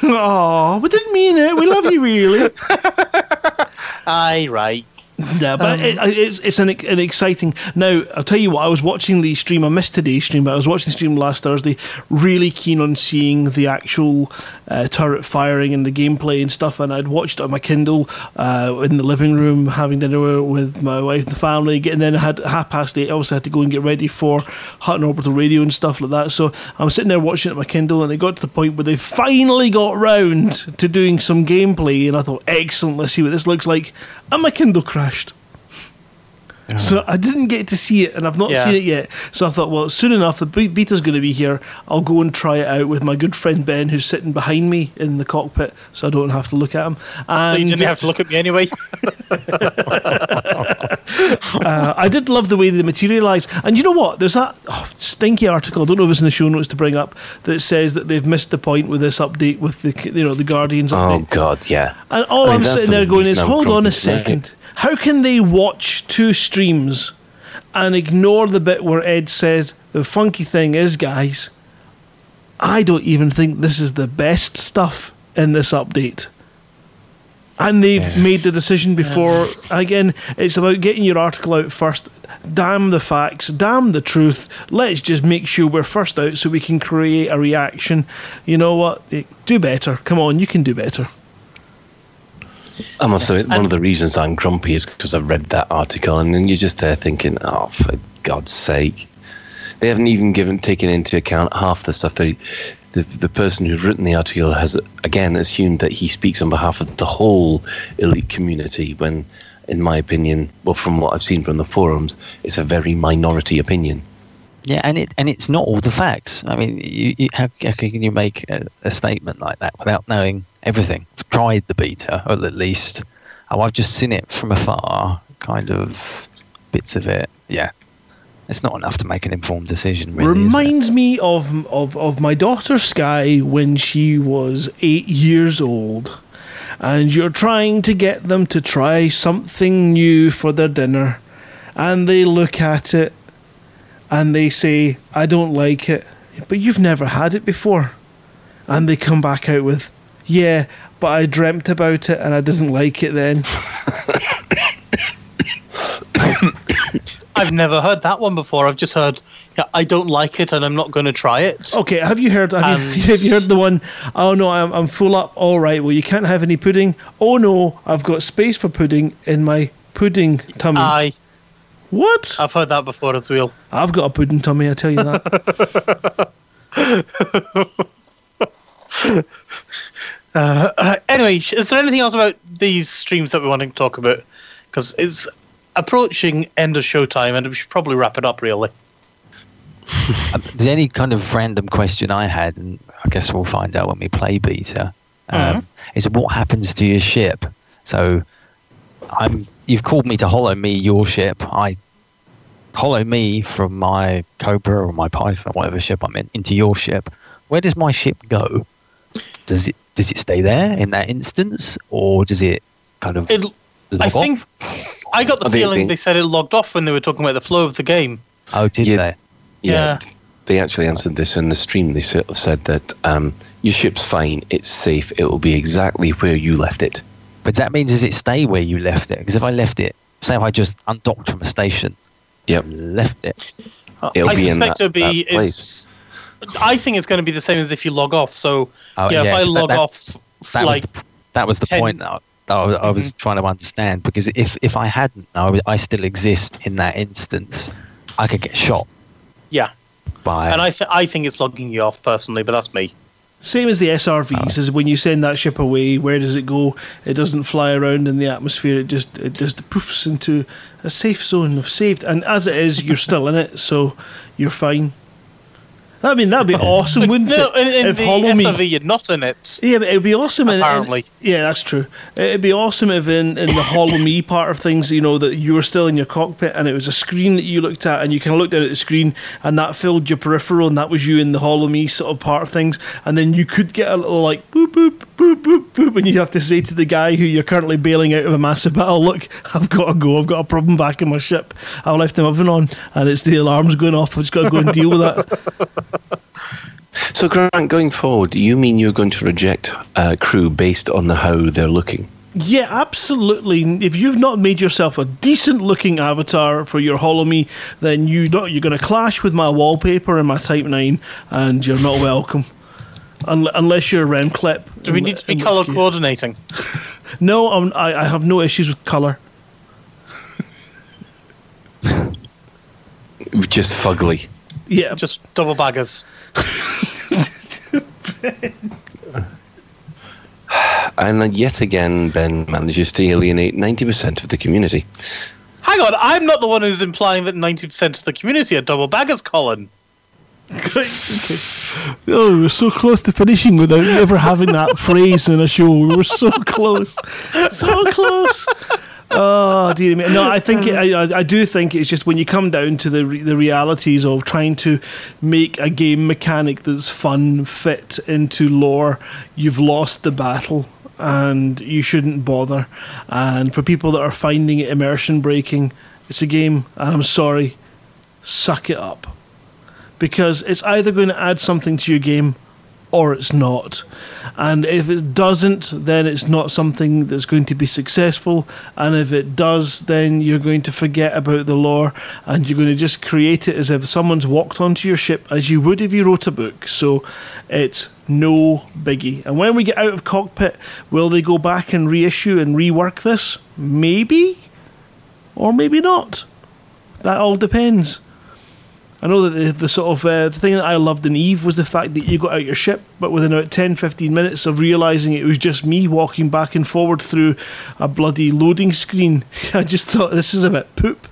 Oh, we didn't mean it. We love you, really.
Aye, right.
Yeah, but it, it's it's an, an exciting. Now I'll tell you what. I was watching the stream. I missed today's stream, but I was watching the stream last Thursday. Really keen on seeing the actual uh, turret firing and the gameplay and stuff. And I'd watched it on my Kindle uh, in the living room, having dinner with my wife and the family. And then I had half past eight. I also had to go and get ready for Hutton Orbital Radio and stuff like that. So I'm sitting there watching it on my Kindle, and it got to the point where they finally got round to doing some gameplay. And I thought, excellent. Let's see what this looks like. And my Kindle crashed. So I didn't get to see it, and I've not
Yeah.
seen it yet. So I thought, well, soon enough, the be- beta's going to be here. I'll go and try it out with my good friend Ben, who's sitting behind me in the cockpit, so I don't have to look at him.
So
And
you didn't have to look at me anyway.
uh, I did love the way they materialised. And you know what? There's that oh, stinky article. I don't know if it's in the show notes to bring up that says that they've missed the point with this update with the you know the Guardians update.
oh god, yeah.
And all
I mean,
I'm
that's
sitting
the
there going is, hold on a
second. tonight.
Second. How can they watch two streams and ignore the bit where Ed says, the funky thing is, guys, I don't even think this is the best stuff in this update. And they've made the decision before. Again, it's about getting your article out first. Damn the facts, damn the truth. Let's just make sure we're first out so we can create a reaction. You know what? Eh, do better. Come on, you can do better.
I must admit, one of the reasons I'm grumpy is because I've read that article, and then you're just there thinking, "Oh, for God's sake!" They haven't even given taken into account half the stuff. They, the the person who's written the article has again assumed that he speaks on behalf of the whole elite community. When, in my opinion, well, from what I've seen from the forums, it's a very minority opinion.
Yeah, and it and it's not all the facts. I mean, you, you, how, how can you make a, a statement like that without knowing everything? I've tried the beta, at least, oh, I've just seen it from afar, kind of bits of it. Yeah, it's not enough to make an informed decision. Really.
Reminds me of, of of my daughter Sky when she was eight years old, and you're trying to get them to try something new for their dinner, and they look at it, and they say, "I don't like it," but you've never had it before, and they come back out with, Yeah, but I dreamt about it and I didn't like it then.
I've never heard that one before. I've just heard, yeah, I don't like it and I'm not going to try it.
Okay, have you heard? Have,
Um,
you, have you heard the one? Oh no, I'm, I'm full up. All right, well you can't have any pudding. Oh no, I've got space for pudding in my pudding tummy.
I,
what?
I've heard that before as well.
I've got a pudding tummy. I tell you that.
Uh, anyway, is there anything else about these streams that we want to talk about? Because it's approaching end of show time and we should probably wrap it up, really.
Um, the only kind of random question I had, and I guess we'll find out when we play beta, um, is what happens to your ship? So, I'm you've called me to Holo-Me your ship. I Holo-Me from my Cobra or my Python or whatever ship I'm in into your ship. Where does my ship go? Does it does it stay there in that instance, or does it kind of
It,
log
I
off?
think I got the
I
feeling
they-
they said it logged off when they were talking about the flow of the game.
Oh, did
Yeah.
they?
Yeah.
They actually answered this in the stream. They sort of said that um, your ship's fine, it's safe, it will be exactly where you left it.
But that means does it stay where you left it? Because if I left it, say if I just undocked from a station,
Yep.
left it.
It'll
I
be in
suspect
that-
it'll be.
that place.
It's, I think it's going to be the same as if you log off. So
Oh,
yeah, if I log
that-
off,
that
like
was the, that was the
10
point that I, that I was, I was
Mm-hmm.
trying to understand because if if I hadn't, I, would- I still exist in that instance. I could get shot
yeah,
by.
and I th- I think it's logging you off personally, but that's me.
Same as the SRVs, is when you send that ship away, where does it go? It doesn't fly around in the atmosphere. It just it just poofs into a safe zone of saved. And as it is, you're still in it, so you're fine. I mean, that'd be awesome, wouldn't
no,
it?
in, in
if
the Holo-Me- you're not in it.
Yeah, but it'd be awesome. in- in-
Apparently.
yeah, that's true. It'd be awesome if in, in the Holo-Me part of things, you know, that you were still in your cockpit and it was a screen that you looked at and you kind of looked down at the screen and that filled your peripheral and that was you in the Holo-Me sort of part of things. And then you could get a little like boop, boop, boop, boop, boop. And you have to say to the guy who you're currently bailing out of a massive battle, look, I've got to go. I've got a problem back in my ship. I left him oven on and it's the alarm's going off. I've just got to go and deal with that.
So, Grant, going forward, do you mean you're going to reject uh, crew based on the how they're looking?
Yeah, absolutely. If you've not made yourself a decent looking avatar for your Holo-Me, then you not, you're going to clash with my wallpaper and my Type 9, and you're not welcome. Un- unless you're Rem Clip.
Do we need to be
colour
coordinating?
No, I'm, I, I have no issues with colour.
Just fugly.
Yeah,
Just double baggers.
And yet again, Ben manages to alienate 90% of the community.
Hang on, I'm not the one who's implying that 90% of the community are double baggers, Colin.
Okay. Oh, we were so close to finishing without ever having that phrase in a show. We were so close, so close. Oh dear me! No, I think I, I do think it's just when you come down to the re- the realities of trying to make a game mechanic that's fun fit into lore, you've lost the battle, and you shouldn't bother. And for people that are finding it immersion breaking, it's a game, and I'm sorry, suck it up because it's either going to add something to your game or it's not. And if it doesn't, then it's not something that's going to be successful. And if it does, then you're going to forget about the lore and you're going to just create it as if someone's walked onto your ship as you would if you wrote a book. So it's no biggie. And when we get out of cockpit, will they go back and reissue and rework this? Maybe. Or maybe not. That all depends. I know that the, the sort of uh, the thing that I loved in Eve was the fact that you got out your ship, but within about 10 15 minutes of realizing it was just me walking back and forward through a bloody loading screen, I just thought this is a bit poop.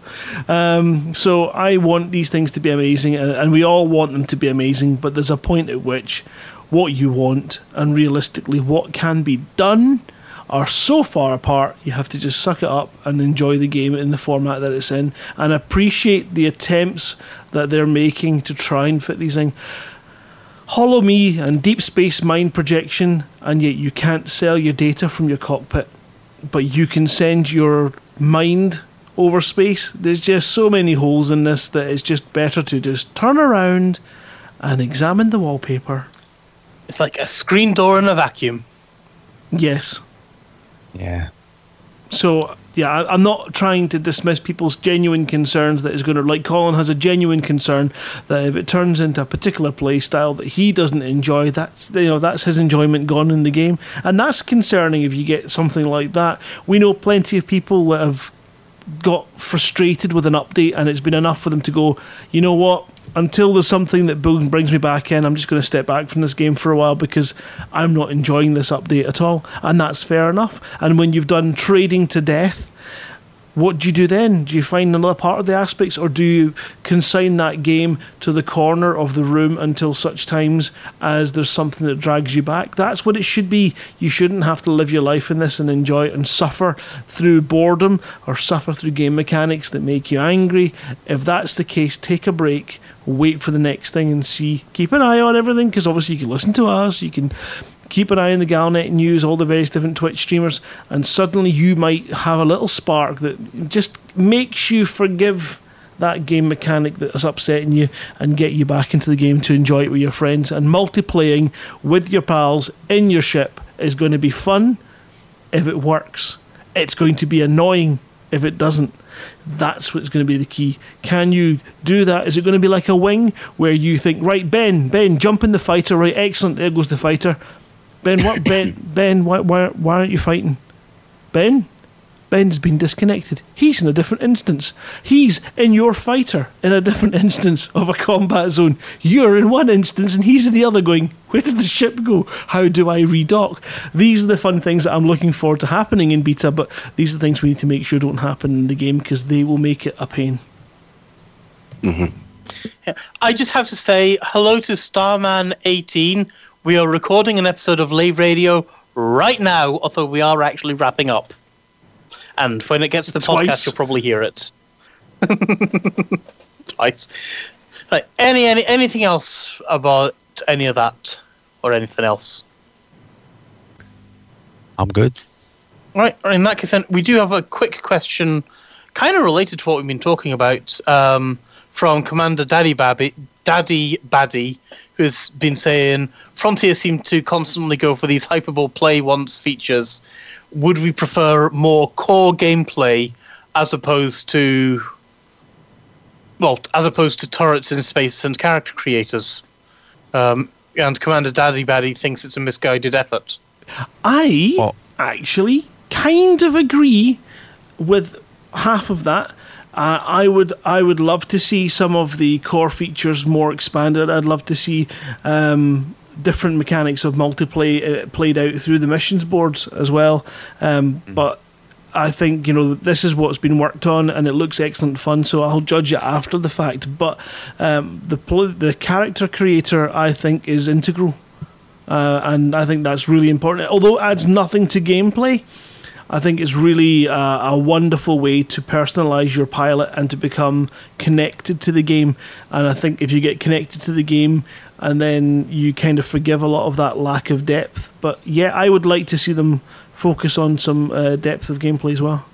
Um, so I want these things to be amazing, and, and we all want them to be amazing, but there's a point at which what you want and realistically what can be done are so far apart, you have to just suck it up and enjoy the game in the format that it's in and appreciate the attempts that they're making to try and fit these things. Holo-Me and Deep Space Mind Projection, and yet you can't sell your data from your cockpit, but you can send your mind over space. There's just so many holes in this that it's just better to just turn around and examine the wallpaper.
It's like a screen door in a vacuum.
Yes.
Yeah.
So yeah, I'm not trying to dismiss people's genuine concerns that is going to like Colin has a genuine concern that if it turns into a particular play style that he doesn't enjoy, that's you know that's his enjoyment gone in the game, and that's concerning if you get something like that. We know plenty of people that have got frustrated with an update and it's been enough for them to go, you know what? Until there's something that brings me back in, I'm just going to step back from this game for a while because I'm not enjoying this update at all, and that's fair enough. And when you've done trading to death, what do you do then? Do you find another part of the aspects, or do you consign that game to the corner of the room until such times as there's something that drags you back? That's what it should be. You shouldn't have to live your life in this and enjoy it and suffer through boredom or suffer through game mechanics that make you angry. If that's the case, take a break, wait for the next thing, and see. Keep an eye on everything because obviously you can listen to us, you can keep an eye on the Galnet news, all the various different Twitch streamers, and suddenly you might have a little spark that just makes you forgive that game mechanic that's upsetting you and get you back into the game to enjoy it with your friends. And multiplaying with your pals in your ship is going to be fun if it works. It's going to be annoying if it doesn't. That's what's going to be the key. Can you do that? Is it going to be like a wing where you think, right, Ben, Ben, jump in the fighter, right? Excellent. There goes the fighter. Ben, what? Ben, Ben, why, why, why aren't you fighting? Ben, Ben's been disconnected. He's in a different instance. He's in your fighter in a different instance of a combat zone. You're in one instance and he's in the other going, Where did the ship go? How do I redock? These are the fun things that I'm looking forward to happening in beta, but these are things we need to make sure don't happen in the game because they will make it a pain. Mm-hmm.
I just have to say hello to Starman18. We are recording an episode of Lave Radio right now, although we are actually wrapping up. And when it gets to the
Twice.
podcast, you'll probably hear it. Twice. Right. Any, any anything else about any of that or anything else?
I'm good.
Right. In that case, then we do have a quick question, kind of related to what we've been talking about, um, from Commander Daddy Babby, Daddy Baddy, who's been saying Frontier seem to constantly go for these hyperbole play once features. Would we prefer more core gameplay as opposed to, well, as opposed to turrets in space and character creators? Um, and Commander Daddy Baddy thinks it's a misguided effort.
I
What?
actually kind of agree with half of that. Uh, I would I would love to see some of the core features more expanded. I'd love to see um, different mechanics of multiplay uh, played out through the missions boards as well. Um, But I think you know this is what's been worked on, and it looks excellent fun. So I'll judge it after the fact. But um, the pl- the character creator, I think, is integral uh, and I think that's really important. Although it adds nothing to gameplay, I think it's really uh, a wonderful way to personalize your pilot and to become connected to the game. And I think if you get connected to the game, and then you kind of forgive a lot of that lack of depth. But yeah, I would like to see them focus on some uh, depth of gameplay as well.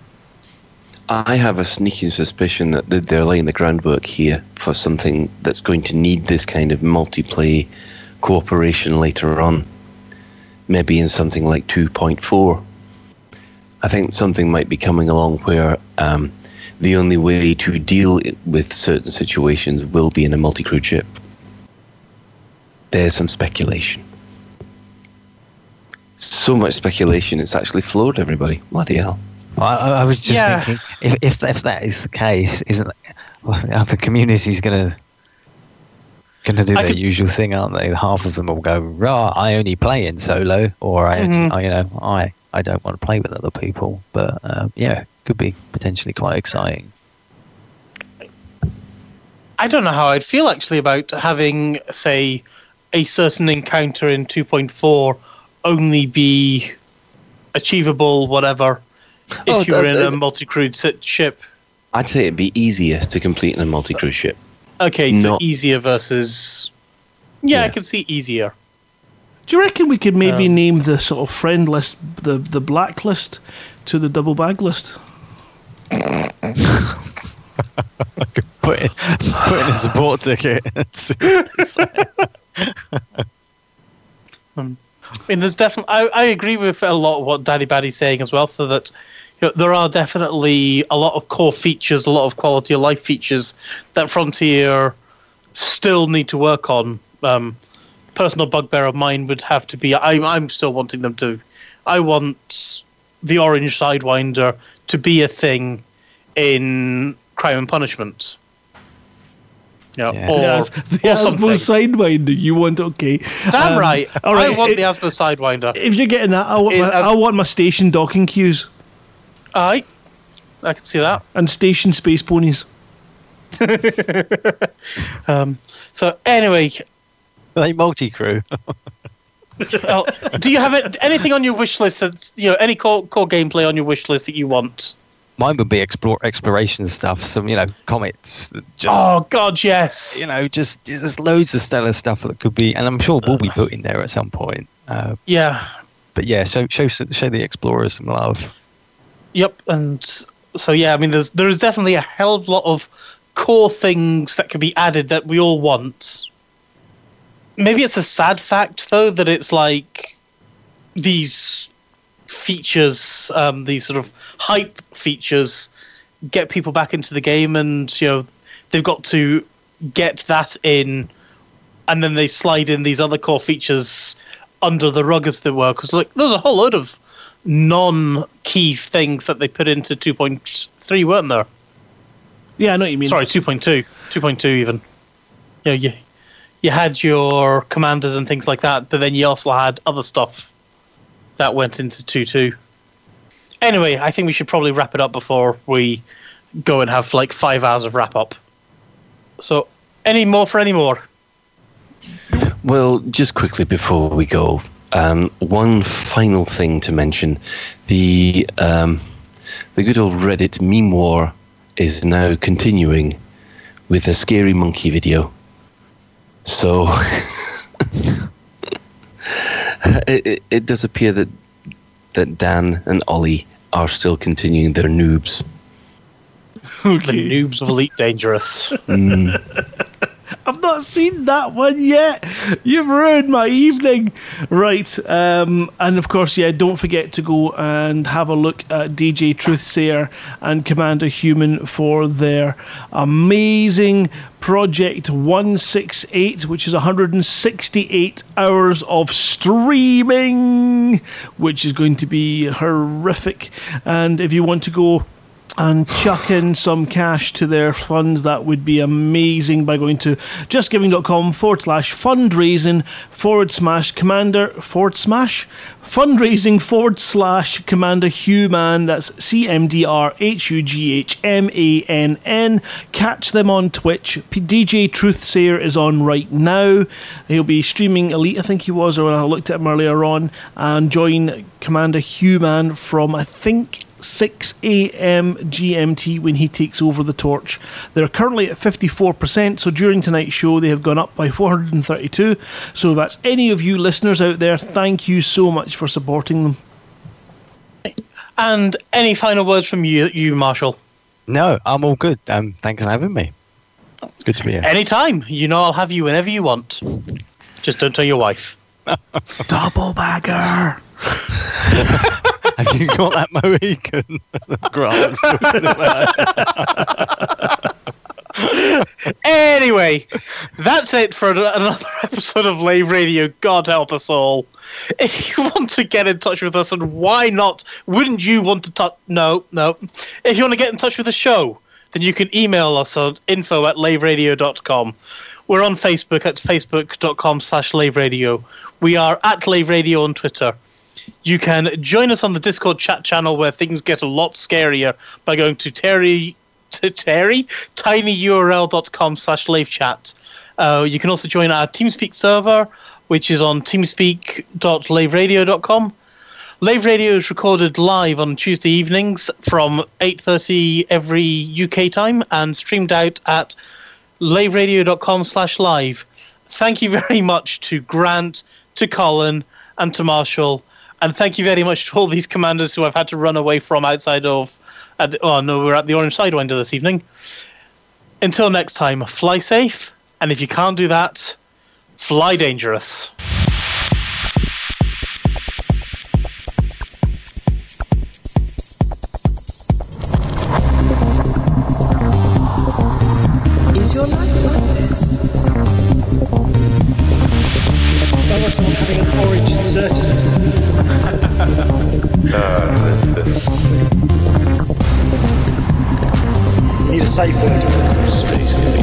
I have a sneaking suspicion that they're laying the groundwork here for something that's going to need this kind of multiplayer cooperation later on. Maybe in something like 2.4. I think something might be coming along where um, the only way to deal with certain situations will be in a multi crew ship. There's some speculation. So much speculation, it's actually floored everybody. Bloody hell.
I, I I was just
Yeah.
thinking, if, if if that is the case, isn't well, are the community's gonna gonna do
I
their
could-
usual thing, aren't they? Half of them will go, "Rah, I only play in solo," or I,
Mhm.
I you know, I I don't want to play with other people. But um, yeah, could be potentially quite exciting.
I don't know how I'd feel actually about having, say, a certain encounter in 2.4 only be achievable, whatever, if
Oh,
you were in a multi-crewed ship.
I'd say it'd be easier to complete in a multi crew ship.
Okay, so
Not-
easier versus. Yeah, I
Yeah.
can see easier.
Do you reckon we could maybe
Um,
name the sort of friend list the the blacklist to the double bag list?
Put in, put in a support ticket.
I mean, there's definitely. I, I agree with a lot of what Daddy Baddy's saying as well. For that you know, there are definitely a lot of core features, a lot of quality of life features that Frontier still need to work on. Um, personal bugbear of mine would have to be. I, I'm still wanting them to. I want the orange sidewinder to be a thing in Crime and Punishment. Yeah,
Yeah.
or,
the, As- the
or
Asmo. Sidewinder, you want okay.
Damn
Um,
right.
all right,
I want
it-
the Asmo Sidewinder.
If you're getting that, I want, my,
as-
I want my station docking queues
Aye, I can see that.
and station space ponies.
Um, so anyway,
They multi crew.
well, do you have it, anything on your wish list that you know any core core gameplay on your wish list that you want?
Mine would be explore exploration stuff. Some you know comets. Just
oh God, yes.
you know, just there's loads of stellar stuff that could be, and I'm sure will be put in there at some point. Uh,
Yeah.
but yeah, show show show the explorers some love.
Yep. And so yeah, I mean, there's there is definitely a hell of a lot of core things that could be added that we all want. Maybe it's a sad fact though that it's like these features, um, these sort of hype features, get people back into the game, and you know they've got to get that in, and then they slide in these other core features under the rug as they were. Because like there's a whole load of non-key things that they put into 2.3, weren't there?
Yeah, I know what you mean.
Sorry, 2.2, 2.2 even. Yeah, know, you had your commanders and things like that, but then you also had other stuff that went into two two. Anyway, I think we should probably wrap it up before we go and have like five hours of wrap up. So, any more for any more?
Well, just quickly before we go, um, one final thing to mention: the um, the good old Reddit meme war is now continuing with a scary monkey video. So it, it, it does appear that that Dan and Ollie are still continuing their noobs.
The noobs of Elite Dangerous.
Mm.
I've not seen that one yet. You've ruined my evening. Right. Um, and of course, yeah, don't forget to go and have a look at DJ Truthsayer and Commander Hughmann for their amazing Project 168, which is 168 hours of streaming, which is going to be horrific. And if you want to go and chuck in some cash to their funds. That would be amazing by going to justgiving.com forward slash fundraising forward slash commander forward slash fundraising forward slash commander human. That's C M D R H U G H M A N N. Catch them on Twitch. DJ Truthsayer is on right now. He'll be streaming Elite, I think he was, or when I looked at him earlier on, and join Commander Hughmann from, I think, 6 a.m. GMT when he takes over the torch. They're currently at 54%, so during tonight's show they have gone up by 432. So that's any of you listeners out there, thank you so much for supporting them.
and any final words from you, you Marshall?
No, I'm all good. Um, thanks for having me. It's good to be here.
Anytime. You know I'll have you whenever you want. Just don't tell your wife.
Double bagger!
Have you got that Mohican? About.
Anyway, that's it for another episode of Lave Radio. God help us all. If you want to get in touch with us, and why not? Wouldn't you want to touch? No, no. If you want to get in touch with the show, then you can email us at info at laveradio.com. We're on Facebook at facebook.com slash laveradio. We are at Lave Radio on Twitter. You can join us on the Discord chat channel where things get a lot scarier by going to Terry to Terry tinyurl.com slash lave chat. Uh, you can also join our TeamSpeak server, which is on teamspeak.laveradio.com. Lave Radio is recorded live on Tuesday evenings from 8.30 every UK time and streamed out at laveradio.com slash live. Thank you very much to Grant, to Colin, and to Marshall. And thank you very much to all these commanders who I've had to run away from outside of. The, oh no, we're at the Orange Sidewinder this evening. Until next time, fly safe, and if you can't do that, fly dangerous. Is your life like this?
having an orange inserted.
need a safe word.
Space can be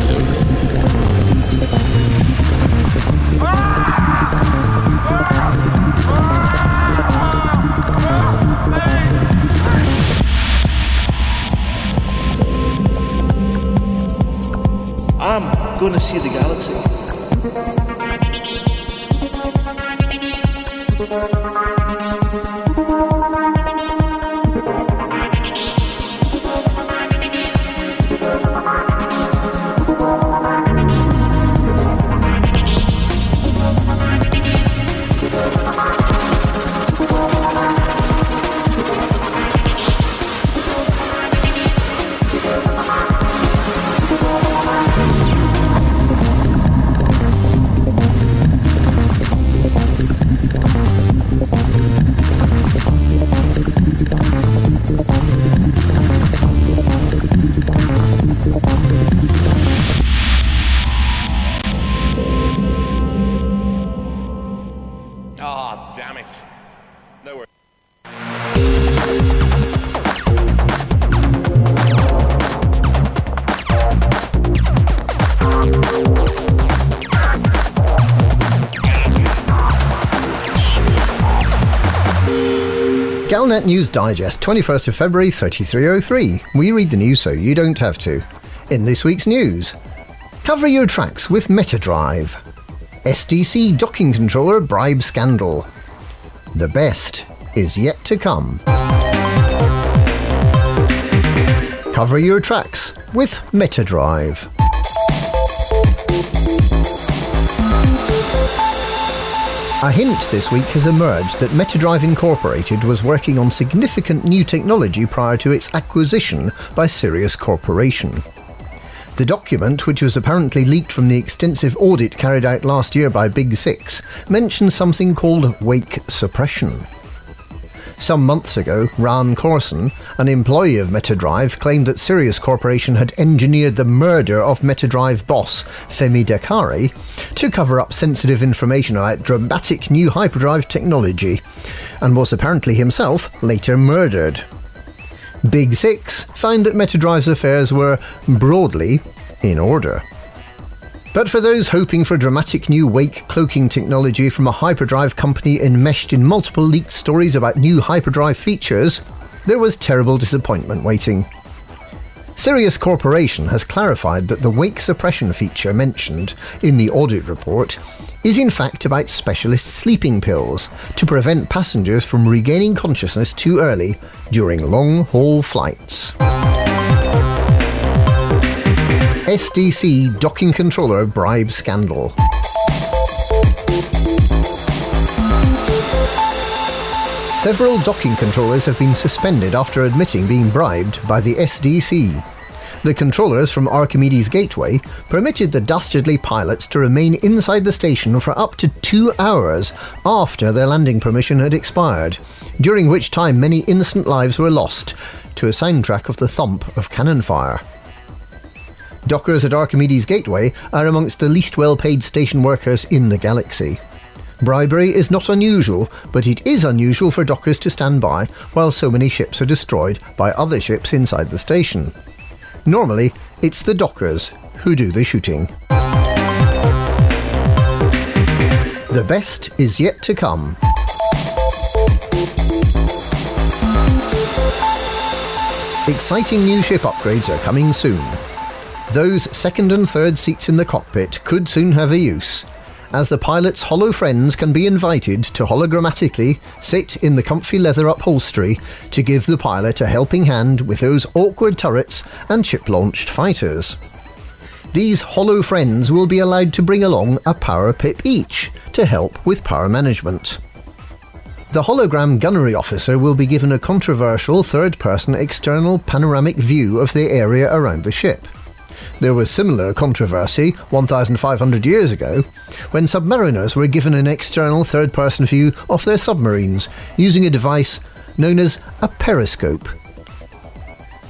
I'm gonna see the galaxy.
Ah,
Galnet News Digest, 21st of February 3303. We read the news so you don't have to. In this week's news, cover your tracks with MetaDrive. SDC docking controller bribe scandal. The best is yet to come. Cover your tracks with MetaDrive. A hint this week has emerged that MetaDrive Incorporated was working on significant new technology prior to its acquisition by Sirius Corporation. The document, which was apparently leaked from the extensive audit carried out last year by Big Six, mentions something called wake suppression. Some months ago, Ran Corson, an employee of MetaDrive, claimed that Sirius Corporation had engineered the murder of MetaDrive boss Femi Dekari to cover up sensitive information about dramatic new hyperdrive technology, and was apparently himself later murdered. Big Six found that MetaDrive's affairs were broadly in order. But for those hoping for a dramatic new wake cloaking technology from a hyperdrive company enmeshed in multiple leaked stories about new hyperdrive features, there was terrible disappointment waiting. Sirius Corporation has clarified that the wake suppression feature mentioned in the audit report is in fact about specialist sleeping pills to prevent passengers from regaining consciousness too early during long haul flights. SDC docking controller bribe scandal. Several docking controllers have been suspended after admitting being bribed by the SDC. The controllers from Archimedes Gateway permitted the dastardly pilots to remain inside the station for up to two hours after their landing permission had expired, during which time many innocent lives were lost to a soundtrack of the thump of cannon fire. Dockers at Archimedes Gateway are amongst the least well paid station workers in the galaxy. Bribery is not unusual, but it is unusual for dockers to stand by while so many ships are destroyed by other ships inside the station. Normally, it's the dockers who do the shooting. The best is yet to come. Exciting new ship upgrades are coming soon. Those second and third seats in the cockpit could soon have a use, as the pilot's hollow friends can be invited to hologrammatically sit in the comfy leather upholstery to give the pilot a helping hand with those awkward turrets and ship launched fighters. These hollow friends will be allowed to bring along a power pip each to help with power management. The hologram gunnery officer will be given a controversial third person external panoramic view of the area around the ship. There was similar controversy 1,500 years ago when submariners were given an external third person view of their submarines using a device known as a periscope.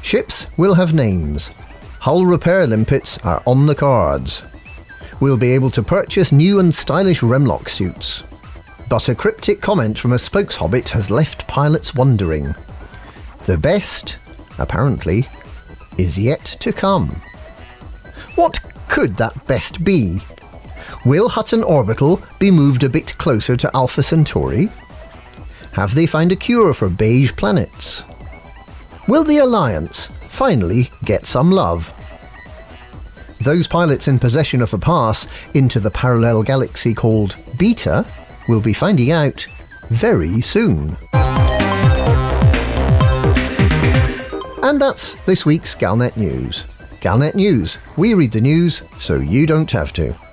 Ships will have names. Hull repair limpets are on the cards. We'll be able to purchase new and stylish Remlok suits. But a cryptic comment from a spokeshobbit has left pilots wondering. The best, apparently, is yet to come. What could that best be? Will Hutton Orbital be moved a bit closer to Alpha Centauri? Have they found a cure for beige planets? Will the Alliance finally get some love? Those pilots in possession of a pass into the parallel galaxy called Beta will be finding out very soon. And that's this week's Galnet News. Galnet News. We read the news so you don't have to.